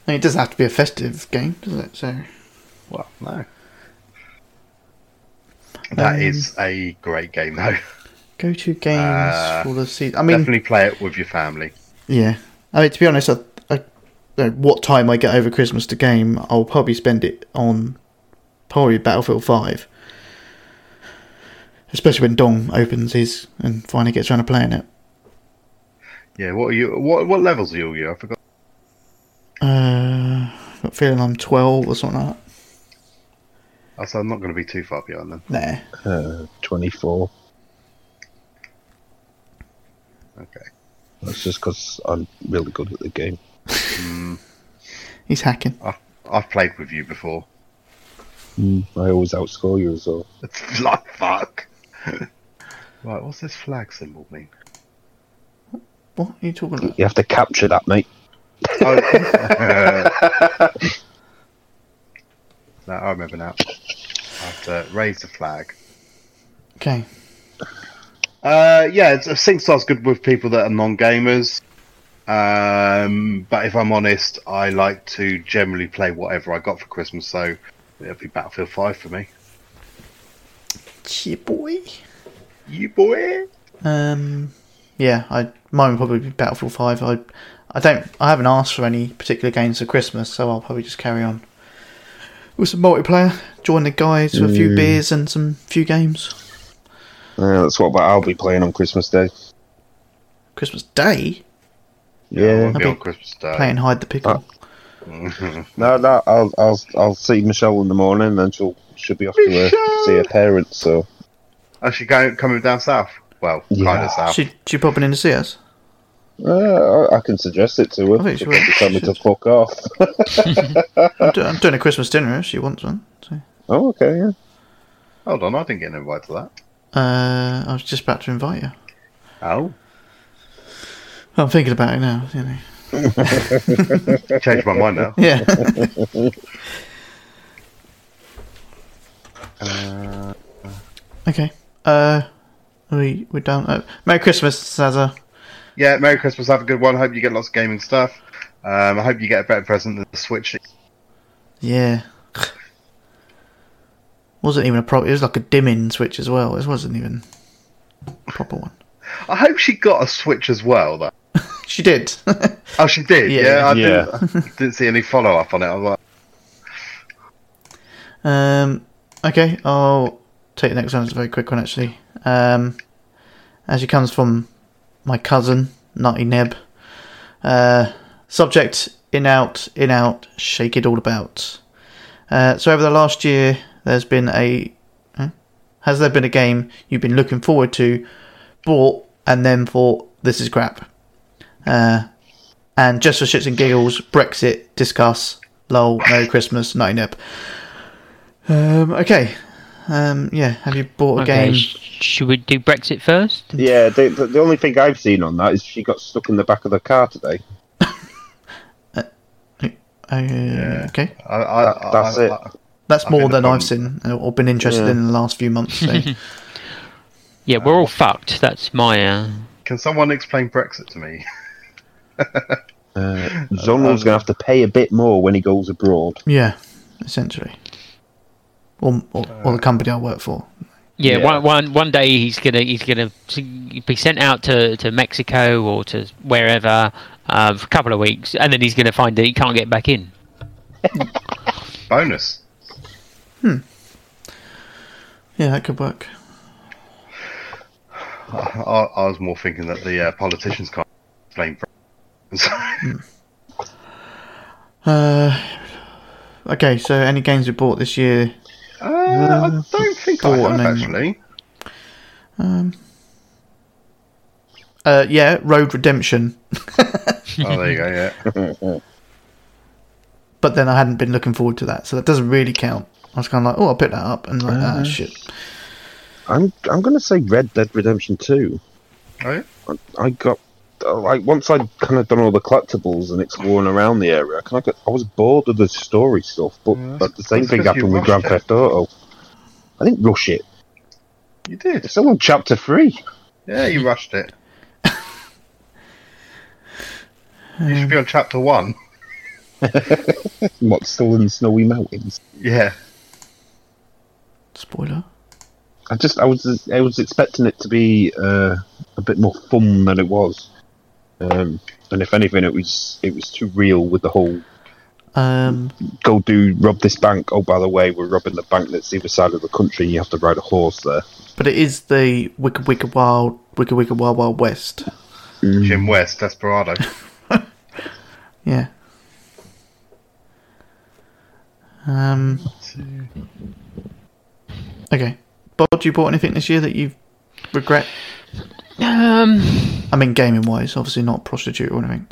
I mean, it doesn't have to be a festive game, does it? So well, no. That Um, is a great game, though. go to games Uh, for the season. I mean, Definitely play it with your family. Yeah, I mean to be honest, I, I, what time I get over Christmas to game, I'll probably spend it on probably Battlefield Five, especially when Dong opens his and finally gets around to playing it. Yeah. What are you? What what levels are you? you? I forgot. Uh, got feeling I'm twelve or something like Oh, so I'm not going to be too far behind them. that. Nah, Uh, 24. Okay. That's just because I'm really good at the game. he's hacking. I've, I've played with you before. Mm, I always outscore you as well. It's like fuck. right. What's this flag symbol mean? What are you talking about? You have to capture that, mate. Oh. no, I remember now. I have to raise the flag. Okay, Uh, yeah, it's, SingStar's good with people that are non-gamers. Um, but if I'm honest, I like to generally play whatever I got for Christmas, so it'll be Battlefield 5 for me. Yeah, boy. You boy! Um, yeah, I mine would probably be Battlefield Five. I, I don't, I haven't asked for any particular games for Christmas, so I'll probably just carry on with some multiplayer. Join the guys for a few beers and some few games. Uh, that's what I'll be playing on Christmas Day. Christmas Day, Yeah, I Yeah. won't be I'll on be Christmas Day. playing hide the pickle. No, no, I'll, I'll, I'll see Michelle in the morning, and then she'll, she'll be off to uh, Michelle! see her parents. So Actually, going coming down south. Well, Yeah. kind of south. she she popping in to see us. uh, I, I can suggest it to her. I think she will. Tell me to fuck off. I'm, do, I'm doing a Christmas dinner if she wants one. So, oh, okay, yeah. Hold on, I didn't get an invite to that. uh, I was just about to invite you. Oh, I'm thinking about it now. You know. changed my mind now. Yeah. Uh, okay. Uh, we we're done. Uh, Merry Christmas, Zaza. yeah, Merry Christmas. Have a good one. Hope you get lots of gaming stuff. Um, I hope you get a better present than the Switch. Yeah. wasn't even a proper. It was like a dimming switch as well. It wasn't even a proper one. I hope she got a Switch as well, though. She did. Oh, she did. Yeah. Yeah, I Yeah. Didn't, didn't see any follow up on it. I was like, um. Okay, I'll take the next one. It's a very quick one, actually. Um, as it comes from my cousin, Nutty Neb. Uh, subject: in out, in out, shake it all about. Uh, so over the last year, there's been a. huh? Has there been a game you've been looking forward to, bought, and then thought this is crap? Uh, and just for shits and giggles, Brexit, discuss, lol, Merry Christmas, Nutty Neb. Um, okay. Um, yeah, have you bought a Okay, game? should we do Brexit first? Yeah, the, the, the only thing I've seen on that is she got stuck in the back of the car today. Uh, Okay. I, I, I, That's I, it. I- That's I more than I've seen or been interested Yeah. in the last few months. So. Yeah, we're all fucked. That's my. Uh... can someone explain Brexit to me? Uh, Zonal's going to have to pay a bit more when he goes abroad. yeah, essentially. Or, or, or the company I work for. Yeah, Yeah. One, one one day he's gonna he's gonna be sent out to, to Mexico or to wherever uh, for a couple of weeks, and then he's gonna find that he can't get back in. Bonus. Hmm. Yeah, that could work. I, I, I was more thinking that the uh, politicians can't explain Brexit. Uh, okay, so any games we bought this year? Uh, I don't think think I bought have and then- actually. Uh, yeah, Road Redemption. Oh, there you go. Yeah. But then I hadn't been looking forward to that, so that doesn't really count. I was kind of like, oh, I'll pick that up, and like, ah, shit. I'm I'm gonna say Red Dead Redemption Two. Oh, yeah? I got uh, like once I'd kind of done all the collectibles and exploring around the area, I kind of got, I was bored of the story stuff. But, Yeah, but the same thing happened with Grand rushed it. Theft Auto. I didn't rush it. You did. It's still on chapter three. Yeah, you rushed it. you should be on chapter one. What's still in the snowy mountains? Yeah. Spoiler. I just I was I was expecting it to be uh, a bit more fun than it was, um, and if anything, it was it was too real with the whole Um, go do rob this bank. Oh, by the way, we're robbing the bank that's the other side of the country, and you have to ride a horse there. but it is the Wicked Wicked Wild Wicked Wicked Wild Wild West. Jim West, Desperado. Yeah. Um. Okay, Bob, do you bought anything this year that you regret? Um, I mean, gaming wise, obviously not prostitute or anything.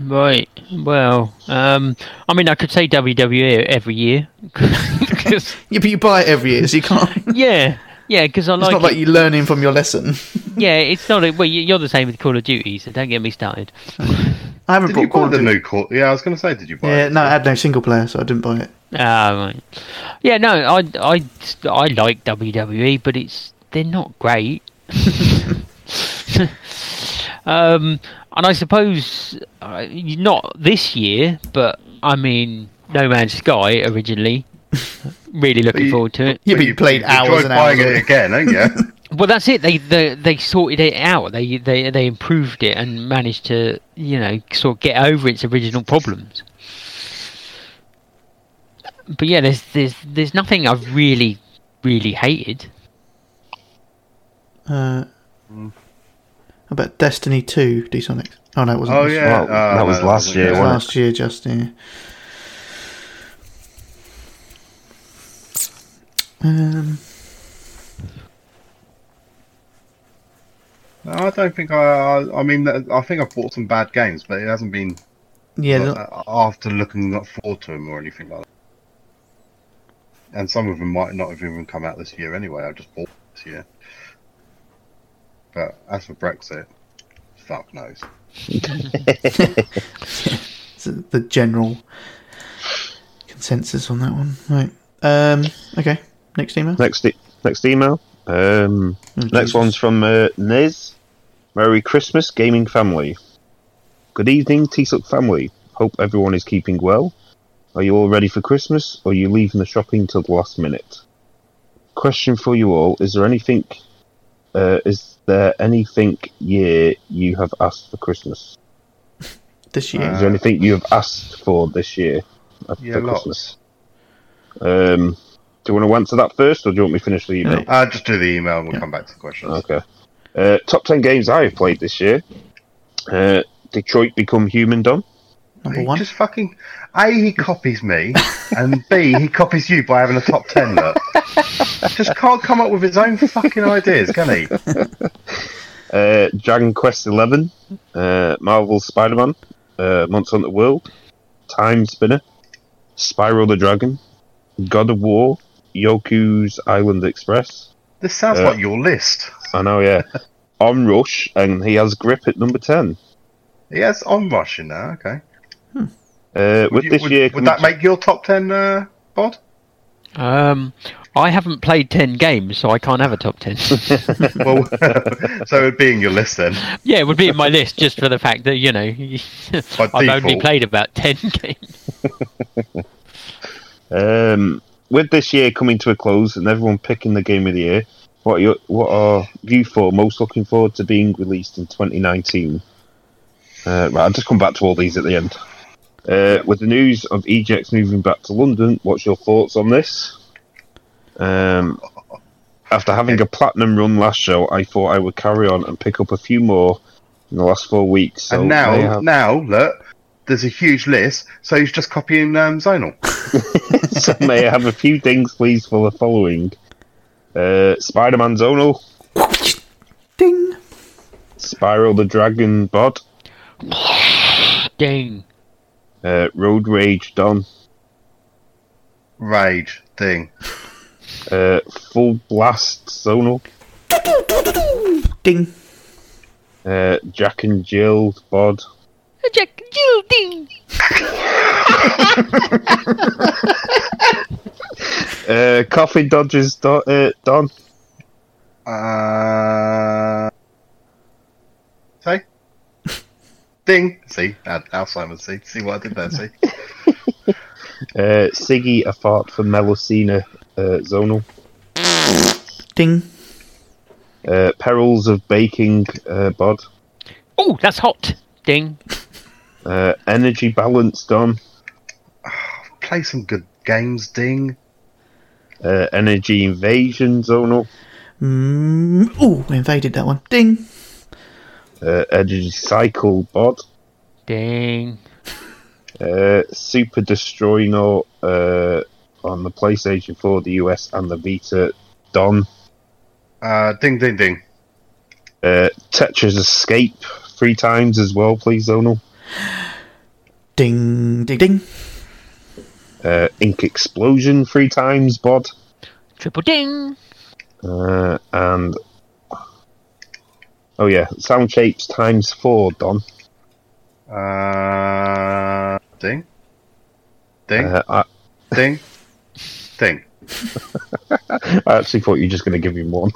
right. Well, um, I mean, I could say WWE every year. 'Cause- Yeah, but you buy it every year, so you can't. yeah, yeah, because I like. It's not like you're learning from your lesson. Yeah, it's not. A, well, you- you're the same with Call of Duty, so don't get me started. I haven't Did bought you Call buy of the Duty. new Call? Yeah, I was going to say, did you buy Yeah, it? no, I had no single player, so I didn't buy it. Ah, right. Yeah, no, I, I, I like WWE, but it's they're not great. um, and I suppose uh, not this year, but I mean, No Man's Sky originally. really looking you- forward to it. Yeah, Well, but you played you hours and hours. of it it. again, ain't you? Well, that's it. They, they they sorted it out. They they they improved it and managed to you know sort of get over its original problems. But yeah, there's there's there's nothing I've really really hated. Uh, how about Destiny 2, Dsonic? Oh, no, it wasn't. oh this yeah, Well, uh, that was last year, It was good. wasn't last year, just yeah. Um, No, I don't think I. I, I mean, I think I've bought some bad games, but it hasn't been yeah, uh, after looking forward to them or anything like that. And some of them might not have even come out this year anyway. I just bought this year. But as for Brexit, fuck knows. it's the general consensus on that one. Right. Um, okay, next email. Next e- next email. Um, Oh, next Jesus. one's from uh, Niz. Merry Christmas, gaming family. Good evening, T-Suck family. Hope everyone is keeping well. Are you all ready for Christmas, or are you leaving the shopping till the last minute? Question for you all: Is there anything? Uh, is there anything year you have asked for Christmas? This year. Is there anything you have asked for this year uh, Yeah, for lots. Christmas? Um, do you want to answer that first, or do you want me to finish the email? Uh, just do the email and we'll Yeah. come back to the questions. Okay. Uh, top 10 games I have played this year. Uh, Detroit Become Human Done. Number He one. just fucking A, he copies me, and B, he copies you by having a top ten look. just can't come up with his own fucking ideas, can he? Uh, Dragon Quest 11. Uh, Marvel Spider Man. Uh, Monster Hunter World. Time Spinner. Spyro the Dragon. God of War. Yoku's Island Express. This sounds Uh, like your list. I know, yeah. Onrush, and he has Grip at number 10. Yes, I'm rushing now. Okay. Uh, Would, with you- this would, year, would that make your top ten, uh, Bod? Um, I haven't played ten games, so I can't have a top ten. well, so it'd be in your list then. yeah, it would be in my list just for the fact that you know I've only played about ten games. Um, with this year coming to a close and everyone picking the game of the year, what are, your, what are you for most looking forward to being released in 2019? Uh, right, I'll just come back to all these at the end. Uh, with the news of EGX moving back to London, what's your thoughts on this? Um, after having a platinum run last show, I thought I would carry on and pick up a few more in the last four weeks. So and now, have- now look, there's a huge list. So he's just copying um, Zonal. so may I have a few things, please, for the following. Uh, Spider-Man Zonal, Ding. Spyro the Dragon Bod, Ding. Uh, Road Rage done. Rage thing. uh, Full Blast Zonal, Ding. uh, Jack and Jill Bod, Jack and Jill Ding. uh, Coffee Dodgers Do- uh, Don, Uh, say? Ding. See, Al- Alzheimer's. See, see what I did there. See. uh, Sigi a fart for Melusina uh, Zonal, Ding. uh, Perils of Baking uh, Bod, Oh, that's hot. Ding. uh, Energy Balance Don, Play some good games. Ding. uh, Energy Invasion Zonal, Mm, oh, we invaded that one. Ding. Uh, Energy Cycle Bod, Dang. uh, Super Destronaut uh, on the PlayStation 4, the US, and the Vita Don, Uh, ding, ding, ding. uh, Tetra's Escape three times as well, please, Zonal. Ding. Ding. Ding. Uh, Ink Explosion three times, Bod, Triple ding. uh, and oh yeah, Sound Shapes times four, Don. Uh, ding. Ding. Uh, I, ding. Ding. I actually thought you were just going to give me one.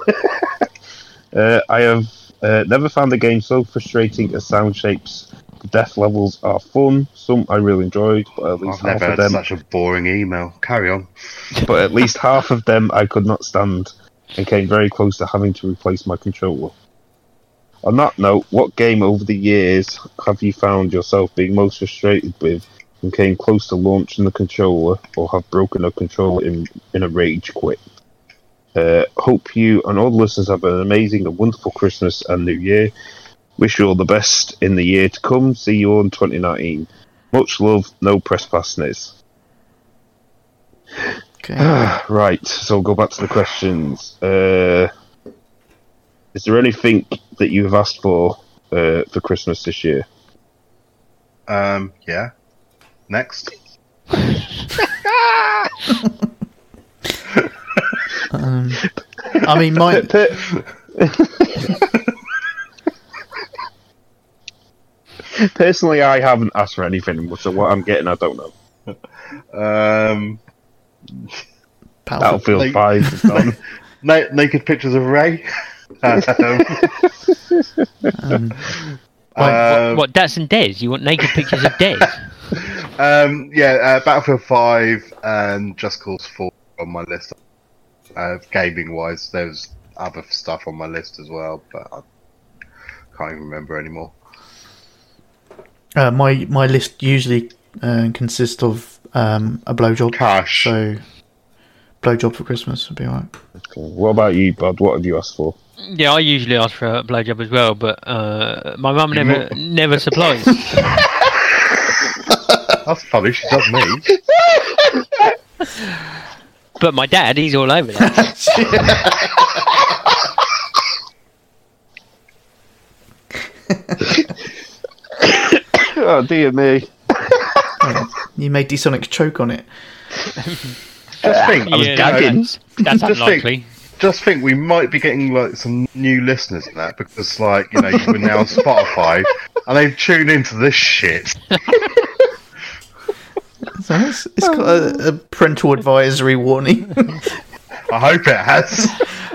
uh, I have uh, never found a game so frustrating as Sound Shapes. The death levels are fun. Some I really enjoyed, but at least I've half never of had them, such a boring email. Carry on. but at least half of them I could not stand, and came very close to having to replace my controller. On that note, what game over the years have you found yourself being most frustrated with, and came close to launching the controller, or have broken a controller in in a rage quit? Uh, hope you and all the listeners have an amazing and wonderful Christmas and New Year. Wish you all the best in the year to come. See you all in 2019. Much love, no press pass Niz. Okay. right, so we'll go back to the questions. Uh, is there anything that you have asked for uh, for Christmas this year? Um, yeah. Next. Um, I mean, my Personally, I haven't asked for anything, so what I'm getting, I don't know. Um, pal, Battlefield Like- 5 is done. na- naked pictures of Ray. um, um, um, what, Dats and Des? You want naked pictures of Des? um, yeah, uh, Battlefield 5 and Just Cause 4 on my list. Uh, gaming wise, there's other stuff on my list as well, but I can't even remember anymore. uh, my my list usually uh, consists of um, a blowjob. Cash. So, blowjob for Christmas would be alright. what about you, Bud? What have you asked for? Yeah, I usually ask for a blowjob as well, but uh, my mum never never supplies. That's funny, she does me. but my dad, he's all over that. Oh, dear me. You made D-Sonic choke on it. Just uh, think, I was Yeah, gagging. That's, that's Just think- just think we might be getting like some new listeners in that because like, you know, we're now on Spotify and they've tuned into this shit. So it's, it's got a, a parental advisory warning. I hope it has.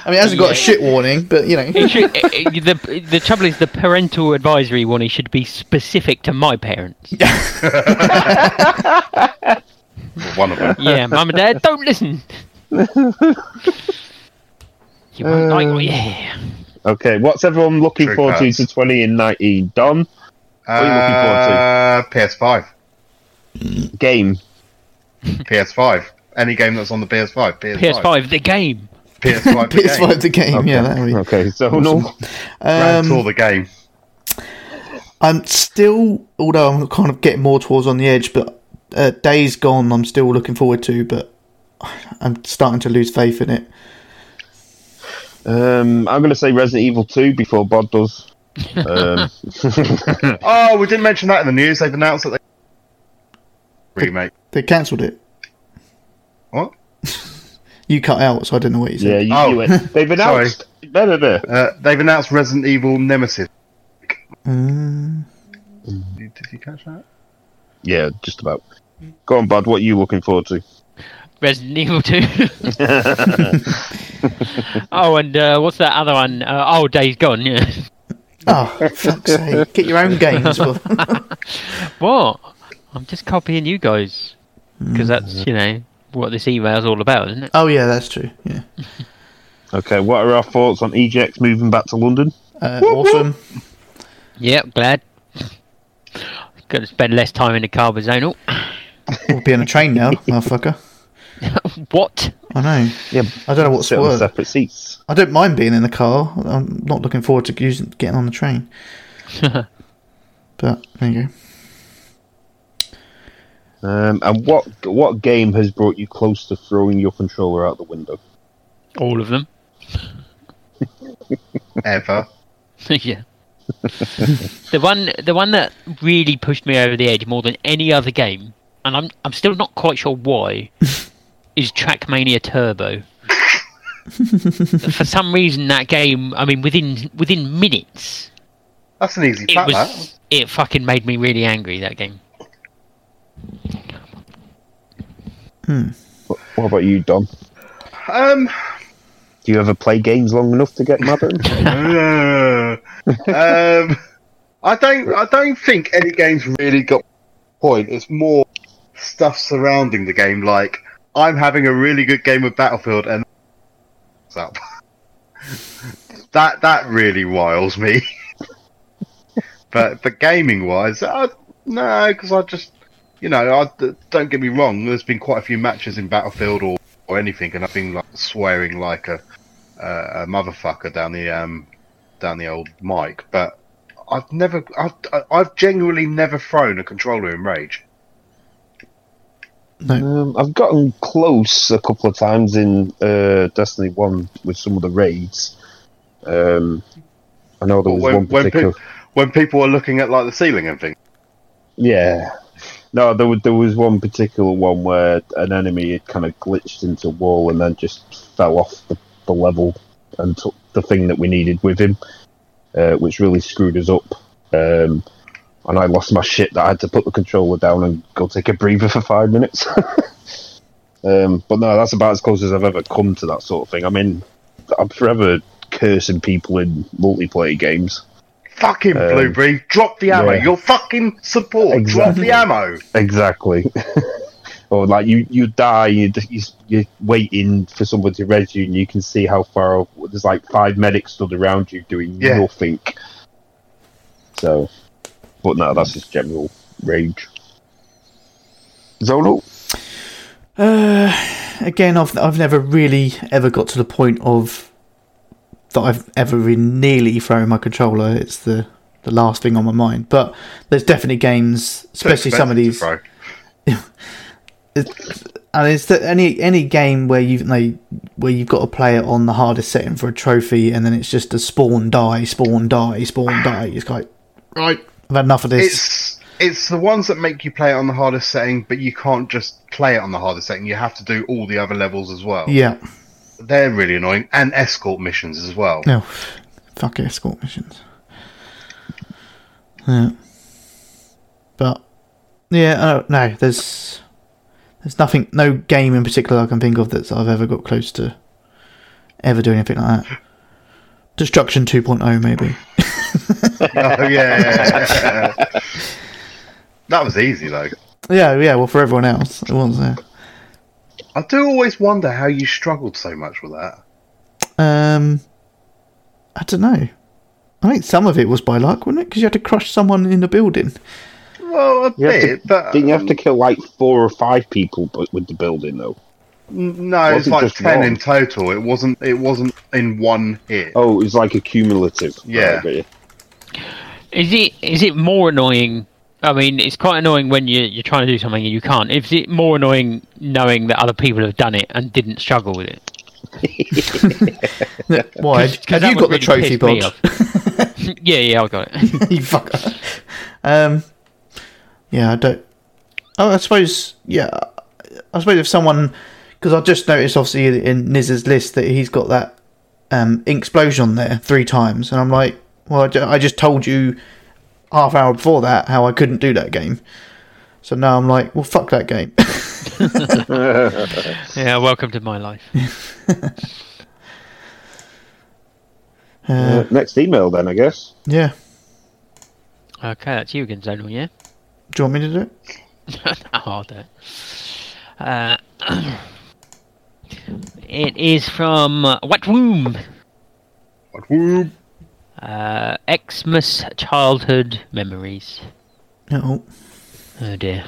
I mean, it hasn't got a shit warning, but you know. Should, it- it- the the trouble is the parental advisory warning should be specific to my parents. One of them. Yeah, mum and dad, don't listen. You won't like what you hear. Okay, what's everyone looking True forward to facts. to 2019? Don, are you looking Uh, PS5. game. PS5. Any game that's on the PS5. PS5. PS5, the game. PS5. the PS5 game. the game, yeah. That would be. Okay, so no. Grand Tour Um, the game. I'm still, although I'm kind of getting more towards on the edge, but uh, Days Gone, I'm still looking forward to, but I'm starting to lose faith in it. Um, I'm going to say Resident Evil 2 before Bod does. Um, Oh, we didn't mention that in the news. They've announced that they remake. They cancelled it. What? You cut out, so I didn't know what you yeah, said. you, Oh. you went. They've announced. No, no, no. Uh, they've announced Resident Evil Nemesis. Did did you catch that? Yeah, just about. Go on, Bod. What are you looking forward to? Resident Evil 2. oh, and uh, what's that other one? Uh, oh, Days Gone, yeah. oh, fuck's sake! Get your own games. What? I'm just copying you guys. Because that's, Mm. you know, what this email's all about, isn't it? oh yeah, that's true. Yeah, Okay, what are our thoughts on EGX moving back to London? uh, awesome. Yep, glad. Going to spend less time in the car with Zonal. We'll be on a train now, motherfucker. what? I know. Yeah, I don't know what's sit on worse. separate seats. I don't mind being in the car. I'm not looking forward to using getting on the train. but there you go. Um, and what what game has brought you close to throwing your controller out the window? All of them. Ever. yeah. The one, the one that really pushed me over the edge more than any other game, and I'm, I'm still not quite sure why, is Trackmania Turbo. For some reason, that game, I mean, within within minutes, That's an easy it fact. Was, it fucking made me really angry. That game. What, what about you, Don? Um. Do you ever play games long enough to get mad at them? um, I don't. I don't think any game's really got point. It's more stuff surrounding the game. Like I'm having a really good game of Battlefield, and up. that that really wiles me. but but gaming wise, no, because I just you know, I, don't get me wrong. There's been quite a few matches in Battlefield or, or anything, and I've been like swearing like a uh, a motherfucker down the um down the old mic, but I've never, I've, I've genuinely never thrown a controller in rage. Um, I've gotten close a couple of times in uh, Destiny One with some of the raids. Um, I know there was when, one when, particular. pe- when people were looking at like the ceiling and things. Yeah. No, there was, there was one particular one where an enemy had kind of glitched into a wall and then just fell off the, the level and took the thing that we needed with him, uh, which really screwed us up. Um, and I lost my shit that I had to put the controller down and go take a breather for five minutes. um, but no, that's about as close as I've ever come to that sort of thing. I mean, I'm forever cursing people in multiplayer games. Fucking Um, Blueberry, drop the ammo. yeah. Your fucking support. Drop the ammo. Exactly. or like you, you die, you, you, you're waiting for someone to res you, and you can see how far. There's like five medics stood around you doing Yeah. nothing. So, but no, that's just general rage. Zolo? Uh, again, I've I've never really ever got to the point of that I've ever been nearly thrown my controller. It's the the last thing on my mind. But there's definitely games, especially some of these. And it's that any any game where you've like, where you've got to play it on the hardest setting for a trophy, and then it's just a spawn die, spawn die, spawn die. It's like right, I've had enough of this. It's it's the ones that make you play it on the hardest setting, but you can't just play it on the hardest setting. You have to do all the other levels as well. yeah, They're really annoying, and escort missions as well. no, fuck escort missions. Yeah, but yeah, uh, no, there's there's nothing, no game in particular I can think of that I've ever got close to ever doing anything like that. Destruction 2.0 maybe. oh yeah. that was easy though. Yeah, yeah. Well, for everyone else, it was. Yeah. I do always wonder how you struggled so much with that. Um, I don't know. I think some of it was by luck, wasn't it? Because you had to crush someone in the building. Well, a You bit, to, but didn't you have to um, kill like four or five people with the building though? no, it's wasn't like just ten one. in total. It wasn't. It wasn't in one hit. Oh, it was like a cumulative. Yeah. Right, I get you. Is it is it more annoying? I mean, it's quite annoying when you you're trying to do something and you can't. Is it more annoying knowing that other people have done it and didn't struggle with it? Why? 'Cause Have that you would got the trophy, piss me Bod? off. yeah, yeah, I got it. you fucker. Um, yeah, I don't. Oh, I suppose. Yeah, I suppose if someone, because I just noticed obviously in Niz's list that he's got that um explosion there three times, and I'm like, well, I, I just told you half hour before that how I couldn't do that game. So now I'm like, well, fuck that game. Yeah, welcome to my life. uh, Uh, next email, then I guess. yeah. Okay, that's you again, Zonal, yeah? Do you want me to do it? no, I'll do it. Uh, it is from uh, What Room? What whoop. Uh, Xmas childhood memories. No. Oh dear.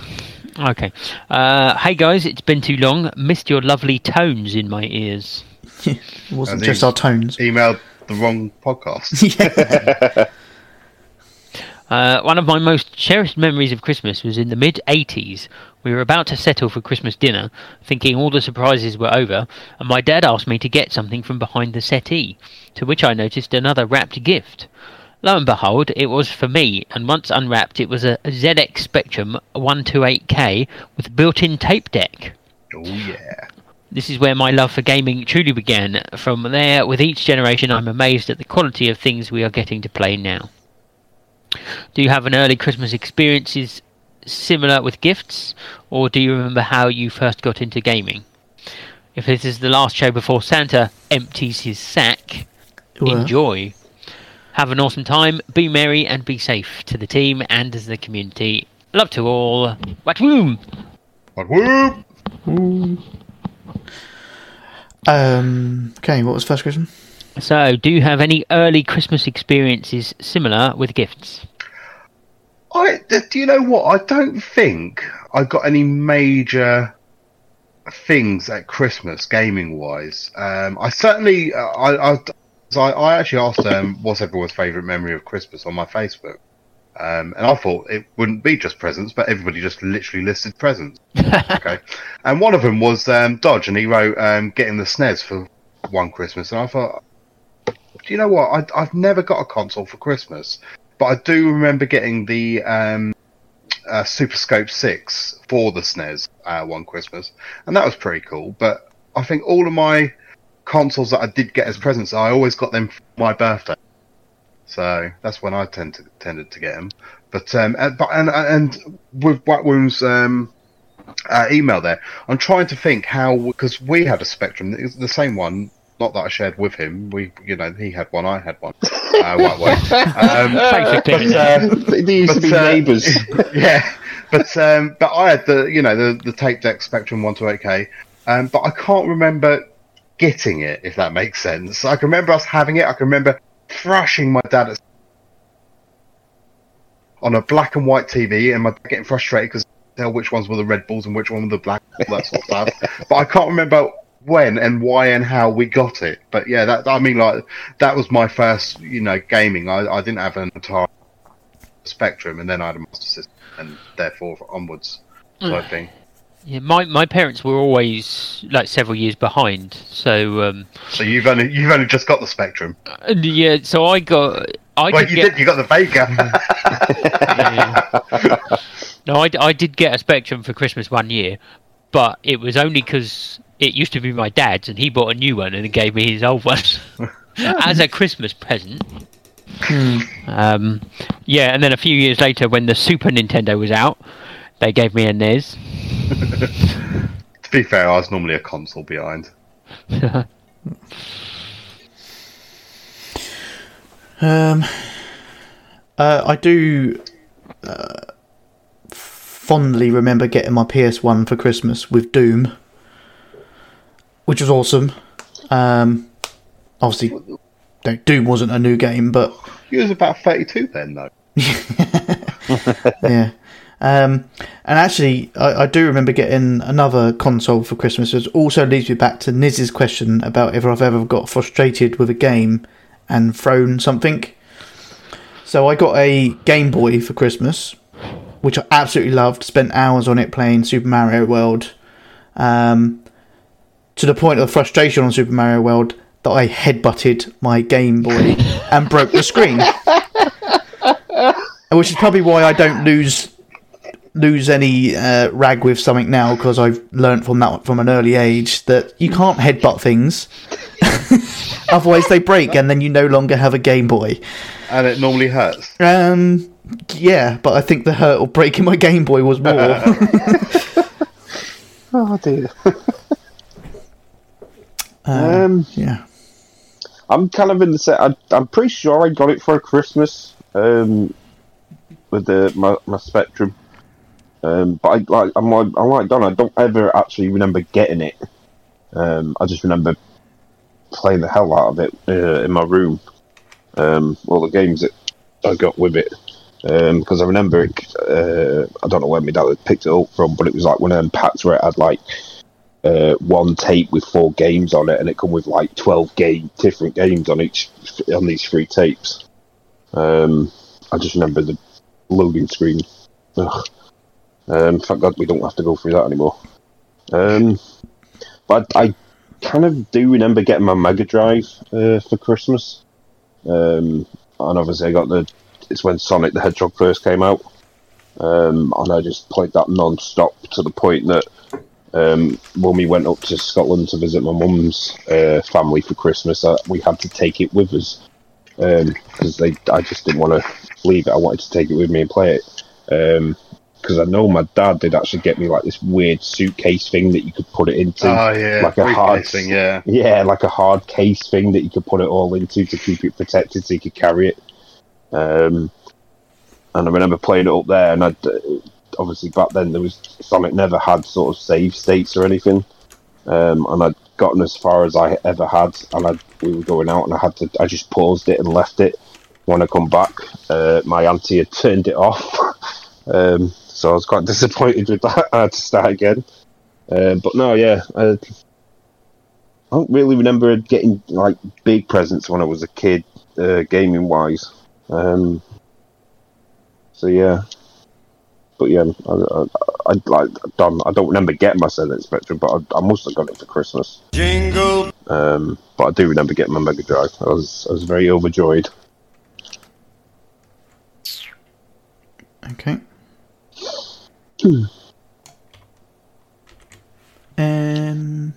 Okay. Uh, hey guys, it's been too long. Missed your lovely tones in my ears. It wasn't And just our tones. Emailed the wrong podcast. Uh, one of my most cherished memories of Christmas was in the mid 80s. We were about to settle for Christmas dinner, thinking all the surprises were over, and my dad asked me to get something from behind the settee, to which I noticed another wrapped gift. Lo and behold, it was for me, and once unwrapped, it was a ZX Spectrum 128K with built in tape deck. oh yeah. This is where my love for gaming truly began. From there, with each generation, I'm amazed at the quality of things we are getting to play now. Do you have an early Christmas experiences similar with gifts, or do you remember how you first got into gaming? If this is the last show before Santa empties his sack, Well. enjoy. Have an awesome time, be merry, and be safe to the team and as the community. Love to all. What room? What whoop. Um. Okay. What was the first question? So, do you have any early Christmas experiences similar with gifts? I do you know what? I don't think I got any major things at Christmas gaming wise. Um, I certainly uh, I, I I I actually asked um, what's everyone's favourite memory of Christmas on my Facebook. Um, and I thought it wouldn't be just presents, but everybody just literally listed presents. okay, and one of them was um, Dodge, and he wrote um, getting the SNES for one Christmas, and I thought, do you know what? I, I've never got a console for Christmas, but I do remember getting the um, uh, Super Scope Six for the SNES uh, one Christmas, and that was pretty cool. But I think all of my consoles that I did get as presents, I always got them for my birthday. So that's when I tend to, tended to get them. But um, and, but and and with Black Womb's um, uh, email there, I'm trying to think how because we had a Spectrum, the same one. Not that I shared with him. We, you know, he had one, I had one. Uh, White Worm. Um, Basically, but, uh, they used to be uh, neighbours. yeah, but um, but I had the you know the the tape deck Spectrum one to eight K, um, but I can't remember getting it if that makes sense. I can remember us having it. I can remember thrashing my dad at, on a black and white TV, and my dad getting frustrated because tell which ones were the red balls and which one were the black, all that sort of stuff. But I can't remember when and why and how we got it. But yeah, that I mean, like that was my first, you know, gaming. I, I didn't have an entire Spectrum, and then I had a Master System, and therefore onwards type thing. Yeah, my my parents were always like several years behind. So um, So you've only you've only just got the Spectrum. yeah, so I got I you get did. You got the Vega. yeah. no, I, I did get a Spectrum for Christmas one year, but it was only because it used to be my dad's and he bought a new one and he gave me his old one as a Christmas present. Um, yeah, and then a few years later, when the Super Nintendo was out, they gave me a NES. to be fair, I was normally a console behind. Um, uh, I do uh, fondly remember getting my PS1 for Christmas with Doom, which was awesome. Um, obviously, Doom wasn't a new game, but You was about thirty-two then, though. yeah. Um, and actually, I, I do remember getting another console for Christmas, which also leads me back to Niz's question about if I've ever got frustrated with a game and thrown something. So I got a Game Boy for Christmas, which I absolutely loved. Spent hours on it playing Super Mario World. Um, to the point of frustration on Super Mario World that I headbutted my Game Boy and broke the screen. Which is probably why I don't lose lose any uh, rag with something now because I've learnt from that from an early age that you can't headbutt things. Otherwise, they break, and then you no longer have a Game Boy. And it normally hurts. Um, yeah, but I think the hurt of breaking my Game Boy was more. Oh dear. Uh, um, yeah. I'm kind of in the set. I, I'm pretty sure I got it for Christmas. Um, with the my, my Spectrum. Um, but I like I'm like I'm like Don. I don't ever actually remember getting it. Um, I just remember playing the hell out of it uh, in my room. Um, all the games that I got with it. Because I remember it. Uh, I don't know where my dad had picked it up from, but it was like one of them packs where it had like uh, one tape with four games on it, and it come with like twelve game different games on each on these three tapes. Um, I just remember the loading screen. Ugh. Um, thank God we don't have to go through that anymore. Um, but I kind of do remember getting my Mega Drive uh, for Christmas. Um, and obviously I got the. It's when Sonic the Hedgehog first came out. Um, and I just played that non-stop to the point that um, when we went up to Scotland to visit my mum's uh, family for Christmas, uh, we had to take it with us because they I just didn't want to leave it. I wanted to take it with me and play it because I know my dad did actually get me like this weird suitcase thing that you could put it into, Oh yeah, like a hard thing. Yeah, yeah, like a hard case thing that you could put it all into to keep it protected so you could carry it. Um, and I remember playing it up there, and I'd, uh, obviously back then there was Sonic never had sort of save states or anything, um, and I'd gotten as far as I ever had, and I we were going out, and I had to I just paused it and left it. When I come back, uh, my auntie had turned it off, um, so I was quite disappointed with that. I had to start again. Uh, but no, yeah, uh, I don't really remember getting like big presents when I was a kid, uh, gaming wise. Um, so yeah, but yeah, I, I, I like Don. I don't remember getting my Senate Spectrum, but I, I must have got it for Christmas. Jingle. Um, but I do remember getting my Mega Drive. I was I was very overjoyed. Okay. Um,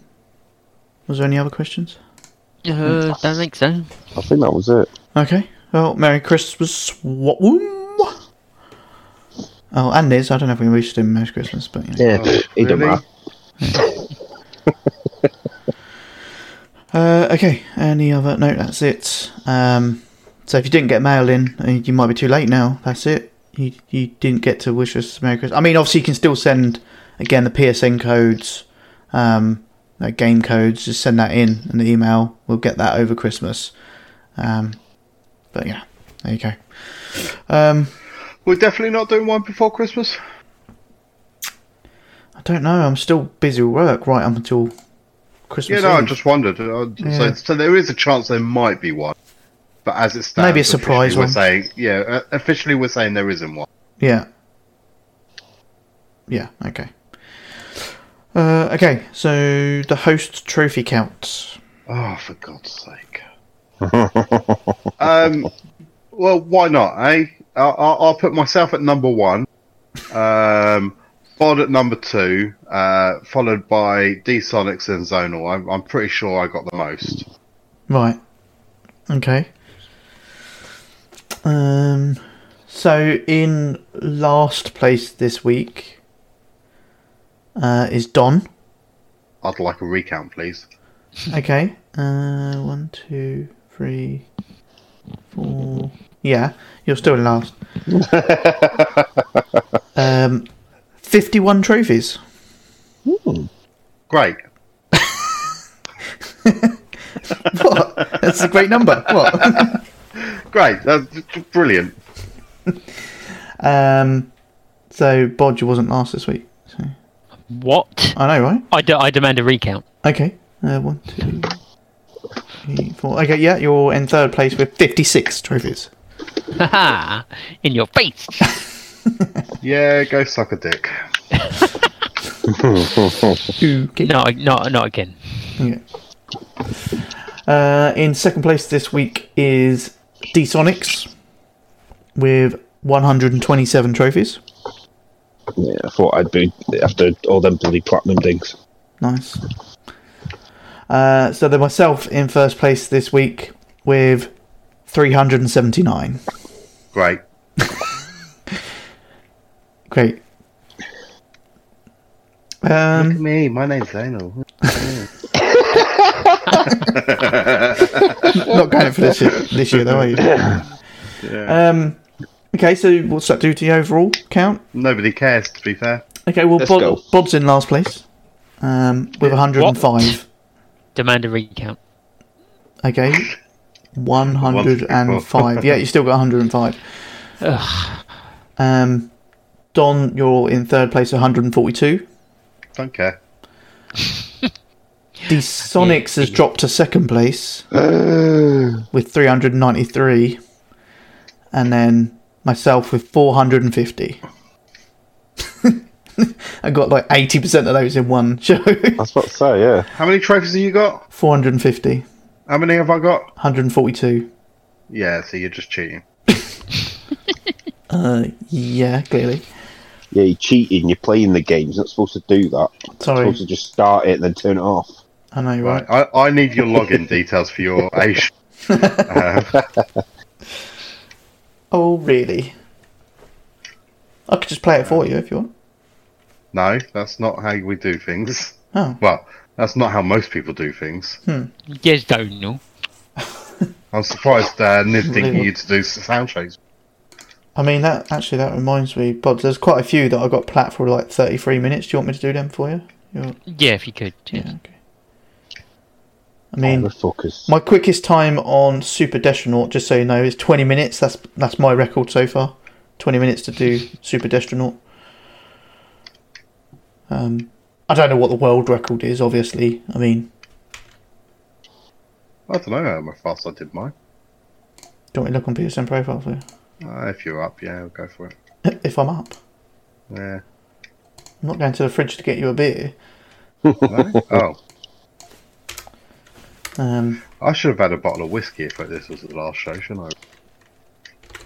was there any other questions? Uh, don't think so. I think that was it. Okay. Well, Merry Christmas. What? Oh, and Liz. I don't know if we wished him Merry Christmas, but you know. Yeah, it don't really? matter. Uh, okay. Any other? No, that's it. Um, so if you didn't get mail in, uh, you might be too late now. That's it. You you didn't get to wish us Merry Christmas. I mean, obviously you can still send again the PSN codes, um, like game codes. Just send that in in the email. We'll get that over Christmas. Um, but yeah, there you go. Um, we're definitely not doing one before Christmas. I don't know. I'm still busy with work right up until Christmas. Yeah, no, I just wondered. Uh, Yeah. So, so there is a chance there might be one, but as it stands, Maybe a surprise officially We're one. saying, yeah, uh, officially we're saying there isn't one. Yeah. Yeah, okay. Uh, okay, so the host trophy count. Oh, for God's sake. um, well, why not, eh? I'll, I'll, put myself at number one, um, Bod at number two, uh, followed by D Sonics and Zonal. I'm, I'm pretty sure I got the most. Right. Okay. Um, so in last place this week uh, is Don. I'd like a recount, please. Okay. Uh, one, two, three, four. Yeah, you're still in last. um, fifty-one trophies. Great. What? That's a great number. What? Great. That's brilliant. um, so Bodge wasn't last this week. So. What? I know, right? I, de- I demand a recount. Okay. Uh, one, two, three, four. Okay, yeah, you're in third place with 56 trophies. Haha! In your face! Yeah, go suck a dick. Okay. no, not, not again. Yeah. Uh, in second place this week is D Sonics with 127 trophies. Yeah, I thought I'd be after all them bloody platinum digs. Nice. Uh, so then myself in first place this week with 379. Great. Great. Look at Um, me. My name's Zainal. not going for this year, this year though, are you? Yeah. Um, okay, so what's that do to the overall count? Nobody cares, to be fair. Okay, well, Let's Bod. Bod's in last place um, with 105. Demand a recount. Okay, 105. yeah, you still got 105. Um, Don, you're in third place, 142. Don't care. D Sonics has dropped to second place with 393, and then myself with 450. I got like 80% of those in one show. I was about to say, yeah. How many trophies have you got? 450, How many have I got? 142. Yeah, so you're just cheating. Uh, yeah, clearly. Yeah, you're cheating. You're playing the game. You're not supposed to do that. You're Sorry, supposed to just start it and then turn it off. I know, right? Right. I, I need your login details for your Ace. Uh, Oh, really? I could just play it for you if you want. no, that's not how we do things. Oh, Well, that's not how most people do things. Yes, don't know. I'm surprised uh, Nid didn't get you to do sound checks. I mean that actually that reminds me, Bod. There's quite a few that I got plat for like 33 minutes. Do you want me to do them for you? You're, Yeah, if you could. yeah, okay. I mean, my quickest time on Super Destronaut, just so you know, is 20 minutes. That's that's my record so far. 20 minutes to do Super Destronaut. Um, I don't know what the world record is. Obviously, I mean, I don't know how fast I did mine. Don't to look on PSN profile for you? Uh, if you're up, yeah, I'll go for it. If I'm up, Yeah. I'm not going to the fridge to get you a beer. No? oh, Um, I should have had a bottle of whiskey if this was the last show, shouldn't I?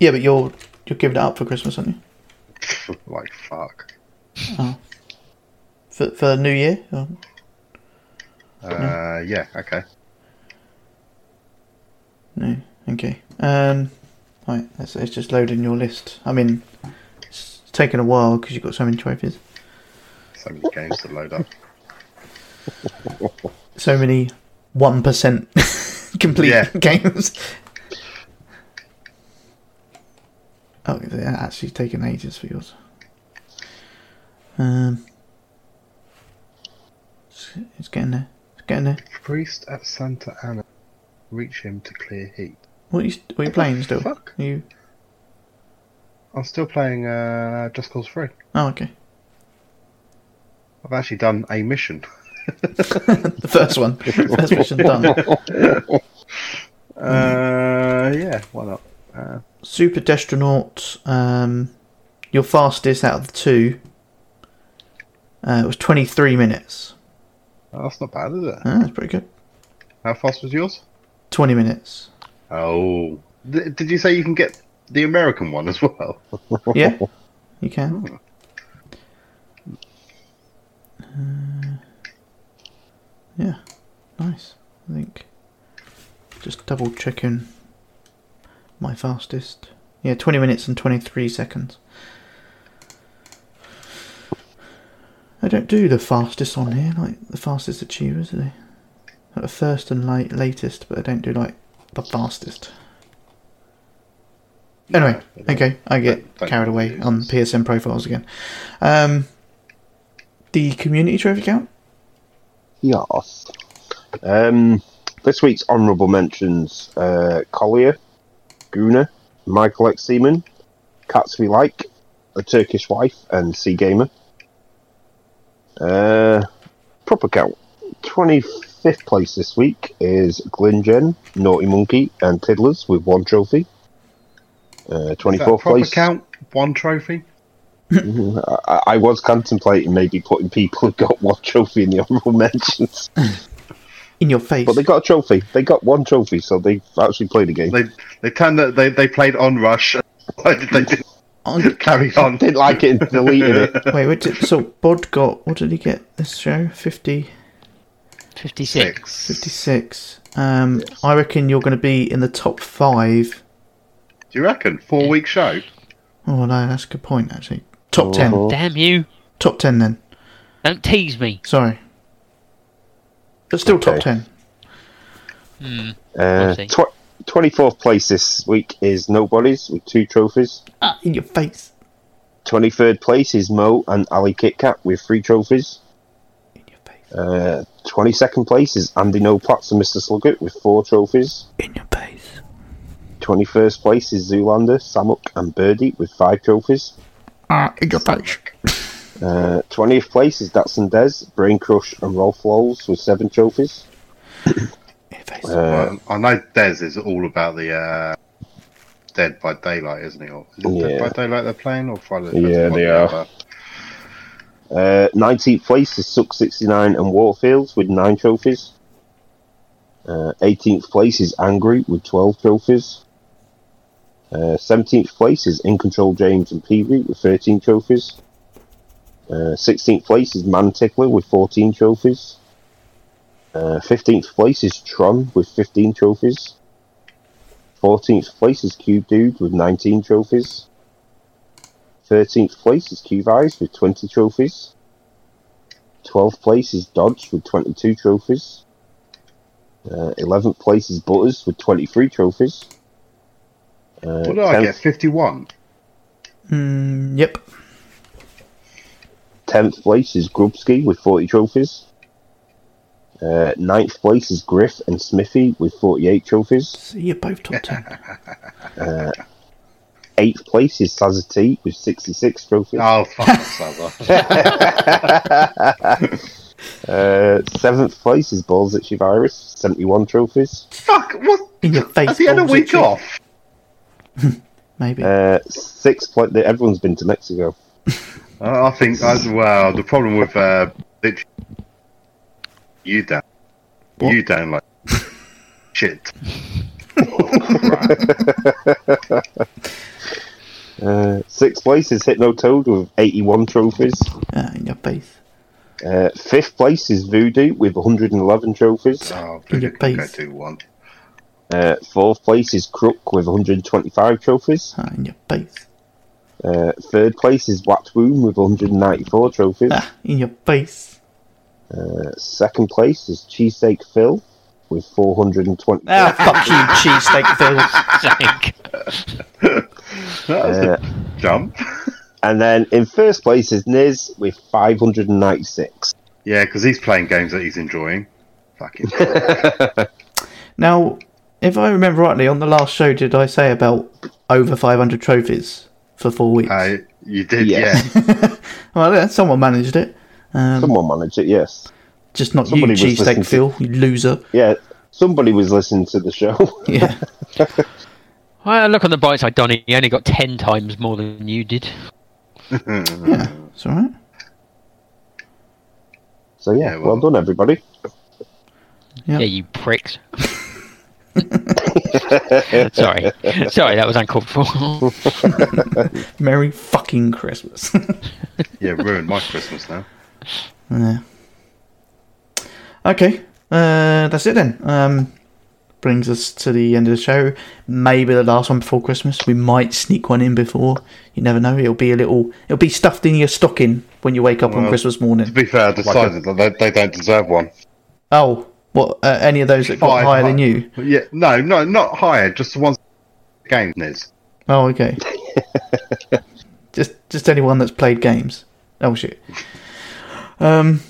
yeah, but you're you're giving it up for Christmas, aren't you? Like, fuck. For for the New Year? Or- Uh, yeah, okay. No. Okay. Um. Right. It's, it's just loading your list. I mean, it's taken a while because you've got so many trophies, So many games to load up. so many one percent complete Yeah. games. Oh, it's actually taking ages for yours. Um. It's, getting there. It's getting there. Priest at Santa Ana. Reach him to clear heat. What are you, what are you playing still? Fuck. Are you? I'm still playing uh, Just Cause 3. Oh, okay. I've actually done a mission. The first one. First mission done. Uh, yeah, why not? Uh, Super Destronaut, um, your fastest out of the two. Uh, it was 23 minutes. That's not bad, is it? Uh, that's pretty good. How fast was yours? 20 minutes. Oh. D- did you say you can get the American one as well? Yeah, you can. Uh, yeah, nice. I think. Just double checking my fastest. Yeah, 20 minutes and 23 seconds. I don't do the fastest on here, like the fastest achievers, do they? Like the first and late, latest, but I don't do like the fastest. Anyway, okay, I get Don't- don't carried away on us. PSN profiles again. Um, the community trophy count? Yes. Um, this week's honourable mentions uh, Collier, Guna, Michael X. Seaman, Cats We Like, A Turkish Wife, and Sea Gamer. Uh, proper count. 25th place this week is Glingen, Naughty Monkey, and Tiddlers with one trophy. Uh, Is that a 24th proper place. count? One trophy? I, I was contemplating maybe putting people who got one trophy in the honourable mentions, In your face. but they got a trophy. They got one trophy, so they actually played a game. They they turned the, they they played Onrush. Why did they do- On- carry on? Didn't like it and deleted it. Wait, wait. So Bod got what did he get this show? 50, 56. 56. Um, I reckon you're going to be in the top five. Do you reckon four week show? Oh no, that's a good point actually. Top ten. Uh-huh. Damn you. Top ten then. Don't tease me. Sorry, but still top Okay. ten. Uh, We'll tw- 24th place this week is Nobody's with two trophies. Ah, in your face. 23rd place is Mo and Ali KitKat with three trophies. In your face. Uh, 22nd place is Andy No Plats and Mr. Slugget with four trophies. In your face. 21st place is Zoolander, Samuk and Birdie with five trophies. Ah, in your face. Uh, 20th place is Datsun Des, Brain Crush and Rolf Lowles with seven trophies. In your face. Uh, I know Des is all about the uh, Dead by Daylight, isn't he? Or is it Yeah. Dead by Daylight they're playing, or Friday? the Yeah, they are. Uh, 19th place is Suck 69 and Waterfields with nine trophies. Uh, 18th place is Angry with 12 trophies. Uh, 17th place is In Control James and Peavy with 13 trophies. Uh, 16th place is Man Tickler with 14 trophies. Uh, 15th place is Tron with 15 trophies. 14th place is Cube Dude with 19 trophies. 13th place is Cube Eyes with 20 trophies. 12th place is Dodge with 22 trophies. Uh, 11th place is Butters with 23 trophies. Uh, What did I get? Fifty-one. Mm, yep. 10th place is Grubski with 40 trophies. Uh, 9th place is Griff and Smithy with 48 trophies. So you're both top ten. Uh, 8th place is Sazza T with 66 trophies. Oh, fuck Sazza. Uh, 7th place is Balls Itchy Virus, 71 trophies. Fuck, what? In your face. Has he had a balls week off? Maybe. Uh, 6th place, everyone's been to Mexico. I think, as well, the problem with uh, literally, you down. What? You down like shit. Crap. Uh, 6th place is Hypno Toad with 81 trophies. Ah, in your face. Uh, 5th place is Voodoo with 111 trophies. Oh, In your Voodoo can go face. 2 1. Uh, 4th place is Crook with 125 trophies. Ah, in your face. Uh, 3rd place is Waxboom with 194 trophies. Ah, in your face. Uh, 2nd place is Cheesesteak Phil with 420. Ah, fuck you, cheesesteak Phil. Thank. That Uh, jump. and then in first place is Niz with 596. Yeah, because he's playing games that he's enjoying. Fucking. Now, if I remember rightly, on the last show, did I say about over 500 trophies for four weeks? uh, you did, Yes. yeah. well, yeah, someone managed it. Um, Someone managed it, yes. just not somebody you, was listening cheesesteak to- Phil, you loser. Yeah, somebody was listening to the show. Yeah. Well, look on the bright side, Donny. He only got 10 times more than you did. yeah, it's alright. so yeah, Yeah, well, well- done, everybody. Yeah. Yeah, you pricks. Sorry. Sorry, that was uncalled for. Merry fucking Christmas. yeah, ruined my Christmas now. Yeah. Okay, uh, that's it then. Um, brings us to the end of the show. Maybe the last one before Christmas. We might sneak one in before. You never know. It'll be a little. It'll be stuffed in your stocking when you wake up on Well, Christmas To morning. be fair, I decided that they, they don't deserve one. Oh, what? Uh, any of those that got Five higher than you? Yeah, no, no, not higher. Just the ones game is. Oh, okay. just just anyone that's played games. Oh shit. Um.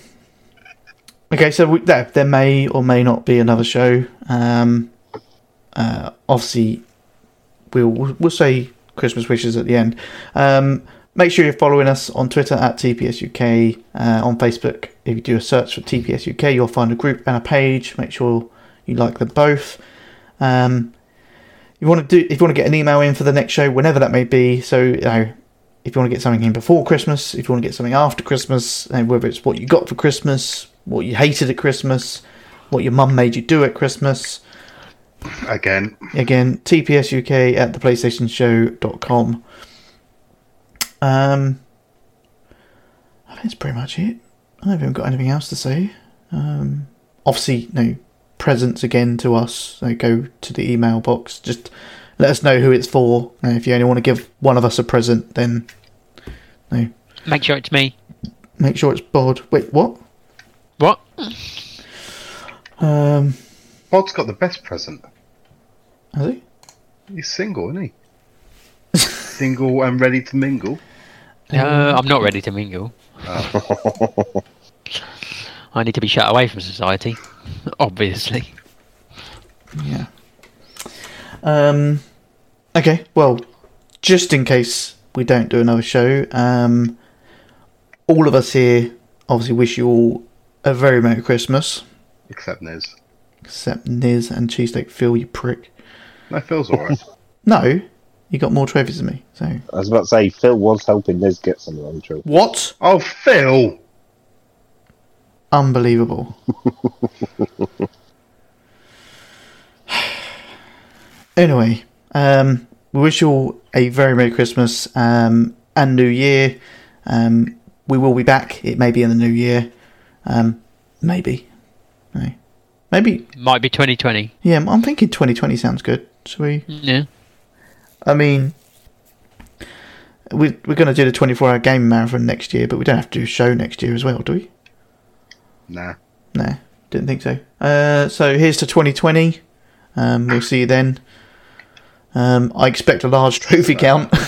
Okay, so we, there there may or may not be another show. Um. Uh. Obviously, we'll we'll say Christmas wishes at the end. Um. Make sure you're following us on Twitter at TPSUK, uh, on Facebook. If you do a search for TPSUK, you'll find a group and a page. Make sure you like them both. Um, you want to do if you want to get an email in for the next show whenever that may be so you know if you want to get something in before Christmas, if you want to get something after Christmas, and whether it's what you got for Christmas, what you hated at Christmas, what your mum made you do at Christmas. Again, Again, tpsuk at theplaystationshow.com. Um, I think that's pretty much it. I don't think I've got anything else to say. Um, obviously, no presents again to us. So go to the email box. Just let us know who it's for. And if you only want to give one of us a present, then no, Make sure it's me. make sure it's Bod. Wait, what? What? Um, Bod's got the best present. has he? He's single, isn't he? single and ready to mingle. Uh, I'm not ready to mingle. I need to be shut away from society. Obviously. Yeah. Um. Okay. Well, just in case we don't do another show, um, all of us here obviously wish you all a very merry Christmas, Except Niz. except Niz and Cheesesteak Phil, you prick. No, Phil's alright. No, you got more trophies than me. So I was about to say, Phil was helping Liz get some of them trophies. what? oh, Phil! Unbelievable. anyway, um, we wish you all a very Merry Christmas um, and New Year. Um, we will be back. It may be in the new year. Um, maybe. No. Maybe. Might be 2020. Yeah, I'm thinking 2020 sounds good. Should we? Yeah. I mean, we, we're going to do the 24 hour game marathon next year, but we don't have to do a show next year as well, do we? Nah. No, didn't think so. Uh, so here's to 2020. Um, we'll see you then. Um, I expect a large trophy count.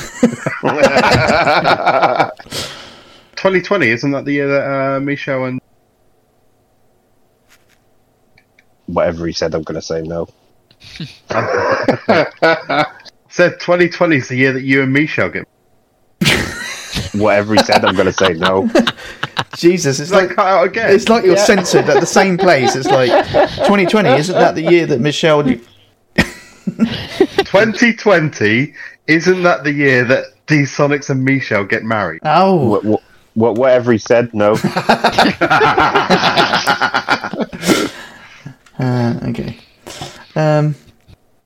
2020, isn't that the year that uh, Michelle and. Whatever he said, I'm going to say no. Said 2020 is the year that you and Michelle get. Whatever he said, I'm going to say no. Jesus, it's Is like cut out again? it's like you're censored at the same place. It's like 2020. Isn't that the year that Michelle? 2020, isn't that the year that D Sonics and Michelle get married? Oh, What, what, what, whatever he said, no. Uh, okay. Um,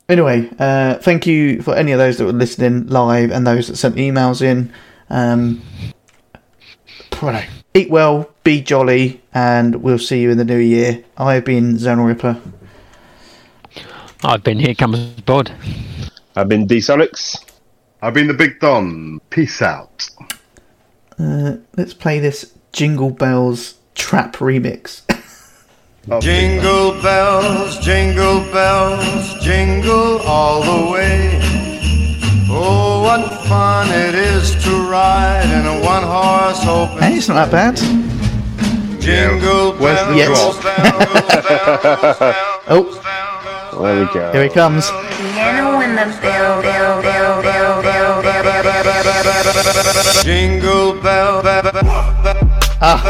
anyway, uh, thank you for any of those that were listening live and those that sent emails in. Um. Eat well, be jolly, and we'll see you in the new year. I've been Zonal Ripper. I've been here comes Bod. I've been D-Sonics. I've been the Big Don. Peace out. Uh, let's play this Jingle Bells Trap remix. Oh, Jingle bells, jingle bells, jingle all the way. Oh, what fun it is to ride in a one horse open. hey, it's not that bad. Jingle where's the bells, drop? bells, bells, Oh. There we go. Here he comes. Jingle bell, bell, bell, Ah.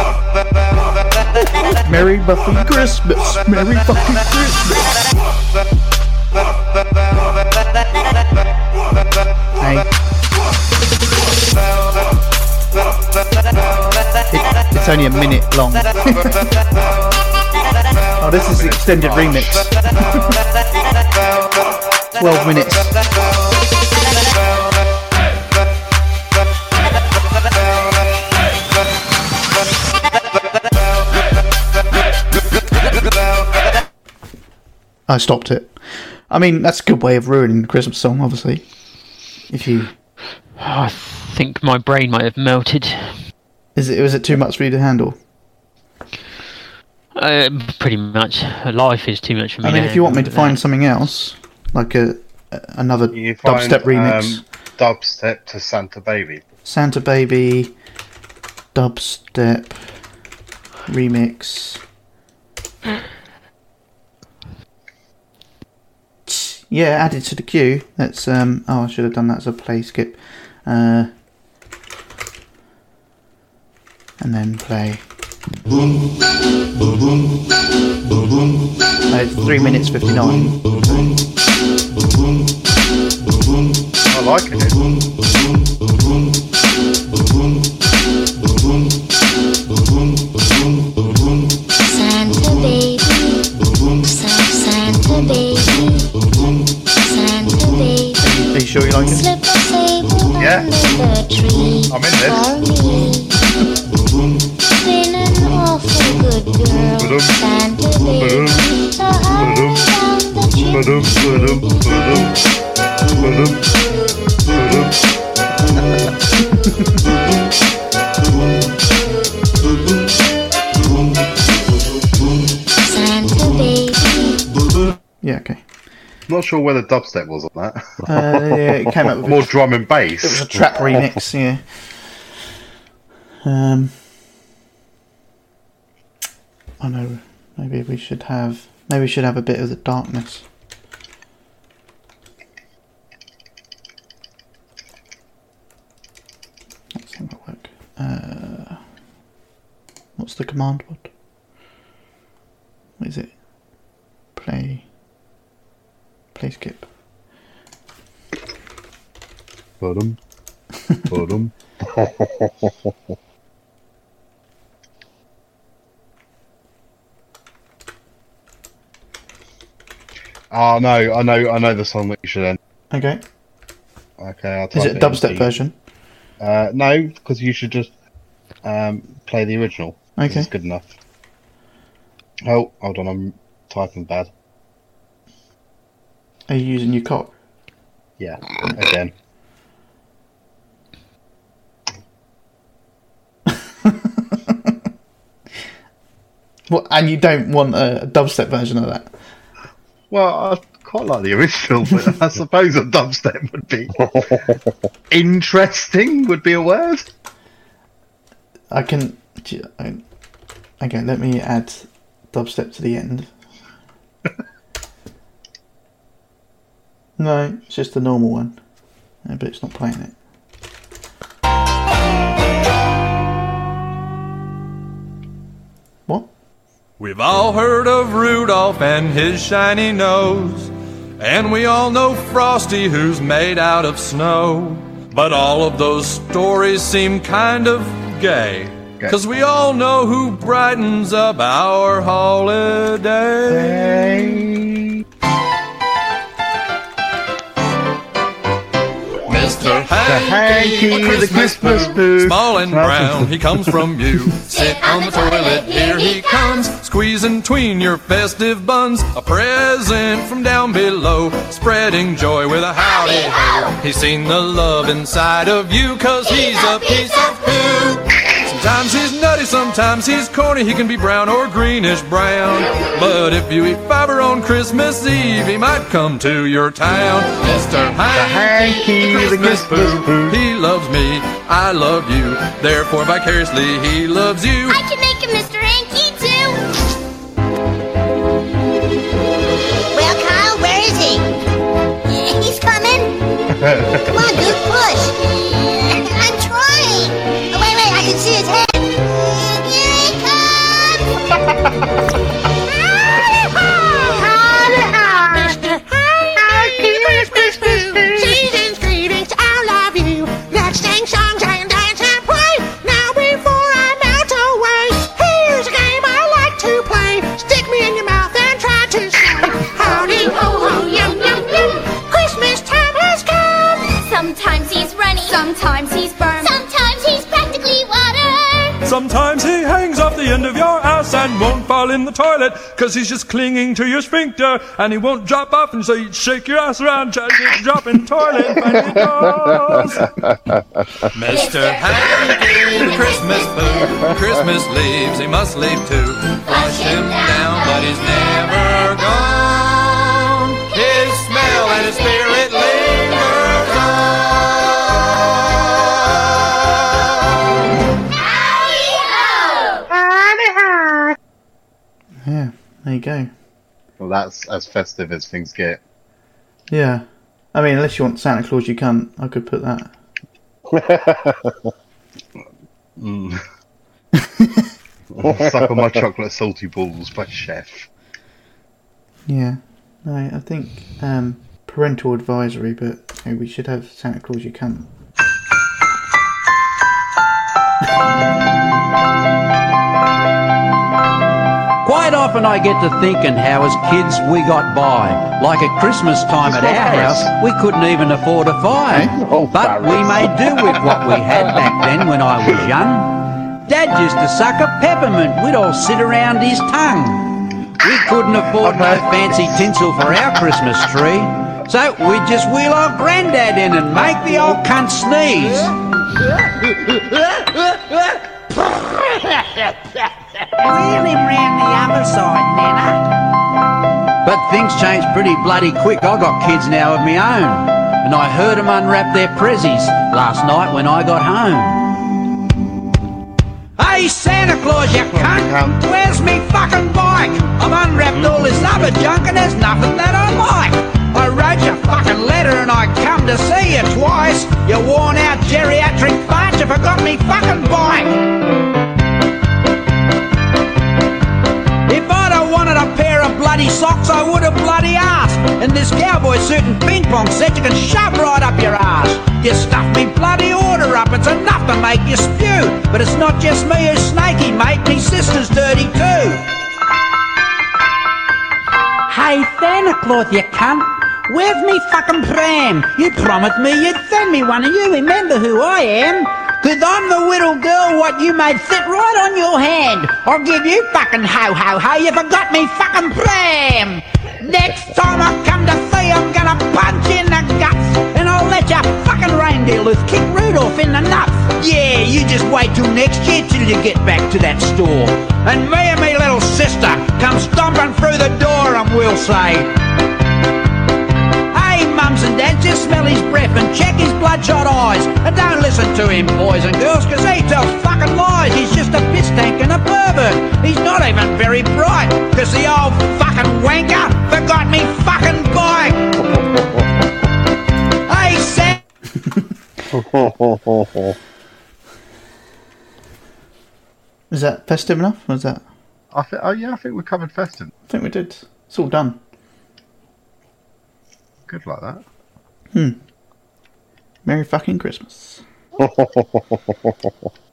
Merry fucking Christmas. Merry fucking Christmas. Hey. It, it's only a minute long. oh, this is the extended remix. 12 minutes. I stopped it. I mean, that's a good way of ruining the Christmas song, obviously. If you Oh, I think my brain might have melted. is it was it too much for you to handle? Uh, pretty much. Life is too much for me. I mean, to if you want me to find that. something else, like a, a another You find, dubstep remix, um, dubstep to Santa Baby. Santa Baby, dubstep remix. Yeah, added to the queue. That's um. Oh, I should have done that as a play skip. Uh, and then play. Boom, boom, three minutes fifty-nine. I like it. Santa baby, Santa baby, Santa baby. Are you sure you like it? Yeah. I'm in this good girl. Baby. The. Yeah, okay. Not sure where the dubstep was on that. Uh, yeah, it came up with More drum and bass. It was a trap remix, yeah. Um, I know. Maybe we should have. Maybe we should have a bit of the darkness. That's not gonna work. Uh, what's the command word? What is it? Play. Play skip. Ba-dum. Ba-dum. Oh no, I know, I know the song that you should end. Okay. Okay, I'll Is it a dubstep version? Uh, no, because you should just um, play the original. Okay. it's good enough. Oh, hold on, I'm typing bad. Are you using your cock? Yeah, again. What? And you don't want a dubstep version of that? Well, I quite like the original, but I suppose a dubstep would be interesting. Would be a word. I can. Okay, let me add dubstep to the end. no, it's just the normal one. But it's not playing it. We've all heard of Rudolph and his shiny nose, and we all know Frosty who's made out of snow. But all of those stories seem kind of gay, cause we all know who brightens up our holiday. Mr. Hankey, Hankey, a the Christmas boo. Small and brown, he comes from you. Sit on the toilet, here he comes, squeezing tween your festive buns. A present from down below, spreading joy with a howdy ho. He's seen the love inside of you, cause he's a piece of poo. Sometimes he's nutty, sometimes he's corny. He can be brown or greenish brown. But if you eat fiber on Christmas Eve, he might come to your town. Mr. Hankey, the Christmas poo. He loves me, I love you. Therefore, vicariously, he loves you. Come on, dude, push. I'm trying. Oh, wait, wait, I can see his head. Here he comes. End of your ass and won't fall in the toilet because he's just clinging to your sphincter and he won't drop off and so you shake your ass around trying to drop in toilet. Mr. Hankey, Christmas boo, Christmas leaves, he must leave too. Flush him down, but he's never there you go. Well, that's as festive as things get. Yeah. I mean, unless you want Santa Claus, you can't. I could put that. Mm. Suck on my chocolate salty balls by Chef. Yeah. No, I think um, parental advisory, but hey, we should have Santa Claus, you can't. Dad, often I get to thinking how as kids we got by. Like at Christmas time at our house, we couldn't even afford a fire. Oh, but we made do with what we had back then when I was young. Dad used to suck a peppermint, we'd all sit around his tongue. We couldn't afford no fancy tinsel for our Christmas tree. So we'd just wheel our granddad in and make the old cunt sneeze. Wheel him round the other side, Nana. But things change pretty bloody quick. I got kids now of my own. And I heard 'em unwrap their prezzies last night when I got home. Hey, Santa Claus, you cunt! Where's me fucking bike? I've unwrapped all this other junk and there's nothing that I like. I wrote you a fucking letter and I come to see you twice. You worn out geriatric fart, you forgot me fucking bike. A pair of bloody socks, I would have bloody asked. And this cowboy suit and ping pong set you can shove right up your ass. You stuffed me bloody order up, it's enough to make you spew. But it's not just me who's snaky, mate, me sister's dirty too. Hey, Santa Claus, you cunt. Where's me fucking pram? You promised me you'd send me one, and you remember who I am? Cause I'm the little girl what you made sit right on your hand. I'll give you fucking ho ho ho, you forgot me fucking pram. Next time I come to see, I'm gonna punch in the guts. And I'll let your fucking reindeer loose, kick Rudolph in the nuts. Yeah, you just wait till next year till you get back to that store. And me and me little sister come stomping through the door and we'll say, mums and dads, just smell his breath and check his bloodshot eyes. And don't listen to him, boys and girls, cause he tells fucking lies. He's just a piss tank and a pervert. He's not even very bright, cause the old fucking wanker forgot me fucking bike. hey, Sam. Is that festive enough? Was that? I think. Oh yeah, I think we covered festive. I think we did. It's all done. Good like that. Hmm. Merry fucking Christmas.